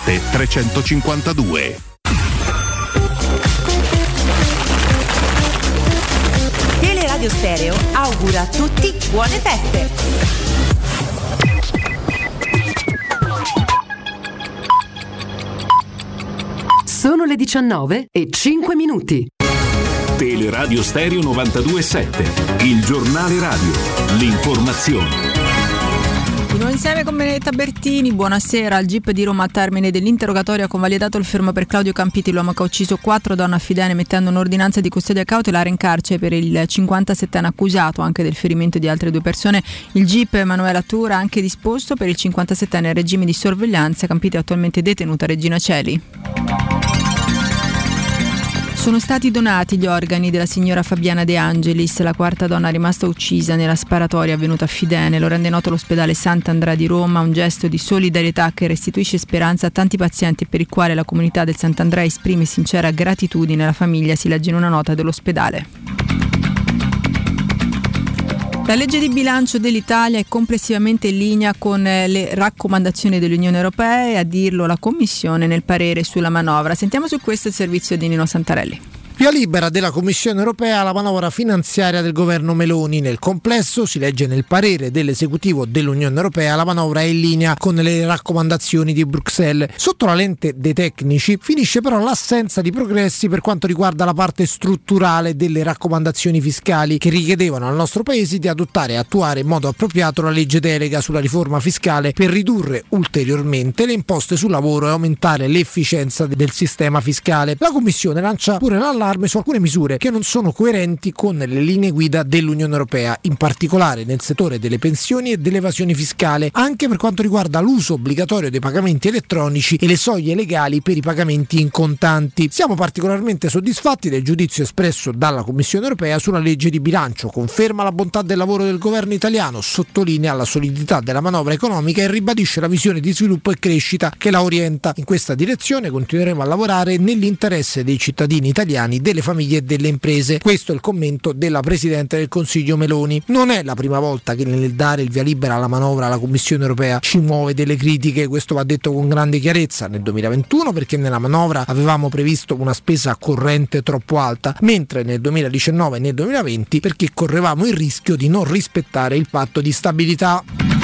352. Teleradio Stereo augura a tutti buone feste. Sono le 19 e 5 minuti. Teleradio Stereo 92.7, il giornale radio, l'informazione. Nuovo insieme con Benedetta Bertini, buonasera. Al GIP di Roma a termine dell'interrogatorio ha convalidato il fermo per Claudio Campiti, l'uomo che ha ucciso quattro donne a Fidene mettendo un'ordinanza di custodia cautelare in carcere per il 57enne accusato anche del ferimento di altre due persone. Il GIP Emanuela Tura ha anche disposto per il 57enne regime di sorveglianza. Campiti è attualmente detenuta a Regina Celi. Sono stati donati gli organi della signora Fabiana De Angelis, la quarta donna rimasta uccisa nella sparatoria avvenuta a Fidene. Lo rende noto l'ospedale Sant'Andrea di Roma, un gesto di solidarietà che restituisce speranza a tanti pazienti per il quale la comunità del Sant'Andrea esprime sincera gratitudine alla famiglia, si legge in una nota dell'ospedale. La legge di bilancio dell'Italia è complessivamente in linea con eh, le raccomandazioni dell'Unione Europea e a dirlo la Commissione nel parere sulla manovra. Sentiamo su questo il servizio di Nino Santarelli. Via libera della Commissione europea alla manovra finanziaria del governo Meloni. Nel complesso, si legge nel parere dell'esecutivo dell'Unione europea, la manovra è in linea con le raccomandazioni di Bruxelles. Sotto la lente dei tecnici finisce però l'assenza di progressi per quanto riguarda la parte strutturale delle raccomandazioni fiscali che richiedevano al nostro paese di adottare e attuare in modo appropriato la legge delega sulla riforma fiscale per ridurre ulteriormente le imposte sul lavoro e aumentare l'efficienza del sistema fiscale. La Commissione lancia pure l'allarme su alcune misure che non sono coerenti con le linee guida dell'Unione Europea, in particolare nel settore delle pensioni e dell'evasione fiscale, anche per quanto riguarda l'uso obbligatorio dei pagamenti elettronici e le soglie legali per i pagamenti in contanti. Siamo particolarmente soddisfatti del giudizio espresso dalla Commissione Europea sulla legge di bilancio, conferma la bontà del lavoro del governo italiano, sottolinea la solidità della manovra economica e ribadisce la visione di sviluppo e crescita che la orienta. In questa direzione continueremo a lavorare nell'interesse dei cittadini italiani mani delle famiglie e delle imprese. Questo è il commento della Presidente del Consiglio Meloni. Non è la prima volta che nel dare il via libera alla manovra la Commissione europea ci muove delle critiche, questo va detto con grande chiarezza nel 2021 perché nella manovra avevamo previsto una spesa corrente troppo alta, mentre nel 2019 e nel 2020 perché correvamo il rischio di non rispettare il patto di stabilità.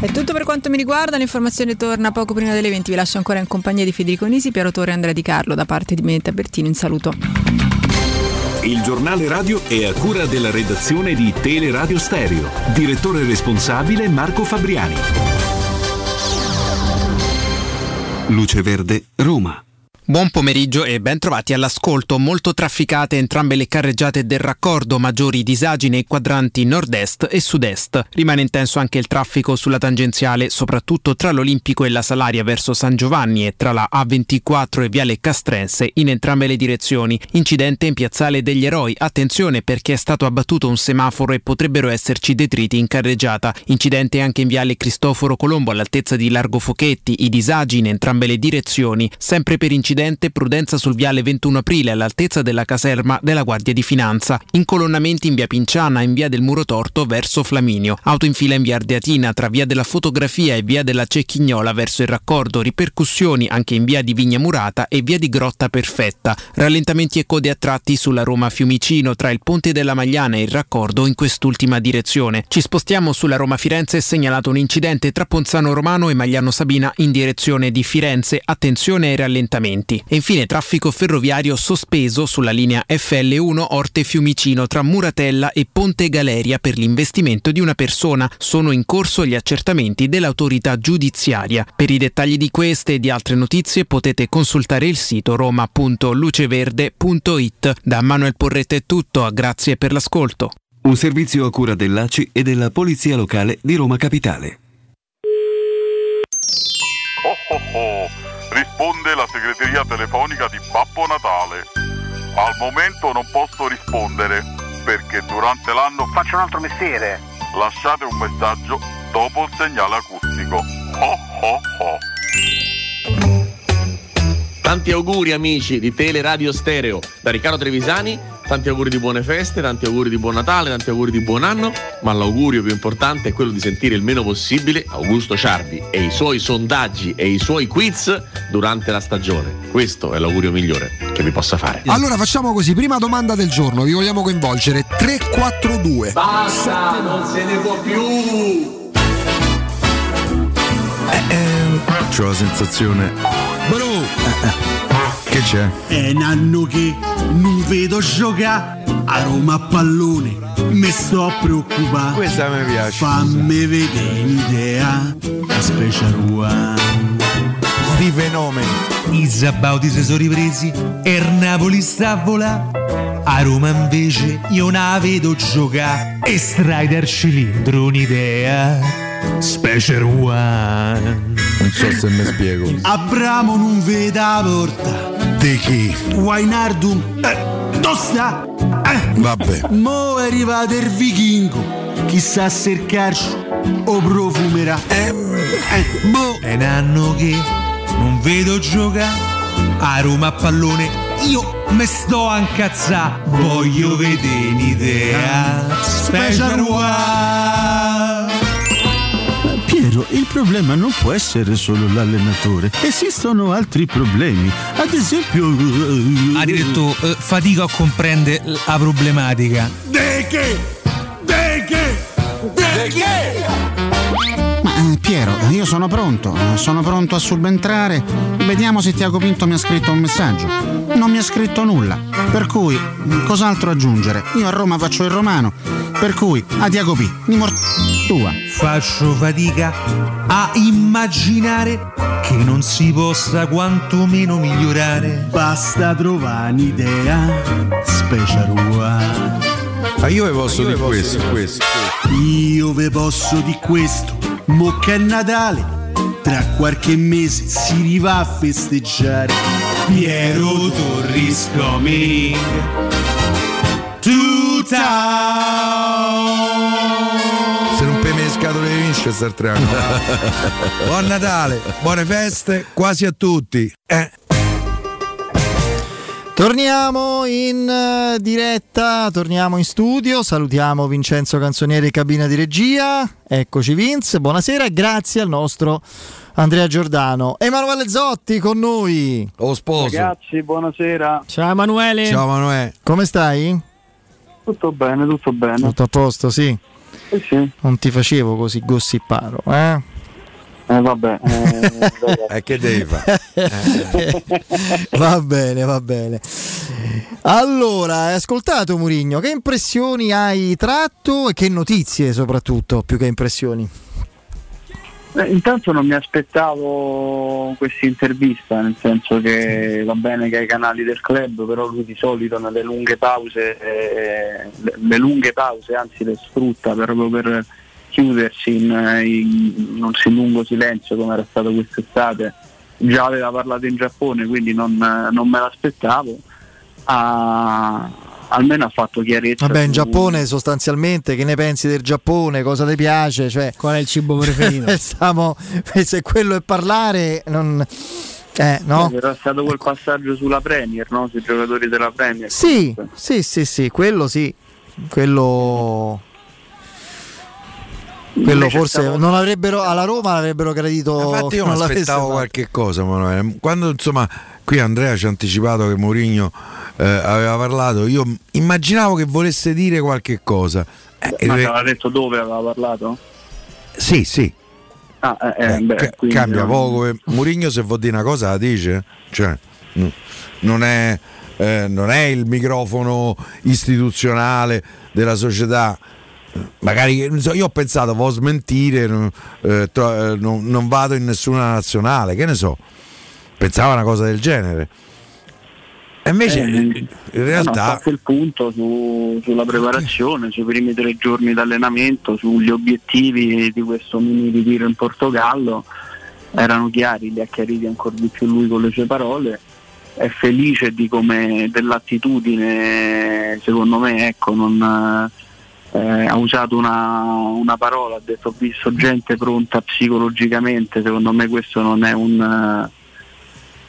È tutto per quanto mi riguarda, l'informazione torna poco prima delle 20, vi lascio ancora in compagnia di Federico Nisi, Piero Torre e Andrea Di Carlo da parte di Benetta Bertino, un saluto. Il giornale radio è a cura della redazione di Teleradio Stereo. Direttore responsabile Marco Fabriani. Luce Verde, Roma. Buon pomeriggio e ben trovati all'ascolto. Molto trafficate entrambe le carreggiate del raccordo, maggiori disagi nei quadranti nord-est e sud-est. Rimane intenso anche il traffico sulla tangenziale, soprattutto tra l'Olimpico e la Salaria verso San Giovanni e tra la A24 e Viale Castrense in entrambe le direzioni. Incidente in Piazzale degli Eroi. Attenzione perché è stato abbattuto un semaforo e potrebbero esserci detriti in carreggiata. Incidente anche in Viale Cristoforo Colombo all'altezza di Largo Fochetti. I disagi in entrambe le direzioni. Sempre per incidente prudenza sul viale 21 aprile all'altezza della caserma della Guardia di Finanza. Incolonnamenti in via Pinciana in via del Muro Torto verso Flaminio. Auto in fila in via Ardeatina tra via della Fotografia e via della Cecchignola verso il raccordo. Ripercussioni anche in via di Vigna Murata e via di Grotta Perfetta. Rallentamenti e code a tratti sulla Roma Fiumicino tra il Ponte della Magliana e il raccordo in quest'ultima direzione. Ci spostiamo sulla Roma Firenze e segnalato un incidente tra Ponzano Romano e Magliano Sabina in direzione di Firenze. Attenzione ai rallentamenti. E infine traffico ferroviario sospeso sulla linea FL1 Orte Fiumicino tra Muratella e Ponte Galeria per l'investimento di una persona. Sono in corso gli accertamenti dell'autorità giudiziaria. Per i dettagli di queste e di altre notizie potete consultare il sito roma.luceverde.it. Da Manuel Porretta è tutto, grazie per l'ascolto. Un servizio a cura dell'ACI e della Polizia Locale di Roma Capitale. Oh oh oh, risponde la segreteria telefonica di Babbo Natale. Al momento non posso rispondere perché durante l'anno faccio un altro mestiere. Lasciate un messaggio dopo il segnale acustico. Oh oh oh. Tanti auguri amici di Teleradio Stereo da Riccardo Trevisani, tanti auguri di buone feste, tanti auguri di buon Natale, tanti auguri di buon anno, ma l'augurio più importante è quello di sentire il meno possibile Augusto Ciardi e i suoi sondaggi e i suoi quiz durante la stagione. Questo è l'augurio migliore che vi possa fare. Allora facciamo così, prima domanda del giorno, vi vogliamo coinvolgere 342. Basta, non se ne può più! C'ho la sensazione. Bro! Che c'è? È un anno che non vedo giocare a Roma a pallone. Mi sto a preoccupare. Questa mi piace. Fammi vedere un'idea. La special one. Di fenomeni. I Zabauti si sono ripresi e il Napoli sta a volare. A Roma invece io non la vedo giocare. E Strider cilindro un'idea. Special one. Non so se mi spiego. Abramo non vede la porta. Di chi? Wainardum. Eh, dove sta? Eh. Vabbè. Mo è arrivato il vichingo. Chissà se il calcio o profumerà. Eh, eh, boh. È un anno che non vedo giocare a Roma a pallone. Io me sto a incazzare. Voglio vedere un'idea. Special one. Il problema non può essere solo l'allenatore. Esistono altri problemi. Ad esempio. Ha detto eh, fatica a comprendere la problematica. De che? De che? De che? Ma eh, Piero, io sono pronto, eh, sono pronto a subentrare. Vediamo se Tiago Pinto mi ha scritto un messaggio. Non mi ha scritto nulla. Per cui, mh, cos'altro aggiungere? Io a Roma faccio il romano. Per cui, a Tiago P, mi mor... tua. Faccio fatica a immaginare che non si possa quantomeno migliorare. Basta trovare un'idea. Special one. Ma io vi posso dire questo, questo. Io ve posso di questo. Mo che è Natale. Tra qualche mese si riva a festeggiare. Piero Torris coming to town. Tre anni. *laughs* Buon Natale, buone feste, quasi a tutti. Eh. Torniamo in eh, diretta, torniamo in studio, salutiamo Vincenzo Canzonieri cabina di regia, eccoci Vince, buonasera e grazie al nostro Andrea Giordano. Emanuele Zotti con noi. Lo sposo. Ragazzi, buonasera. Ciao Emanuele. Ciao Emanuele. Come stai? Tutto bene, tutto bene. Tutto a posto, sì. Eh sì. Non ti facevo così gossiparo, eh? Eh vabbè. Eh, *laughs* E che devi fare? *laughs* va bene, va bene. Allora, hai ascoltato Murigno, che impressioni hai tratto e che notizie soprattutto, più che impressioni? Eh, intanto non mi aspettavo questa intervista, nel senso che va bene che ai canali del club, però lui di solito nelle lunghe pause, eh, le, lunghe pause anzi le sfrutta proprio per chiudersi in, in un si- lungo silenzio come era stato quest'estate. Già aveva parlato in Giappone, quindi non, non me l'aspettavo. Ha- almeno ha fatto chiarezza. Vabbè, in su- Giappone sostanzialmente che ne pensi del Giappone? Cosa ti piace? Cioè, Qual è il cibo preferito? *laughs* Stiamo, se quello è parlare, non... Eh, no? Eh, Era stato quel passaggio sulla Premier, no? sui giocatori della Premier. Sì, sì, sì, sì, quello sì. Quello... Quello Invece forse stavo- non avrebbero alla Roma l'avrebbero gradito. Infatti io mi aspettavo qualche cosa, Manuele. Quando insomma qui Andrea ci ha anticipato che Mourinho eh, aveva parlato, io immaginavo che volesse dire qualche cosa. Eh, Ma aveva detto dove aveva parlato? sì, sì. Ah, eh, eh, Eh, beh, quindi cambia poco. eh. Mourinho se vuol dire una cosa la dice, cioè, non, è, non è il microfono istituzionale della società. Magari io ho pensato, vo smentire, non- eh, eh, non, non vado in nessuna nazionale, che ne so. Pensavo a una cosa del genere. E invece Eh, in No, realtà fatto il punto su- sulla preparazione, sui primi tre giorni di allenamento, sugli obiettivi di questo mini ritiro in Portogallo. Erano chiari, li ha chiariti ancora di più lui con le sue parole. È felice di come dell'attitudine, secondo me, ecco, non, eh, ha usato una, una parola, ha detto ho visto gente pronta psicologicamente, secondo me questo non è un,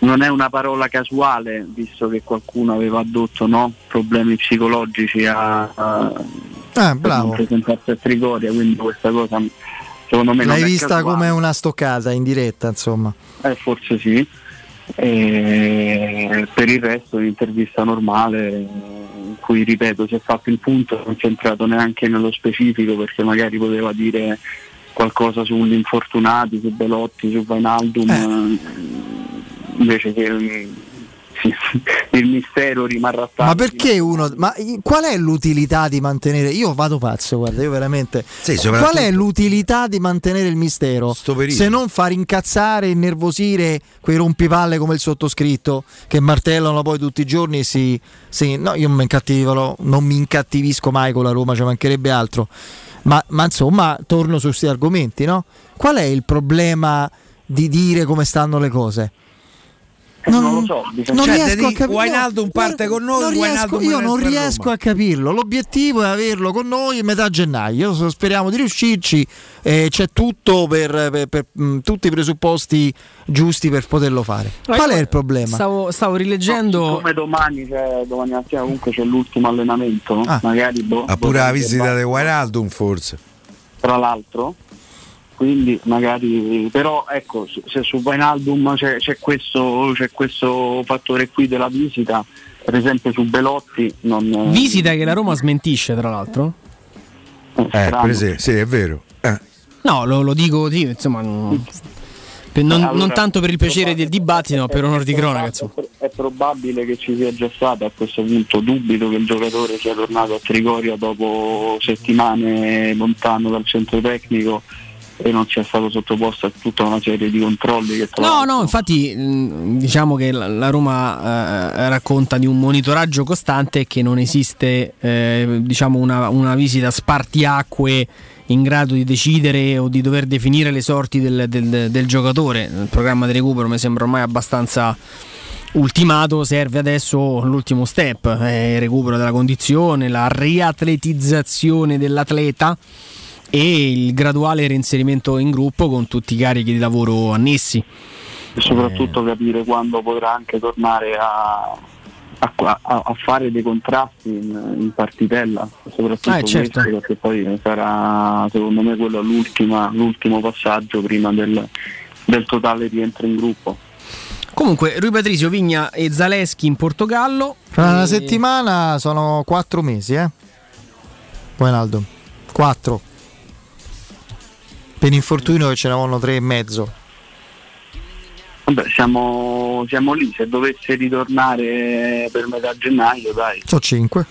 non è una parola casuale, visto che qualcuno aveva addotto no? problemi psicologici a, a Ah, bravo. presentarsi a Trigoria, quindi questa cosa secondo me L'hai è vista casuale. come una stoccata in diretta, insomma. Eh, forse sì. E per il resto un'intervista normale eh, in cui ripeto si è fatto il punto, non c'è entrato neanche nello specifico perché magari poteva dire qualcosa sugli infortunati, su Belotti, su Vainaldum, eh, invece che sì, il mistero rimarrà tale. Ma perché uno. Ma qual è l'utilità di mantenere. Io vado pazzo, guarda, io veramente. soprattutto- qual è l'utilità di mantenere il mistero? Se non far incazzare, innervosire quei rompipalle come il sottoscritto che martellano poi tutti i giorni e si. si- no, io mi incattivo, non mi incattivisco mai con la Roma, ci mancherebbe altro. Ma, ma insomma, torno su questi argomenti, no? Qual è il problema di dire come stanno le cose? Non, lo so, bisogna- non Cioè, riesco a dici, capire. Wijnaldum parte con noi, non riesco- io non riesco a capirlo. L'obiettivo è averlo con noi a metà gennaio. Speriamo di riuscirci. eh, c'è tutto per, per- per, mh, tutti i presupposti giusti per poterlo fare. Qual è il problema? Stavo, stavo rileggendo. come domani, c'è, domani mattina comunque c'è l'ultimo allenamento, no? magari boh, ha pure la potrebbe visita fare- di Wijnaldum forse. tra l'altro. Quindi magari, però ecco, se- su Vainaldum c'è, c'è questo, c'è questo fattore qui della visita, per esempio su Belotti non... Visita che la Roma smentisce, tra l'altro. Eh, per esempio, sì, è vero. Eh. No, lo, lo dico sì, insomma. non- per- non, Allora, non tanto per il piacere del dibattito, ma per onore di cronaca. insomma. È probabile che ci sia già stato a questo punto, dubito che il giocatore sia tornato a Trigoria dopo settimane lontano dal centro tecnico e non sia stato sottoposto a tutta una serie di controlli che No, no, infatti mh, diciamo che la, la Roma eh, racconta di un monitoraggio costante e che non esiste eh, diciamo una, una visita spartiacque in grado di decidere o di dover definire le sorti del, del- del giocatore. Il programma di recupero mi sembra ormai abbastanza ultimato, serve adesso l'ultimo step, eh, il recupero della condizione, la riatletizzazione dell'atleta e il graduale reinserimento in gruppo con tutti i carichi di lavoro annessi. e soprattutto capire quando potrà anche tornare a, a, a- a fare dei contrasti in, in partitella, soprattutto Ah, certo. questo, perché poi sarà secondo me quello l'ultimo passaggio prima del, del totale rientro in gruppo. Comunque, Rui Patrizio, Vigna e Zaleschi in Portogallo. Fra una E- settimana sono quattro mesi, eh? Wijnaldum. Quattro. Per infortunio che ce ne avevano tre e mezzo. Vabbè, siamo, siamo lì, se dovesse ritornare per metà gennaio, dai. Sono cinque.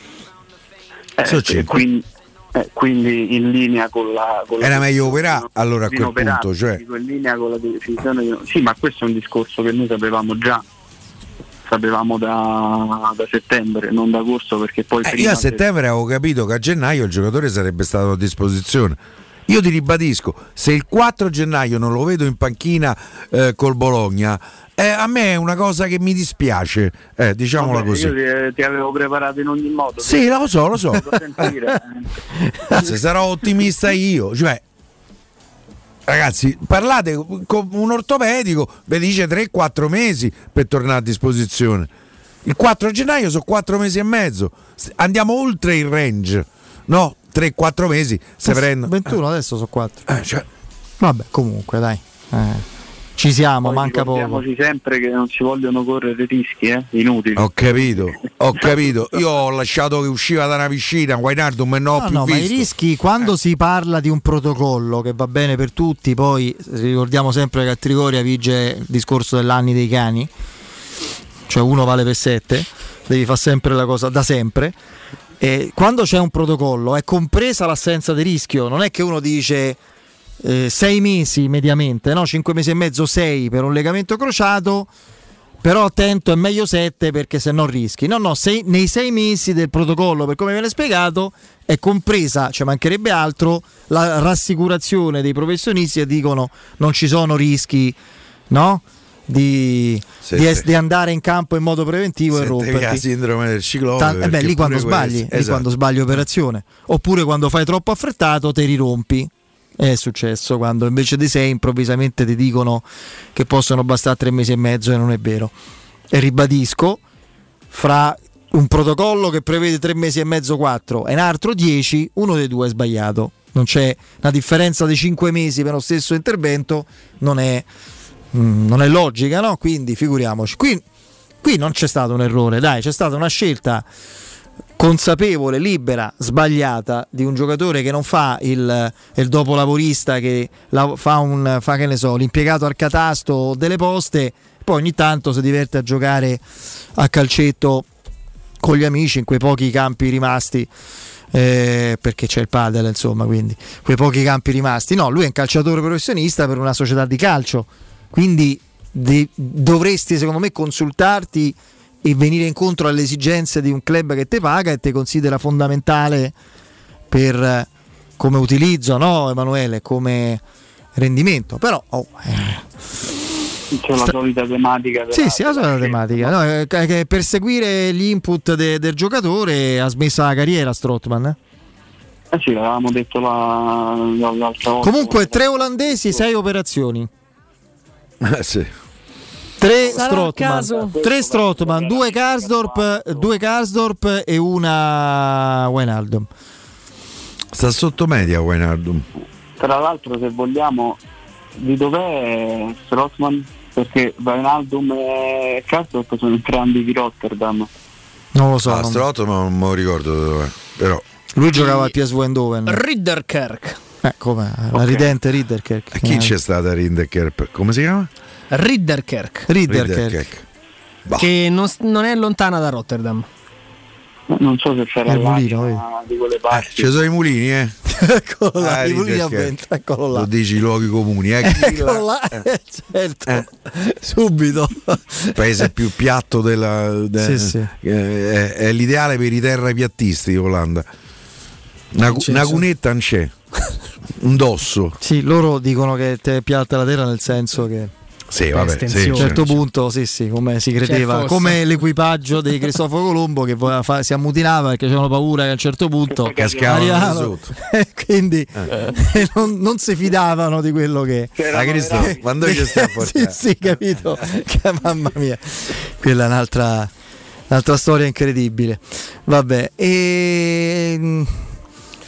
Eh, Sono eh, cinque. Quindi, eh, quindi in linea con la... Con la Era meglio operare allora a quel inoperati, punto, cioè. in linea con la decisione di- Sì, ma questo è un discorso che noi sapevamo già. Sapevamo da, da settembre, non da agosto, perché poi Eh, prima io a se- settembre avevo capito che a gennaio il giocatore sarebbe stato a disposizione. Io ti ribadisco, se il 4 gennaio non lo vedo in panchina eh, col Bologna, eh, a me è una cosa che mi dispiace, eh, diciamola Vabbè, così. Io ti, ti avevo preparato in ogni modo. Sì, lo so, lo so. *laughs* Se *laughs* sarò ottimista io, cioè, ragazzi, parlate con un ortopedico, vi dice 3-4 mesi per tornare a disposizione. Il 4 gennaio sono 4 mesi e mezzo, andiamo oltre il range, no? 3-4 mesi se prendo. 21 adesso sono quattro. Eh, cioè. Vabbè, comunque, dai. Eh, Ci siamo, Poi manca poco. ricordiamoci sempre che non si vogliono correre rischi, eh? inutili. Ho capito, ho *laughs* capito. Io ho lasciato che usciva da una piscina, Guainardum non ho No, più no, ma i visto. rischi quando si parla di un protocollo che va bene per tutti, poi ricordiamo sempre che a Trigoria vige il discorso dell'anni dei cani, cioè uno vale per sette, devi fare sempre la cosa da sempre. E quando c'è un protocollo è compresa l'assenza di rischio, non è che uno dice eh, sei mesi mediamente, no? cinque mesi e mezzo, sei per un legamento crociato, però attento è meglio 7 perché se no rischi. No, no, sei- nei 6 mesi del protocollo, per come viene spiegato, è compresa, ci mancherebbe altro, la rassicurazione dei professionisti che dicono non ci sono rischi, no? Di, di di andare in campo in modo preventivo e Sente via romperti. la sindrome del ciclone. Tan- eh beh, lì quando sbagli, questo- lì esatto. quando sbagli operazione. Oppure quando fai troppo affrettato te rirompi. È successo quando invece di 6 improvvisamente ti dicono che possono bastare tre mesi e mezzo e non è vero. E ribadisco, fra un protocollo che prevede tre mesi e mezzo, 4 e un altro 10, uno dei due è sbagliato. Non c'è una differenza di 5 mesi per lo stesso intervento, non è, mm, non è logica, no? Quindi figuriamoci. Qui, qui non c'è stato un errore, dai, c'è stata una scelta consapevole, libera, sbagliata di un giocatore che non fa il, il dopolavorista, che la- fa, un, fa che ne so, l'impiegato al catasto delle poste, poi ogni tanto si diverte a giocare a calcetto con gli amici in quei pochi campi rimasti. eh, perché c'è il padel, insomma, quindi quei pochi campi rimasti. No, lui è un calciatore professionista per una società di calcio, quindi de- dovresti, secondo me, consultarti e venire incontro alle esigenze di un club che ti paga e ti considera fondamentale per come utilizzo, no, Emanuele, come rendimento. Però oh, eh, C'è la solita tematica. sì, sì, la solita tematica. No, eh, per seguire gli input de- del giocatore ha smesso la carriera Strottman. eh. Eh sì, l'avevamo detto la- l'altra volta. Comunque, tre olandesi, sei operazioni. Eh, sì. Tre Strottman, tre Strottman, due Karsdorp, due Karsdorp e una Wijnaldum. Sta sotto media Wijnaldum. Tra l'altro, se vogliamo, di dov'è Strottman? Perché Wijnaldum e Karsdorp sono entrambi di Rotterdam. Non lo so. Ah, ma non me lo ricordo dov'è. Però. Lui giocava al PSV Eindhoven. Ridderkerk. Eh, come? La ridente Ridderkerk. Chi c'è stata Rindeker? Come si chiama? Ridderkerk. Ridderkerk. Che non, non è lontana da Rotterdam. Non so se sarà mulino, vedi? di quelle parti. Ci sono i mulini, eh? *laughs* Eccolo là, Ah, i mulini a Ridderkerk. vento, eccolo là. Lo dici i luoghi comuni, eh? Eccolo là, certo, subito. Il paese più piatto della. de- Sì, sì. eh, È, è l'ideale per i terrapiattisti Olanda. Una, una cunetta non c'è. *laughs* Un dosso. Sì, loro dicono che te è piatta la terra nel senso che Sì, vabbè. a Sì, un certo sì. punto, sì, sì, come si credeva, fosse. come l'equipaggio di Cristoforo Colombo che fa- si ammutinava perché avevano paura che a un certo punto Cascavano *laughs* sotto. quindi *laughs* non, non si fidavano di quello che Ah, Cristo, quando ci sta a sì, sì, capito. Che, mamma mia, quella è un'altra, Un'altra storia incredibile. Vabbè, e...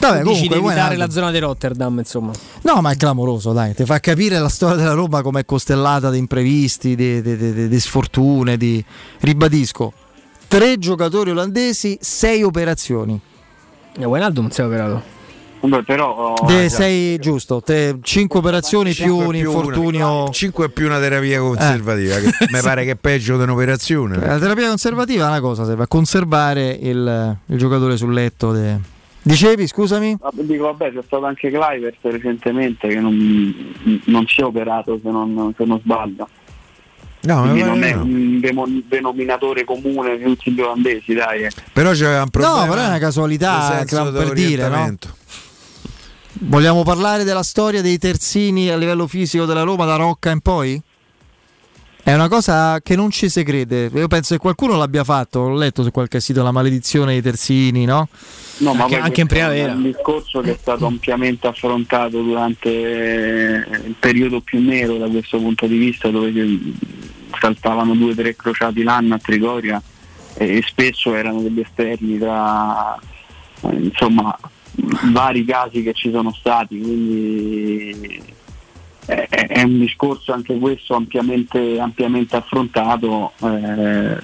Vabbè, comunque, di evitare Wijnaldum- la zona di Rotterdam, insomma. No, ma è clamoroso, dai, ti fa capire la storia della Roma come è costellata di imprevisti, di, di- di- di- di sfortune, di... Ribadisco, tre giocatori olandesi, sei operazioni. E Wijnaldum si è operato. Però De sei, giusto, te, cinque operazioni più un infortunio... 5 più una terapia conservativa, che mi pare che è peggio di un'operazione. La terapia conservativa è una cosa, serve a conservare il, il giocatore sul letto. de- Dicevi, scusami? Vabbè, Dico, vabbè, c'è stato anche Clivert recentemente che non, non si è operato se non, se non sbaglio. No, Quindi non è no. un denominatore comune di tutti gli olandesi, dai. eh. Però c'era un problema. No, però è una casualità, per dire, no? Vogliamo parlare della storia dei terzini a livello fisico della Roma da Rocca in poi? È una cosa che non ci si crede. Io penso che qualcuno l'abbia fatto. Ho letto su qualche sito la maledizione dei terzini, no? No, ma Anche- anche in primavera. È un discorso che è stato ampiamente affrontato durante il periodo più nero da questo punto di vista, dove saltavano due o tre crociati l'anno a Trigoria e, e spesso erano degli esterni tra eh, insomma vari casi che ci sono stati, quindi è, è- è un discorso anche questo ampiamente, ampiamente affrontato. eh,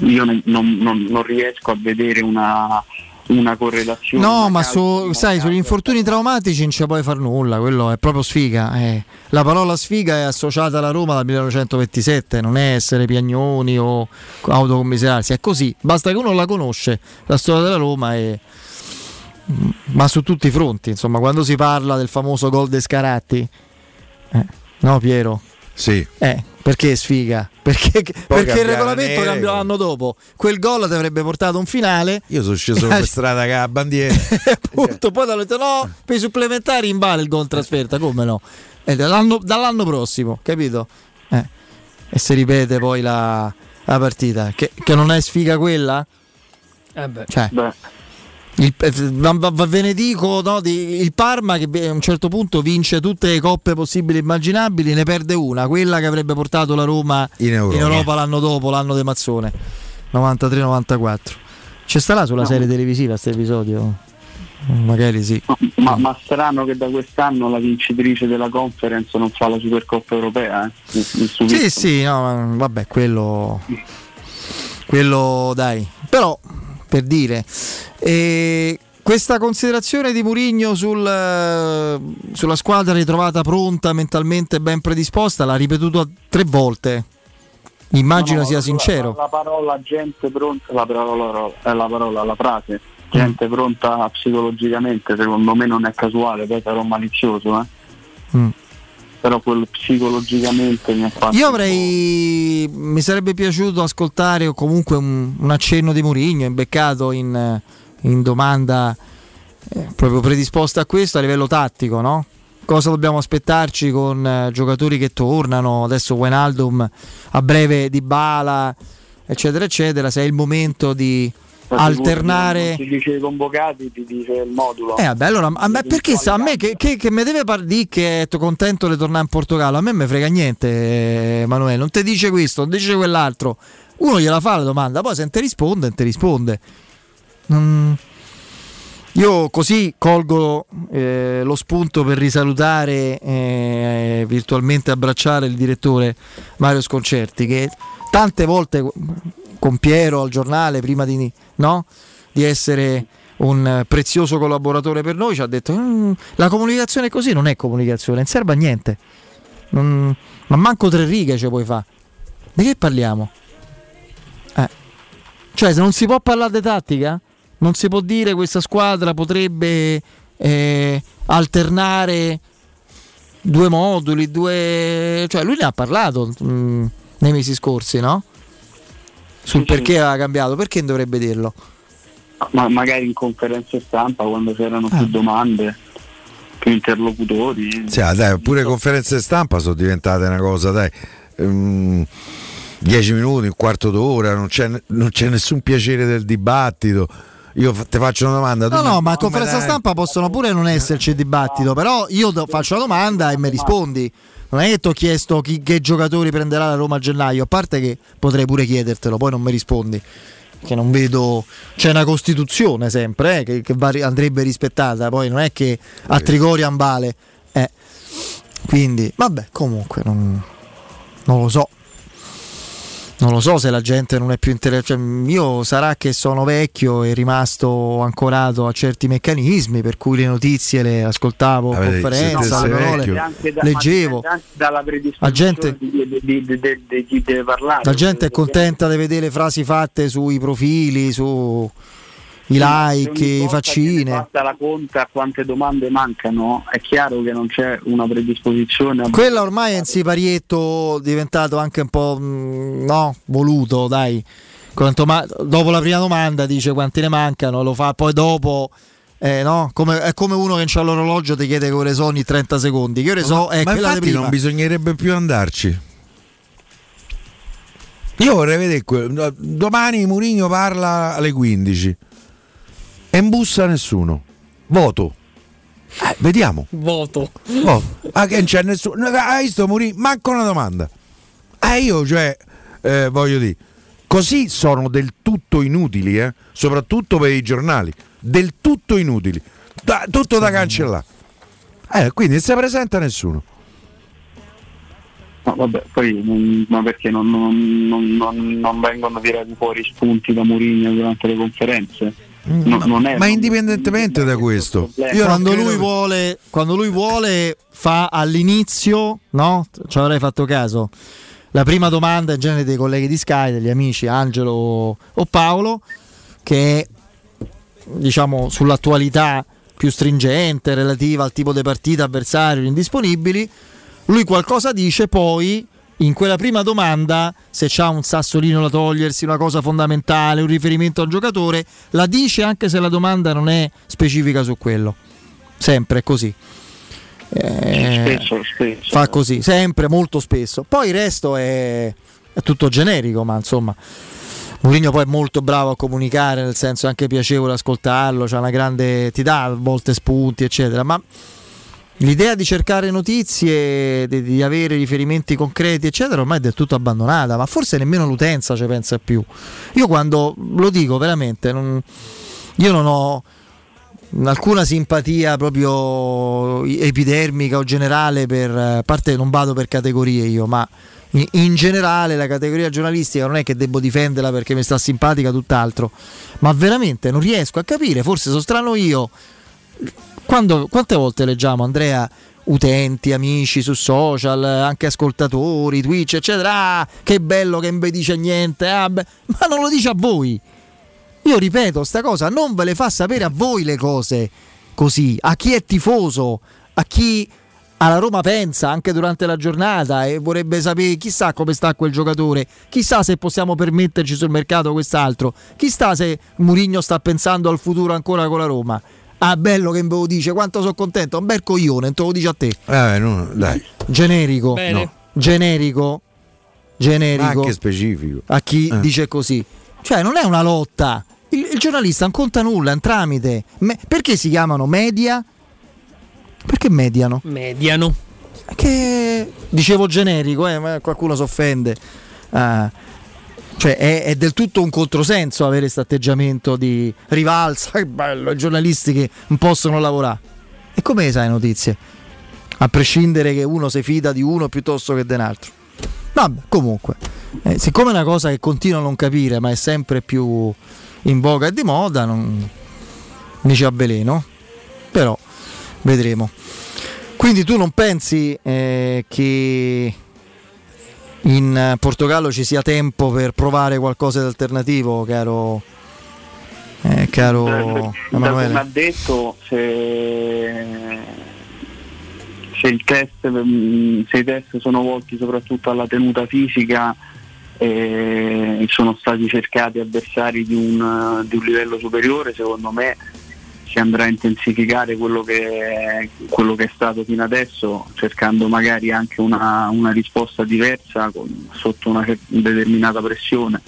io ne- non, non- non riesco a vedere una, una correlazione. No, ma su, sai, sugli infortuni traumatici non ci puoi far nulla, quello è proprio sfiga. eh. La parola sfiga è associata alla Roma dal 1927, non è essere piagnoni o autocommiserarsi, è così, basta che uno la conosce, la storia della Roma e ma su tutti i fronti, insomma, quando si parla del famoso gol de Scaratti, eh, no Piero? Sì. Eh, perché sfiga? Perché, perché il regolamento cambiò l'anno dopo. Quel gol ti avrebbe portato un finale. Io sono sceso per *laughs* strada con la bandiera. *laughs* Appunto, poi hanno detto no, per i supplementari invale il gol in trasferta, come no? E dall'anno, dall'anno prossimo, capito? Eh, E si ripete poi la, la partita. Che, che non è sfiga quella? Eh beh. Cioè, il, eh, va- va- va- ve ne dico, no, di- il Parma che a un certo punto vince tutte le coppe possibili e immaginabili, ne perde una, quella che avrebbe portato la Roma In Europa. l'anno dopo, l'anno di Mazzone, 93-94. Ci starà sulla No. serie televisiva questo episodio? Magari sì. Ma, ma strano che da quest'anno la vincitrice della conference non fa la Supercoppa europea. Eh? Mi stupisco. Sì, sì, no, ma vabbè, quello. Quello dai. Però, per dire, eh, questa considerazione di Murigno sul, eh, sulla squadra ritrovata pronta, mentalmente ben predisposta, l'ha ripetuto tre volte. Immagino No, no, sia la- sincero. La, la parola gente pronta, la parola, eh, la, parola, la frase gente pronta psicologicamente, secondo me non è casuale, poi sarò malizioso, eh. Mm. Però quel psicologicamente mi ha fatto. Io avrei. Mi sarebbe piaciuto ascoltare o comunque un, un accenno di Murigno, imbeccato in, in domanda eh, proprio predisposta a questo a livello tattico, no? Cosa dobbiamo aspettarci con eh, giocatori che tornano? Adesso Wijnaldum a breve di Bala, eccetera, eccetera. Se è il momento di alternare. Si dice i convocati, ti dice il modulo. Eh, vabbè, allora, a me, perché sa, a me che, che, che mi deve par di che è contento di tornare in Portogallo? A me me frega niente, Emanuele. Non ti dice questo, non ti dice quell'altro. Uno gliela fa la domanda, poi se non ti risponde, non ti risponde. Non- Io così colgo eh, lo spunto per risalutare eh, virtualmente abbracciare il direttore Mario Sconcerti che tante volte con Piero al giornale prima di, no? di essere un prezioso collaboratore per noi ci ha detto "Mm, la comunicazione così non è comunicazione, non serve a niente. Non- ma manco tre righe ci puoi fare. Di che parliamo? Eh. Cioè, se non si può parlare di tattica, non si può dire questa squadra potrebbe eh, alternare due moduli, due... Cioè, lui ne ha parlato mm, nei mesi scorsi, no? Sul perché aveva cambiato, perché dovrebbe dirlo? Ma magari in conferenza stampa quando c'erano più domande, più interlocutori. Sì, ah, dai, pure conferenze stampa sono diventate una cosa, dai. ehm, dieci minuti, un quarto d'ora, non c'è, non c'è nessun piacere del dibattito. io ti faccio una domanda. No, no, ma a conferenza dai- stampa possono pure non esserci dibattito, però io do- faccio la domanda e mi rispondi. Non è che ti ho chiesto chi, che giocatori prenderà la Roma a gennaio, a parte che potrei pure chiedertelo, poi non mi rispondi. Che non vedo. C'è una Costituzione sempre eh, che, che va andrebbe rispettata, poi non è che a Trigoria vale. Eh. Quindi, vabbè, comunque, non, non lo so. Non lo so se la gente non è più interessata. io sarà che sono vecchio e rimasto ancorato a certi meccanismi, per cui le notizie le ascoltavo in Avete- conferenza, le parole leggevo. dalla La gente- di, di- di- di- di- di chi deve parlare. La gente è contenta di vedere le frasi fatte sui profili, su i like, i faccine. Fatta la conta a quante domande mancano, è chiaro che non c'è una predisposizione a Quella ormai è un siparietto diventato anche un po' mm, no, voluto, dai. Quanto ma- dopo la prima domanda dice quanti ne mancano, lo fa poi dopo. eh, no? Come- è come uno che non c'ha l'orologio ti chiede che ore sono ogni 30 secondi. Che ore so? È ma quella di infatti prima. non bisognerebbe più andarci. Io vorrei vedere que- domani Murigno parla alle 15 e non bussa nessuno. Voto. Eh, vediamo. Voto. Oh, ah, che non c'è nessuno. Hai visto Murigno? Manca una domanda. Eh, io, cioè, eh, voglio dire, così sono del tutto inutili, eh? soprattutto per i giornali. Del tutto inutili. Da- tutto da cancellare. Eh, quindi non si presenta nessuno. No, vabbè, poi ma perché non, non- non- non- non vengono tirati fuori spunti da Mourinho durante le conferenze? No, non Ma indipendentemente da questo, io quando, non lui vuole, quando lui vuole, fa all'inizio, no? Ci avrei fatto caso. La prima domanda in genere dei colleghi di Sky, degli amici Angelo o Paolo, che è diciamo sull'attualità più stringente relativa al tipo di partita, avversario, indisponibili. Lui qualcosa dice, poi in quella prima domanda, se c'ha un sassolino da togliersi, una cosa fondamentale, un riferimento a un giocatore, la dice anche se la domanda non è specifica su quello. Sempre così. Eh, Spesso, spesso. fa così, sempre, molto spesso. Poi il resto è, è tutto generico, ma insomma. Mourinho poi è molto bravo a comunicare, nel senso è anche piacevole ascoltarlo, c'ha una grande, ti dà a volte spunti, eccetera, ma l'idea di cercare notizie, di, di avere riferimenti concreti, eccetera, ormai è del tutto abbandonata, ma forse nemmeno l'utenza ci pensa più. Io quando lo dico veramente, non- io non ho alcuna simpatia proprio epidermica o generale per a parte non vado per categorie io, ma in generale la categoria giornalistica non è che devo difenderla perché mi sta simpatica, tutt'altro, ma veramente non riesco a capire, forse sono strano io. Quando, quante volte leggiamo Andrea utenti, amici su social, anche ascoltatori, Twitch, eccetera. Ah, che bello che non vi dice niente, ah, beh", ma non lo dice a voi. Io ripeto, sta cosa non ve le fa sapere a voi le cose così, a chi è tifoso, a chi alla Roma pensa anche durante la giornata e vorrebbe sapere chissà come sta quel giocatore, chissà se possiamo permetterci sul mercato quest'altro, chissà se Murigno sta pensando al futuro ancora con la Roma. Ah, bello che me lo dice, quanto sono contento, un bel coglione, non te lo dice a te. Eh, no, dai. Generico. No. generico, generico Ma anche specifico. a chi Eh. dice così. Cioè, non è una lotta. Il, il giornalista non conta nulla, è un tramite. Me- perché si chiamano media? Perché mediano? Mediano. Che dicevo generico, eh, ma qualcuno si offende. Ah, cioè, è, è del tutto un controsenso avere questo atteggiamento di rivalsa. *laughs* Che bello, i giornalisti che non possono lavorare. E come sai notizie? A prescindere che uno si fida di uno piuttosto che di un altro. Vabbè, comunque, eh, siccome è una cosa che continuo a non capire, ma è sempre più in voga e di moda, non mi ci avveleno. Però vedremo. Quindi tu non pensi eh, che in eh, Portogallo ci sia tempo per provare qualcosa di alternativo, caro, eh, caro Da come ha Emanuele? detto, se, se il test, mm, se i test sono volti soprattutto alla tenuta fisica e sono stati cercati avversari di un, di un livello superiore, secondo me si andrà a intensificare quello che, quello che è stato fino adesso, cercando magari anche una, una risposta diversa con- sotto una determinata pressione.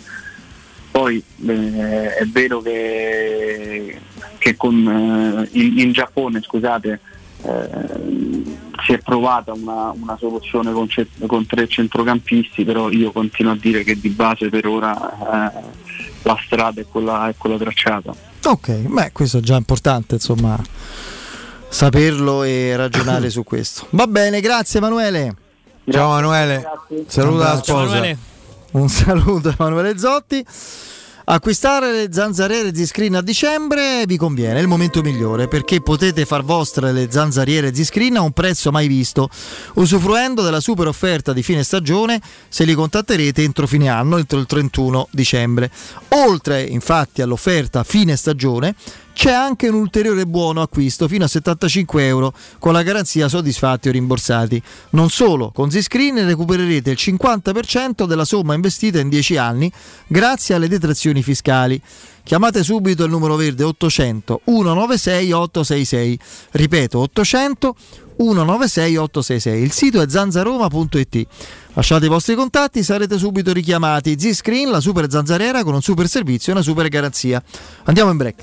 poi eh, è vero che, che con, eh, in, in Giappone scusate, eh, si è provata una, una soluzione con, con, tre centrocampisti, però io continuo a dire che di base per ora eh, la strada è quella, è quella tracciata. Ok, beh, questo è già importante, insomma, saperlo e ragionare su questo. Va bene, grazie Emanuele. Ciao Emanuele, saluta la sposa. Un saluto a Emanuele Zotti. Acquistare le zanzariere Z-Screen a dicembre vi conviene, è il momento migliore perché potete far vostre le zanzariere Z-Screen a un prezzo mai visto, usufruendo della super offerta di fine stagione se li contatterete entro fine anno, entro il 31 dicembre. Oltre infatti all'offerta fine stagione, c'è anche un ulteriore buono acquisto fino a 75 euro con la garanzia soddisfatti o rimborsati. Non solo, con Zscreen recupererete il 50% della somma investita in 10 anni grazie alle detrazioni fiscali. Chiamate subito il numero verde 800 196 866. Ripeto 800 196 866. Il sito è zanzaroma.it. Lasciate i vostri contatti, sarete subito richiamati. Z-Screen, la super zanzariera con un super servizio e una super garanzia. Andiamo in break.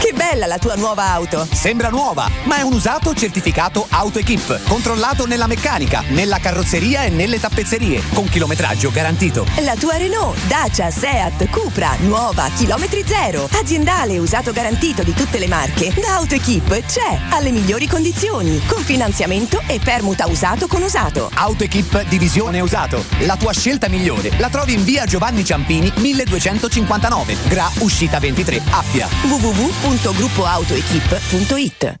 Che bella la tua nuova auto! Sembra nuova, ma è un usato certificato AutoEquip, controllato nella meccanica, nella carrozzeria e nelle tappezzerie, con chilometraggio garantito. La tua Renault, Dacia, Seat, Cupra, nuova, chilometri zero, aziendale usato garantito di tutte le marche, da AutoEquip c'è, alle migliori condizioni, con finanziamento e permuta usato con usato. AutoEquip Divisione Usato, la tua scelta migliore, la trovi in via Giovanni Ciampini 1259, Gra Uscita 23, Appia. www.gruppoautoequip.it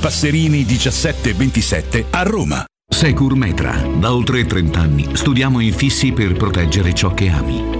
Passerini 1727 a Roma. Secur Metra. Da oltre 30 anni studiamo infissi per proteggere ciò che ami.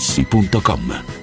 artigianamaterassi.com.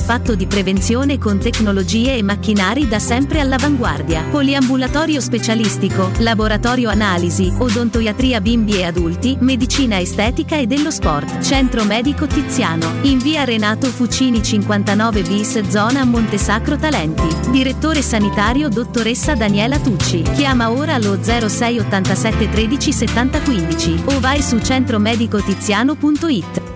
fatto di prevenzione con tecnologie e macchinari da sempre all'avanguardia. Poliambulatorio specialistico, laboratorio analisi, odontoiatria bimbi e adulti, medicina estetica e dello sport. Centro Medico Tiziano, in via Renato Fucini 59 bis zona Montesacro Talenti. Direttore sanitario dottoressa Daniela Tucci. Chiama ora allo 06 87 13 70 15 o vai su centromedicotiziano.it.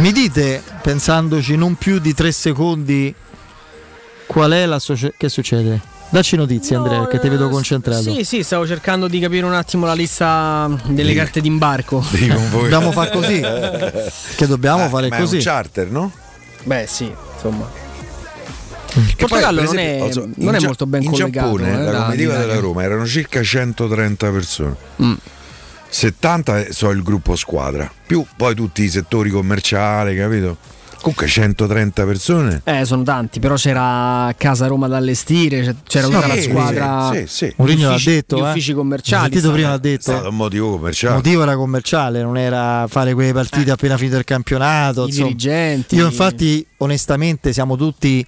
Mi dite, pensandoci non più di tre secondi, qual è la società. Che succede? Dacci notizie, Andrea, che ti vedo concentrato. Sì, sì, stavo cercando di capire un attimo la lista delle Di- carte d'imbarco. *laughs* Dobbiamo far così. *laughs* Che dobbiamo Eh, fare ma così. È un charter, no? Beh, sì, insomma. Che poi, Portogallo non esempio, è- lo so, non in è Gia- molto ben in collegato, Giappone, eh, la comitiva della Roma erano circa 130 persone. Mm. 70 so il gruppo squadra, più poi tutti i settori commerciali, capito? Comunque 130 persone. Eh, sono tanti, però c'era Casa Roma da allestire, c'era Sì, tutta la squadra. sì, sì. gli Mourinho l'ha uffici- detto, Gli eh. uffici commerciali. Sentito prima l'ha detto. È stato un motivo Il commerciale. motivo era commerciale, non era fare quelle partite appena finito il campionato. I insomma. dirigenti. Io, infatti, onestamente, siamo tutti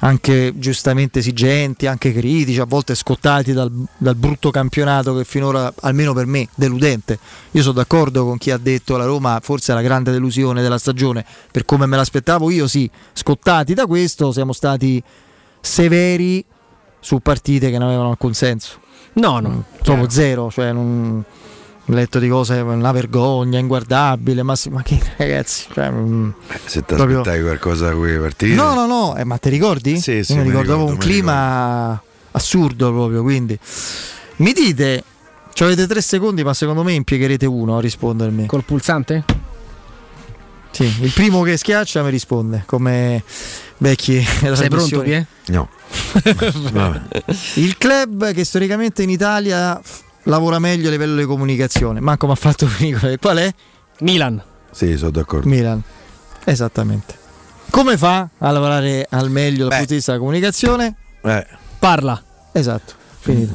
anche giustamente esigenti, anche critici, a volte scottati dal, dal brutto campionato che finora, almeno per me, deludente. Io sono d'accordo con chi ha detto la Roma forse è la grande delusione della stagione, per come me l'aspettavo io sì, scottati da questo siamo stati severi su partite che non avevano alcun senso. No, no. Proprio zero, cioè non letto di cose, una vergogna, inguardabile, ma, sì, ma che *laughs* ragazzi, cioè, mm, Se ti proprio- aspettavi qualcosa da quelle partite. No, no, no, eh, ma ti ricordi? Sì, sì, Io mi ricordavo ricordo, un mi clima assurdo proprio, quindi mi dite, ci avete tre secondi, ma secondo me impiegherete uno a rispondermi. Col pulsante? Sì, il primo che schiaccia mi risponde, come vecchi *laughs* Sei pronto, Pie? No. *laughs* Il club che storicamente in Italia lavora meglio a livello di comunicazione, manco mi ha fatto finire. Qual è? Milan. Sì, sono d'accordo. Milan. Esattamente. Come fa a lavorare al meglio dal punto di vista della comunicazione? Eh. Parla. Esatto. Finito.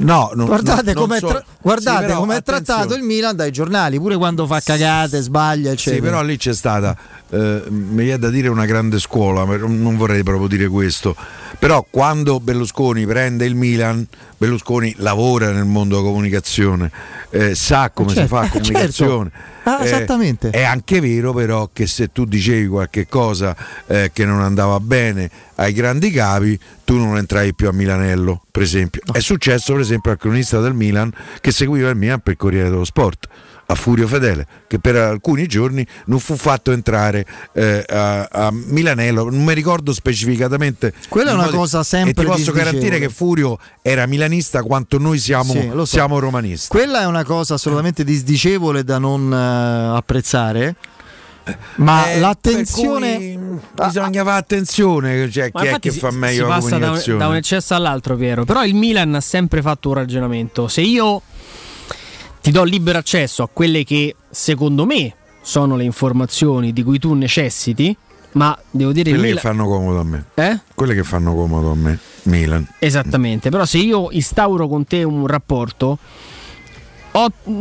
No, non- guardate com'è, so- tra- Sì, attenzione. trattato il Milan dai giornali, pure quando fa cagate, sbaglia, eccetera. Sì, però lì c'è stata, eh, mi viene da dire una grande scuola, ma non vorrei proprio dire questo, però quando Berlusconi prende il Milan, Berlusconi lavora nel mondo della comunicazione, eh, sa come si Certo, fa *laughs* certo. Ah, esattamente. È anche vero però che se tu dicevi qualche cosa eh, che non andava bene ai grandi capi, tu non entrai più a Milanello, per esempio. È successo per esempio al cronista del Milan che seguiva il Milan per il Corriere dello Sport a Furio Fedele, che per alcuni giorni non fu fatto entrare eh, a, a Milanello, non mi ricordo specificatamente. Quella è una modo- cosa sempre E ti posso garantire che Furio era milanista quanto noi siamo, Sì, lo so. siamo romanisti. Quella è una cosa assolutamente disdicevole da non eh, apprezzare. Ma Eh, l'attenzione. Bisogna fare attenzione, cioè, chi è che si- fa si meglio la passa da un, da un eccesso all'altro, Piero. Però il Milan ha sempre fatto un ragionamento. Se io ti do libero accesso a quelle che secondo me sono le informazioni di cui tu necessiti, ma devo dire Quelle che Milan- fanno comodo a me. Eh? Quelle che fanno comodo a me. Milan. Esattamente, però se io instauro con te un rapporto,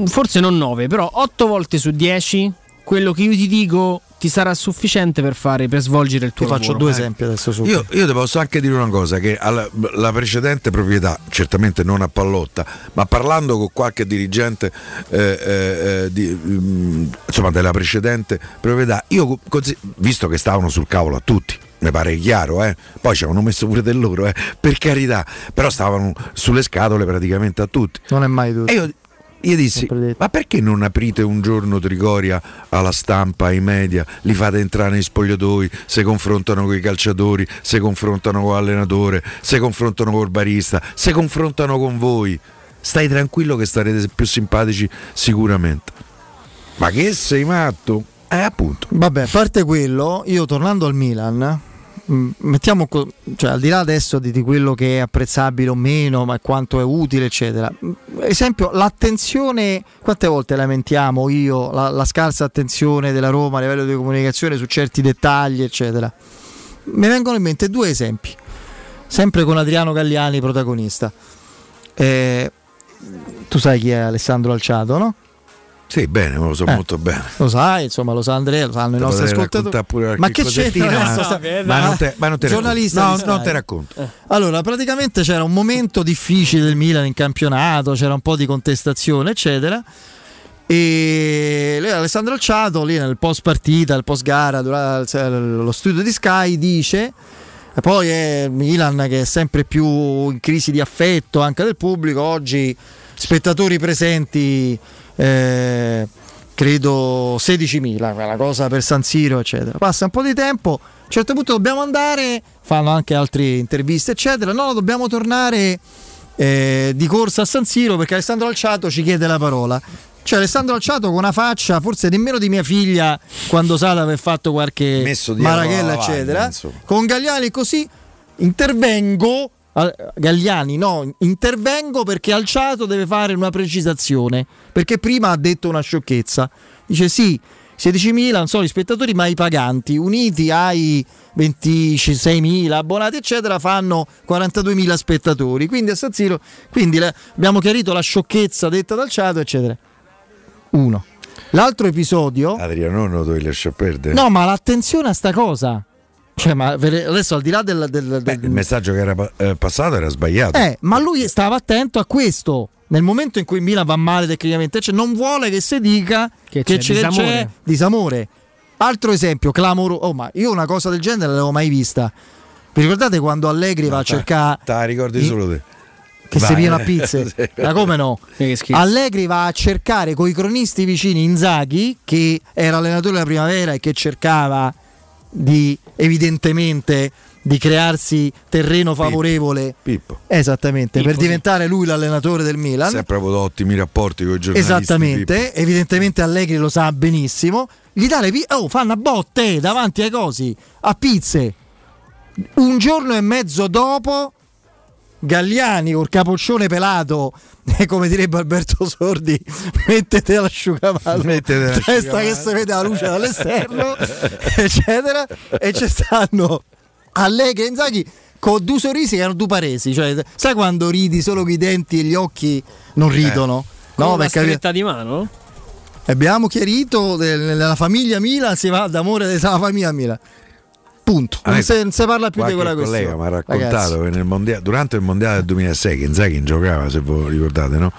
forse non 9, però 8 volte su 10, quello che io ti dico ti sarà sufficiente per, fare, per svolgere il Ti tuo faccio lavoro. due Eh. esempi adesso su. Io, io ti posso anche dire una cosa, che alla- la precedente proprietà, certamente non a Pallotta, ma parlando con qualche dirigente eh, eh, eh, di, mm, insomma, della precedente proprietà, io consi- visto che stavano sul cavolo a tutti, mi pare chiaro, eh? poi ci avevano messo pure del loro, eh? per carità, però stavano sulle scatole praticamente a tutti. Non è mai tutto. E io, io dissi, ma perché non aprite un giorno Trigoria alla stampa, ai media, li fate entrare nei spogliatoi, si confrontano con i calciatori, si confrontano con l'allenatore, si confrontano col barista, si confrontano con voi. Stai tranquillo che starete più simpatici sicuramente. Ma che sei matto? Eh appunto. Vabbè, a parte quello, io tornando al Milan, mettiamo co- cioè, al di là adesso di, di quello che è apprezzabile o meno, ma quanto è utile, eccetera. mh, Esempio, l'attenzione, quante volte lamentiamo io la, la scarsa attenzione della Roma a livello di comunicazione su certi dettagli, eccetera. Mi vengono in mente due esempi, sempre con Adriano Galliani protagonista. Eh, tu sai chi è Alessandro Alciato, no? Sì, bene, lo so Eh. molto bene. Lo sai, insomma, lo sa Andrea, lo sanno i nostri ascoltatori. Ma che c'entra cosettina, adesso? ma- non te- ma non te Giornalista racconto. di No, non te racconto. Allora, praticamente c'era un momento difficile del Milan in campionato, c'era un po' di contestazione, eccetera. E lui, Alessandro Alciato, lì nel post partita, nel post gara, lo studio di Sky, dice. E poi è il Milan che è sempre più in crisi di affetto anche del pubblico. Oggi spettatori presenti, eh, credo 16.000, quella cosa per San Siro, eccetera. Passa un po' di tempo, a un certo punto dobbiamo andare, fanno anche altre interviste, eccetera. No, dobbiamo tornare eh, di corsa a San Siro perché Alessandro Alciato ci chiede la parola. Cioè Alessandro Alciato con una faccia forse nemmeno di mia figlia quando sa di aver fatto qualche Messo marachella la lavagna, eccetera insomma. con Gagliani così intervengo Gagliani no intervengo perché Alciato deve fare una precisazione perché prima ha detto una sciocchezza dice sì 16.000 non so gli spettatori ma i paganti uniti ai 26.000 abbonati eccetera fanno 42.000 spettatori quindi a San Siro quindi abbiamo chiarito la sciocchezza detta dal Ciato eccetera uno l'altro episodio Adriano, non lo devi lasciare perdere. No, ma l'attenzione a sta cosa. Cioè, ma adesso al di là del. del- del- Il messaggio che era eh, passato era sbagliato. eh, ma lui stava attento a questo. Nel momento in cui il Milan va male tecnicamente, cioè non vuole che si dica che, c'è c'è, disamore. c'è disamore. Altro esempio, clamoroso. Oh, ma io una cosa del genere l'avevo mai vista. Vi ricordate quando Allegri va a cercare Te la ricordi i- solo te. che si Vai. piena *laughs* a pizze? Ma come no? Che. Allegri va a cercare coi cronisti vicini Inzaghi, che era allenatore della primavera e che cercava di evidentemente di crearsi terreno favorevole. Pippo. Esattamente, Pippo, per diventare lui l'allenatore del Milan. Sempre avuto ottimi rapporti con i giornalisti. Esattamente, Pippo. evidentemente Allegri lo sa benissimo. Gli dà le pi- oh, fanno a botte davanti ai cosi, a pizze. Un giorno e mezzo dopo, Galliani col capoccione pelato, *laughs* e come direbbe Alberto Sordi, *laughs* mettete l'asciugavallo, Mettete testa l'asciugavallo. che si vede la luce dall'esterno, *laughs* eccetera. E ci stanno Allegri e Inzaghi con due sorrisi che erano due paresi. Cioè, sai quando ridi solo con i denti e gli occhi non ridono? Con una perché- stretta di mano? Abbiamo chiarito nella famiglia Milan si va d'amore della famiglia Milan. Punto. A Non si, non si parla più di quella collega questione. mi ha raccontato Ragazzi. che nel mondia- durante il mondiale del 2006 che Inzaghi giocava, se voi ricordate, no?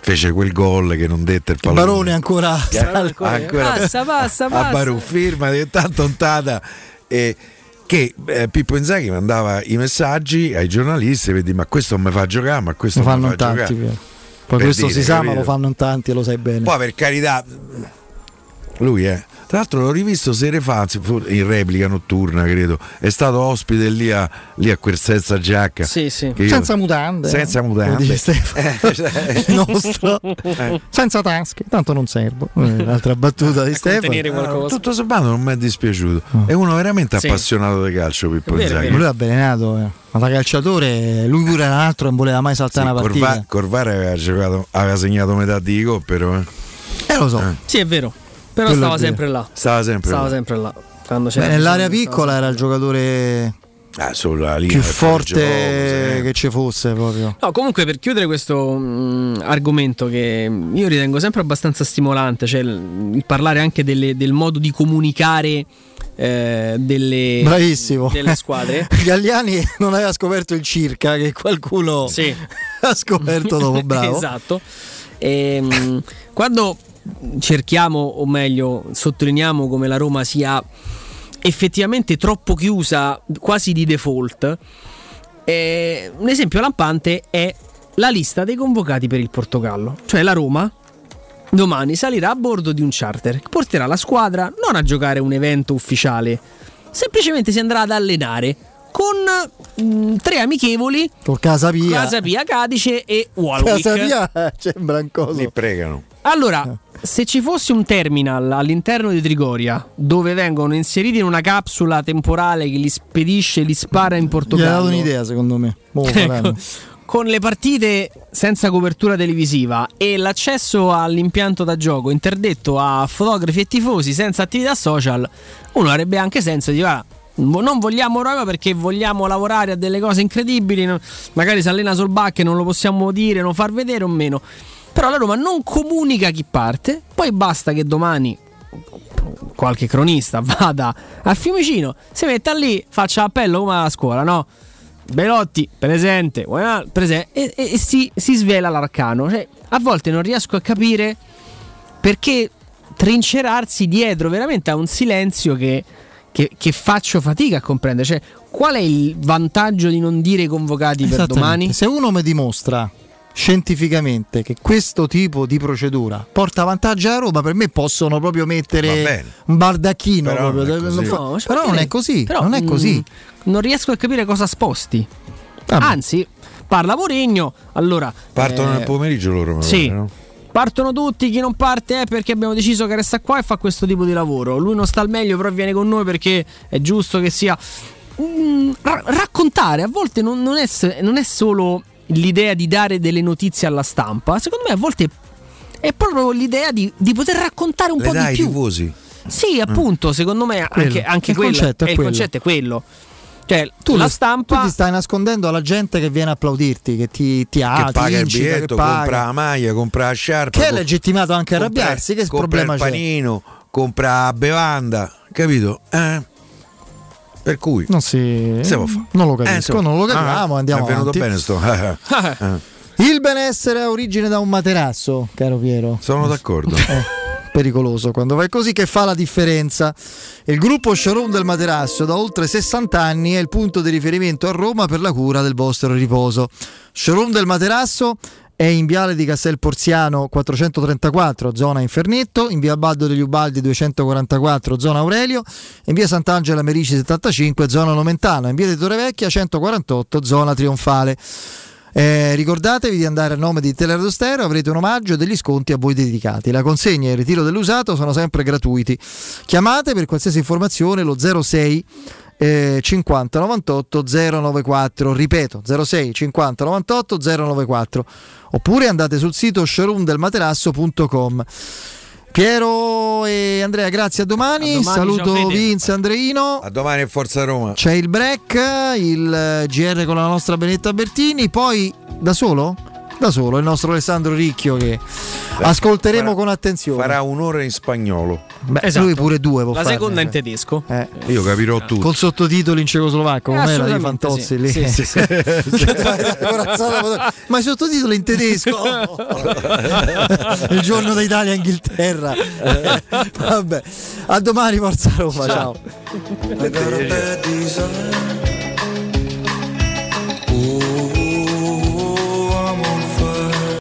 fece quel gol che non dette il pallone. Barone ancora Che- ancora- Passa, passa, a passa. Barù firma di tanta ontata e che eh, Pippo Inzaghi mandava i messaggi ai giornalisti vedi ma questo non mi fa giocare ma questo Lo non mi fanno fa in tanti. giocare. Poi Per questo dire, si sa, ma lo fanno in tanti e lo sai bene. poi per carità lui è tra l'altro l'ho rivisto sere fa in replica notturna credo è stato ospite lì a, lì a quel senza giacca Sì, sì. che io- Senza mutande. senza mutande dice Stefano. Eh, cioè- *laughs* Il nostro. Eh. Senza tasche, tanto non servo. Eh, L'altra battuta di Stefano. Ah, tutto sommato non mi è dispiaciuto è uno veramente Sì. appassionato di calcio Pippo Inzaghi Lui è avvelenato, eh. ma da calciatore lui pure era un altro non voleva mai saltare una partita. Corva- Corvara aveva, giocato, aveva segnato metà di gol però eh. Eh lo so. Sì, è vero. Però Quello stava sempre là. stava sempre Stava là. sempre là. Quando c'era Beh, nell'area piccola era il giocatore Ah, sulla linea più forte sì. che ci fosse proprio. No, comunque per chiudere questo mh, argomento che io ritengo sempre abbastanza stimolante, cioè il, il parlare anche delle- del modo di comunicare eh, delle, Bravissimo. delle squadre. *laughs* Galliani non aveva scoperto il circa che qualcuno Sì. *laughs* ha scoperto dopo, bravo. *laughs* esatto. Ehm, quando cerchiamo, o meglio, sottolineiamo come la Roma sia effettivamente troppo chiusa, quasi di default, eh, un esempio lampante è la lista dei convocati per il Portogallo. Cioè la Roma domani salirà a bordo di un charter che porterà la squadra non a giocare un evento ufficiale, semplicemente si andrà ad allenare con mm, tre amichevoli Col Casapia. Casapia, Cadice e Walwick. Casapia *laughs* sembra un coso. li pregano Allora, se ci fosse un terminal all'interno di Trigoria dove vengono inseriti in una capsula temporale che li spedisce, li spara in Gli ha Portogallo. dato un'idea secondo me. Faranno. *laughs* Ecco, con le partite senza copertura televisiva e l'accesso all'impianto da gioco interdetto a fotografi e tifosi senza attività social, uno avrebbe anche senso di "Ah, non vogliamo Roma perché vogliamo lavorare a delle cose incredibili, magari si allena sul bac e non lo possiamo dire, non far vedere o meno. Però la Roma non comunica chi parte, poi basta che domani qualche cronista vada a Fiumicino, si metta lì, faccia appello come alla scuola, no? Belotti presente, presente e, e- si, si svela l'arcano. Cioè, a volte non riesco a capire perché trincerarsi dietro veramente a un silenzio che, che- che faccio fatica a comprendere. Cioè, qual è il vantaggio di non dire i convocati per domani? Se uno mi dimostra scientificamente che questo tipo di procedura porta vantaggio a Roma, per me possono proprio mettere un bardacchino. Però proprio. non è così. No, cioè, però non è così. però, non è mm, così. non riesco a capire cosa sposti. Vabbè. Anzi, parla Mourinho. Allora, partono eh, nel pomeriggio loro Sì. pare, no? Partono tutti, chi non parte è perché abbiamo deciso che resta qua e fa questo tipo di lavoro. Lui non sta al meglio, però viene con noi perché è giusto che sia. Mm, ra- raccontare a volte non, non è, non è solo l'idea di dare delle notizie alla stampa, secondo me a volte è proprio l'idea di, di poter raccontare un Le po' dai di più. tifosi Sì, appunto, secondo me Quello. anche, anche Il quello concetto è eh, il quello. concetto è quello. Cioè, Tu, la stampa tu ti stai nascondendo alla gente che viene a applaudirti, che ti, ti, ah, che paga il incita, che biglietto paga. compra la maglia compra la sciarpa Che è legittimato anche a compra- arrabbiarsi, che compra problema il c'è? panino compra la bevanda capito? Eh? Per cui Non si. Se può fare. Non lo Eh, capisco, insomma. non lo capiamo, Ah, andiamo è venuto avanti. bene sto *laughs* Eh, Il benessere ha origine da un materasso, caro Piero. sono d'accordo *laughs* Eh, pericoloso quando vai così che fa la differenza. Il gruppo Showroom del Materasso da oltre 60 anni è il punto di riferimento a Roma per la cura del vostro riposo. Showroom del Materasso è in Viale di Castel Porziano 434, zona Infernetto, in Via Baldo degli Ubaldi 244, zona Aurelio, in Via Sant'Angela Merici 75, zona Nomentana, in Via di Torrevecchia 148, zona Trionfale. Eh, ricordatevi di andare a nome di Teleradio Stereo, avrete un omaggio e degli sconti a voi dedicati. La consegna e il ritiro dell'usato sono sempre gratuiti. Chiamate per qualsiasi informazione lo 06 eh, 50 98 094, ripeto 06 50 98 094, oppure andate sul sito showroomdelmaterasso.com. Piero e Andrea, grazie a domani. A domani, Saluto. Vince Andreino. a domani e Forza Roma C'è il break, il eh, GR con la nostra Benetta Bertini, poi da solo? Da solo il nostro Alessandro Ricchio che ascolteremo farà- con attenzione. farà un'ora in spagnolo Beh, Esatto. lui pure due può La farne, seconda in cioè. tedesco. Eh. Io capirò tutto. Col sottotitoli in cecoslovacco, Eh, com'era di assolutamente Fantozzi sì. lì? Sì, sì, sì. *laughs* Ma i sottotitoli in tedesco *laughs* il giorno d'Italia-Inghilterra. *laughs* Vabbè, a domani, Forza Roma. Ciao. I